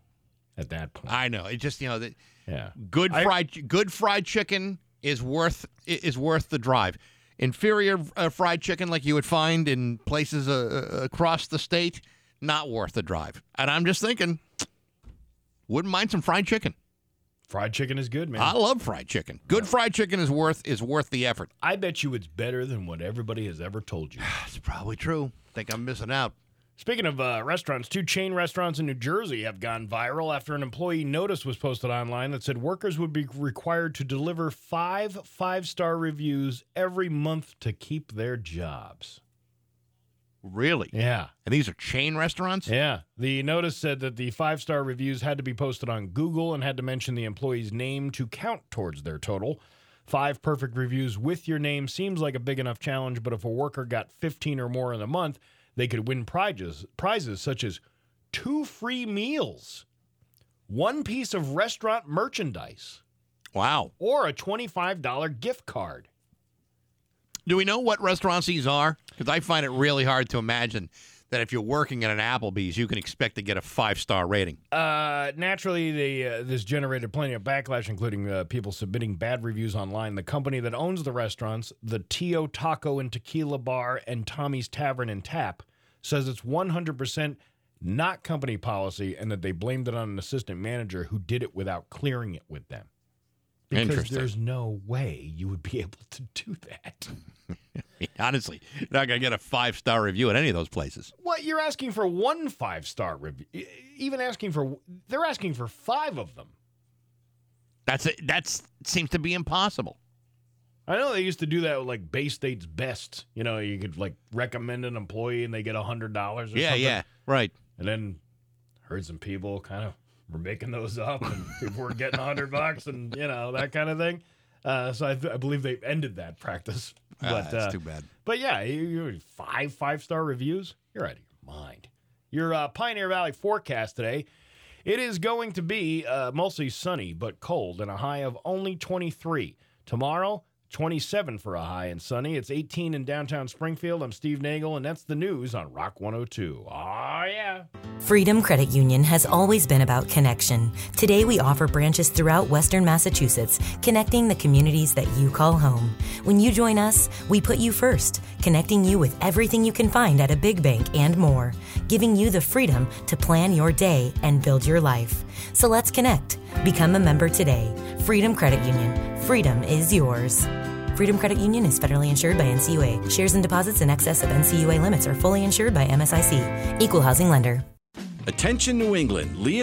at that point. I know. It just you know that Yeah. good I- fried good fried chicken is worth is worth the drive. Inferior uh, fried chicken like you would find in places uh, uh, across the state, not worth the drive. And I'm just thinking, wouldn't mind some fried chicken. Fried chicken is good, man. I love fried chicken. Good fried chicken is worth is worth the effort. I bet you it's better than what everybody has ever told you. That's probably true. Think I'm missing out. Speaking of uh, restaurants, two chain restaurants in New Jersey have gone viral after an employee notice was posted online that said workers would be required to deliver five five star reviews every month to keep their jobs. Really? Yeah. And these are chain restaurants? Yeah. The notice said that the five star reviews had to be posted on Google and had to mention the employee's name to count towards their total. Five perfect reviews with your name seems like a big enough challenge, but if a worker got 15 or more in a month, they could win prizes, prizes such as two free meals, one piece of restaurant merchandise, Wow. or a $25 gift card. Do we know what restaurants these are? Because I find it really hard to imagine that if you're working at an Applebee's, you can expect to get a five star rating. Uh, naturally, they, uh, this generated plenty of backlash, including uh, people submitting bad reviews online. The company that owns the restaurants, the Tio Taco and Tequila Bar and Tommy's Tavern and Tap, says it's 100% not company policy and that they blamed it on an assistant manager who did it without clearing it with them. Because there's no way you would be able to do that. Honestly, you're not going to get a five star review at any of those places. What you're asking for one five star review, even asking for they're asking for five of them. That's it. That's seems to be impossible. I know they used to do that with like Bay State's Best. You know, you could like recommend an employee and they get a hundred dollars. Yeah, something. yeah, right. And then heard some people kind of were making those up, and people were getting a hundred bucks, and you know that kind of thing. Uh, so I, th- I believe they've ended that practice. Ah, But that's uh, too bad. But yeah, you, you five five star reviews. You're out of your mind. Your uh, Pioneer Valley forecast today. It is going to be uh, mostly sunny but cold and a high of only 23. Tomorrow, 27 for a high and sunny. It's 18 in downtown Springfield. I'm Steve Nagel, and that's the news on Rock 102. Oh, yeah. Freedom Credit Union has always been about connection. Today, we offer branches throughout Western Massachusetts, connecting the communities that you call home. When you join us, we put you first, connecting you with everything you can find at a big bank and more, giving you the freedom to plan your day and build your life. So let's connect. Become a member today. Freedom Credit Union. Freedom is yours. Freedom Credit Union is federally insured by NCUA. Shares and deposits in excess of NCUA limits are fully insured by MSIC. Equal housing lender. Attention New England, Leah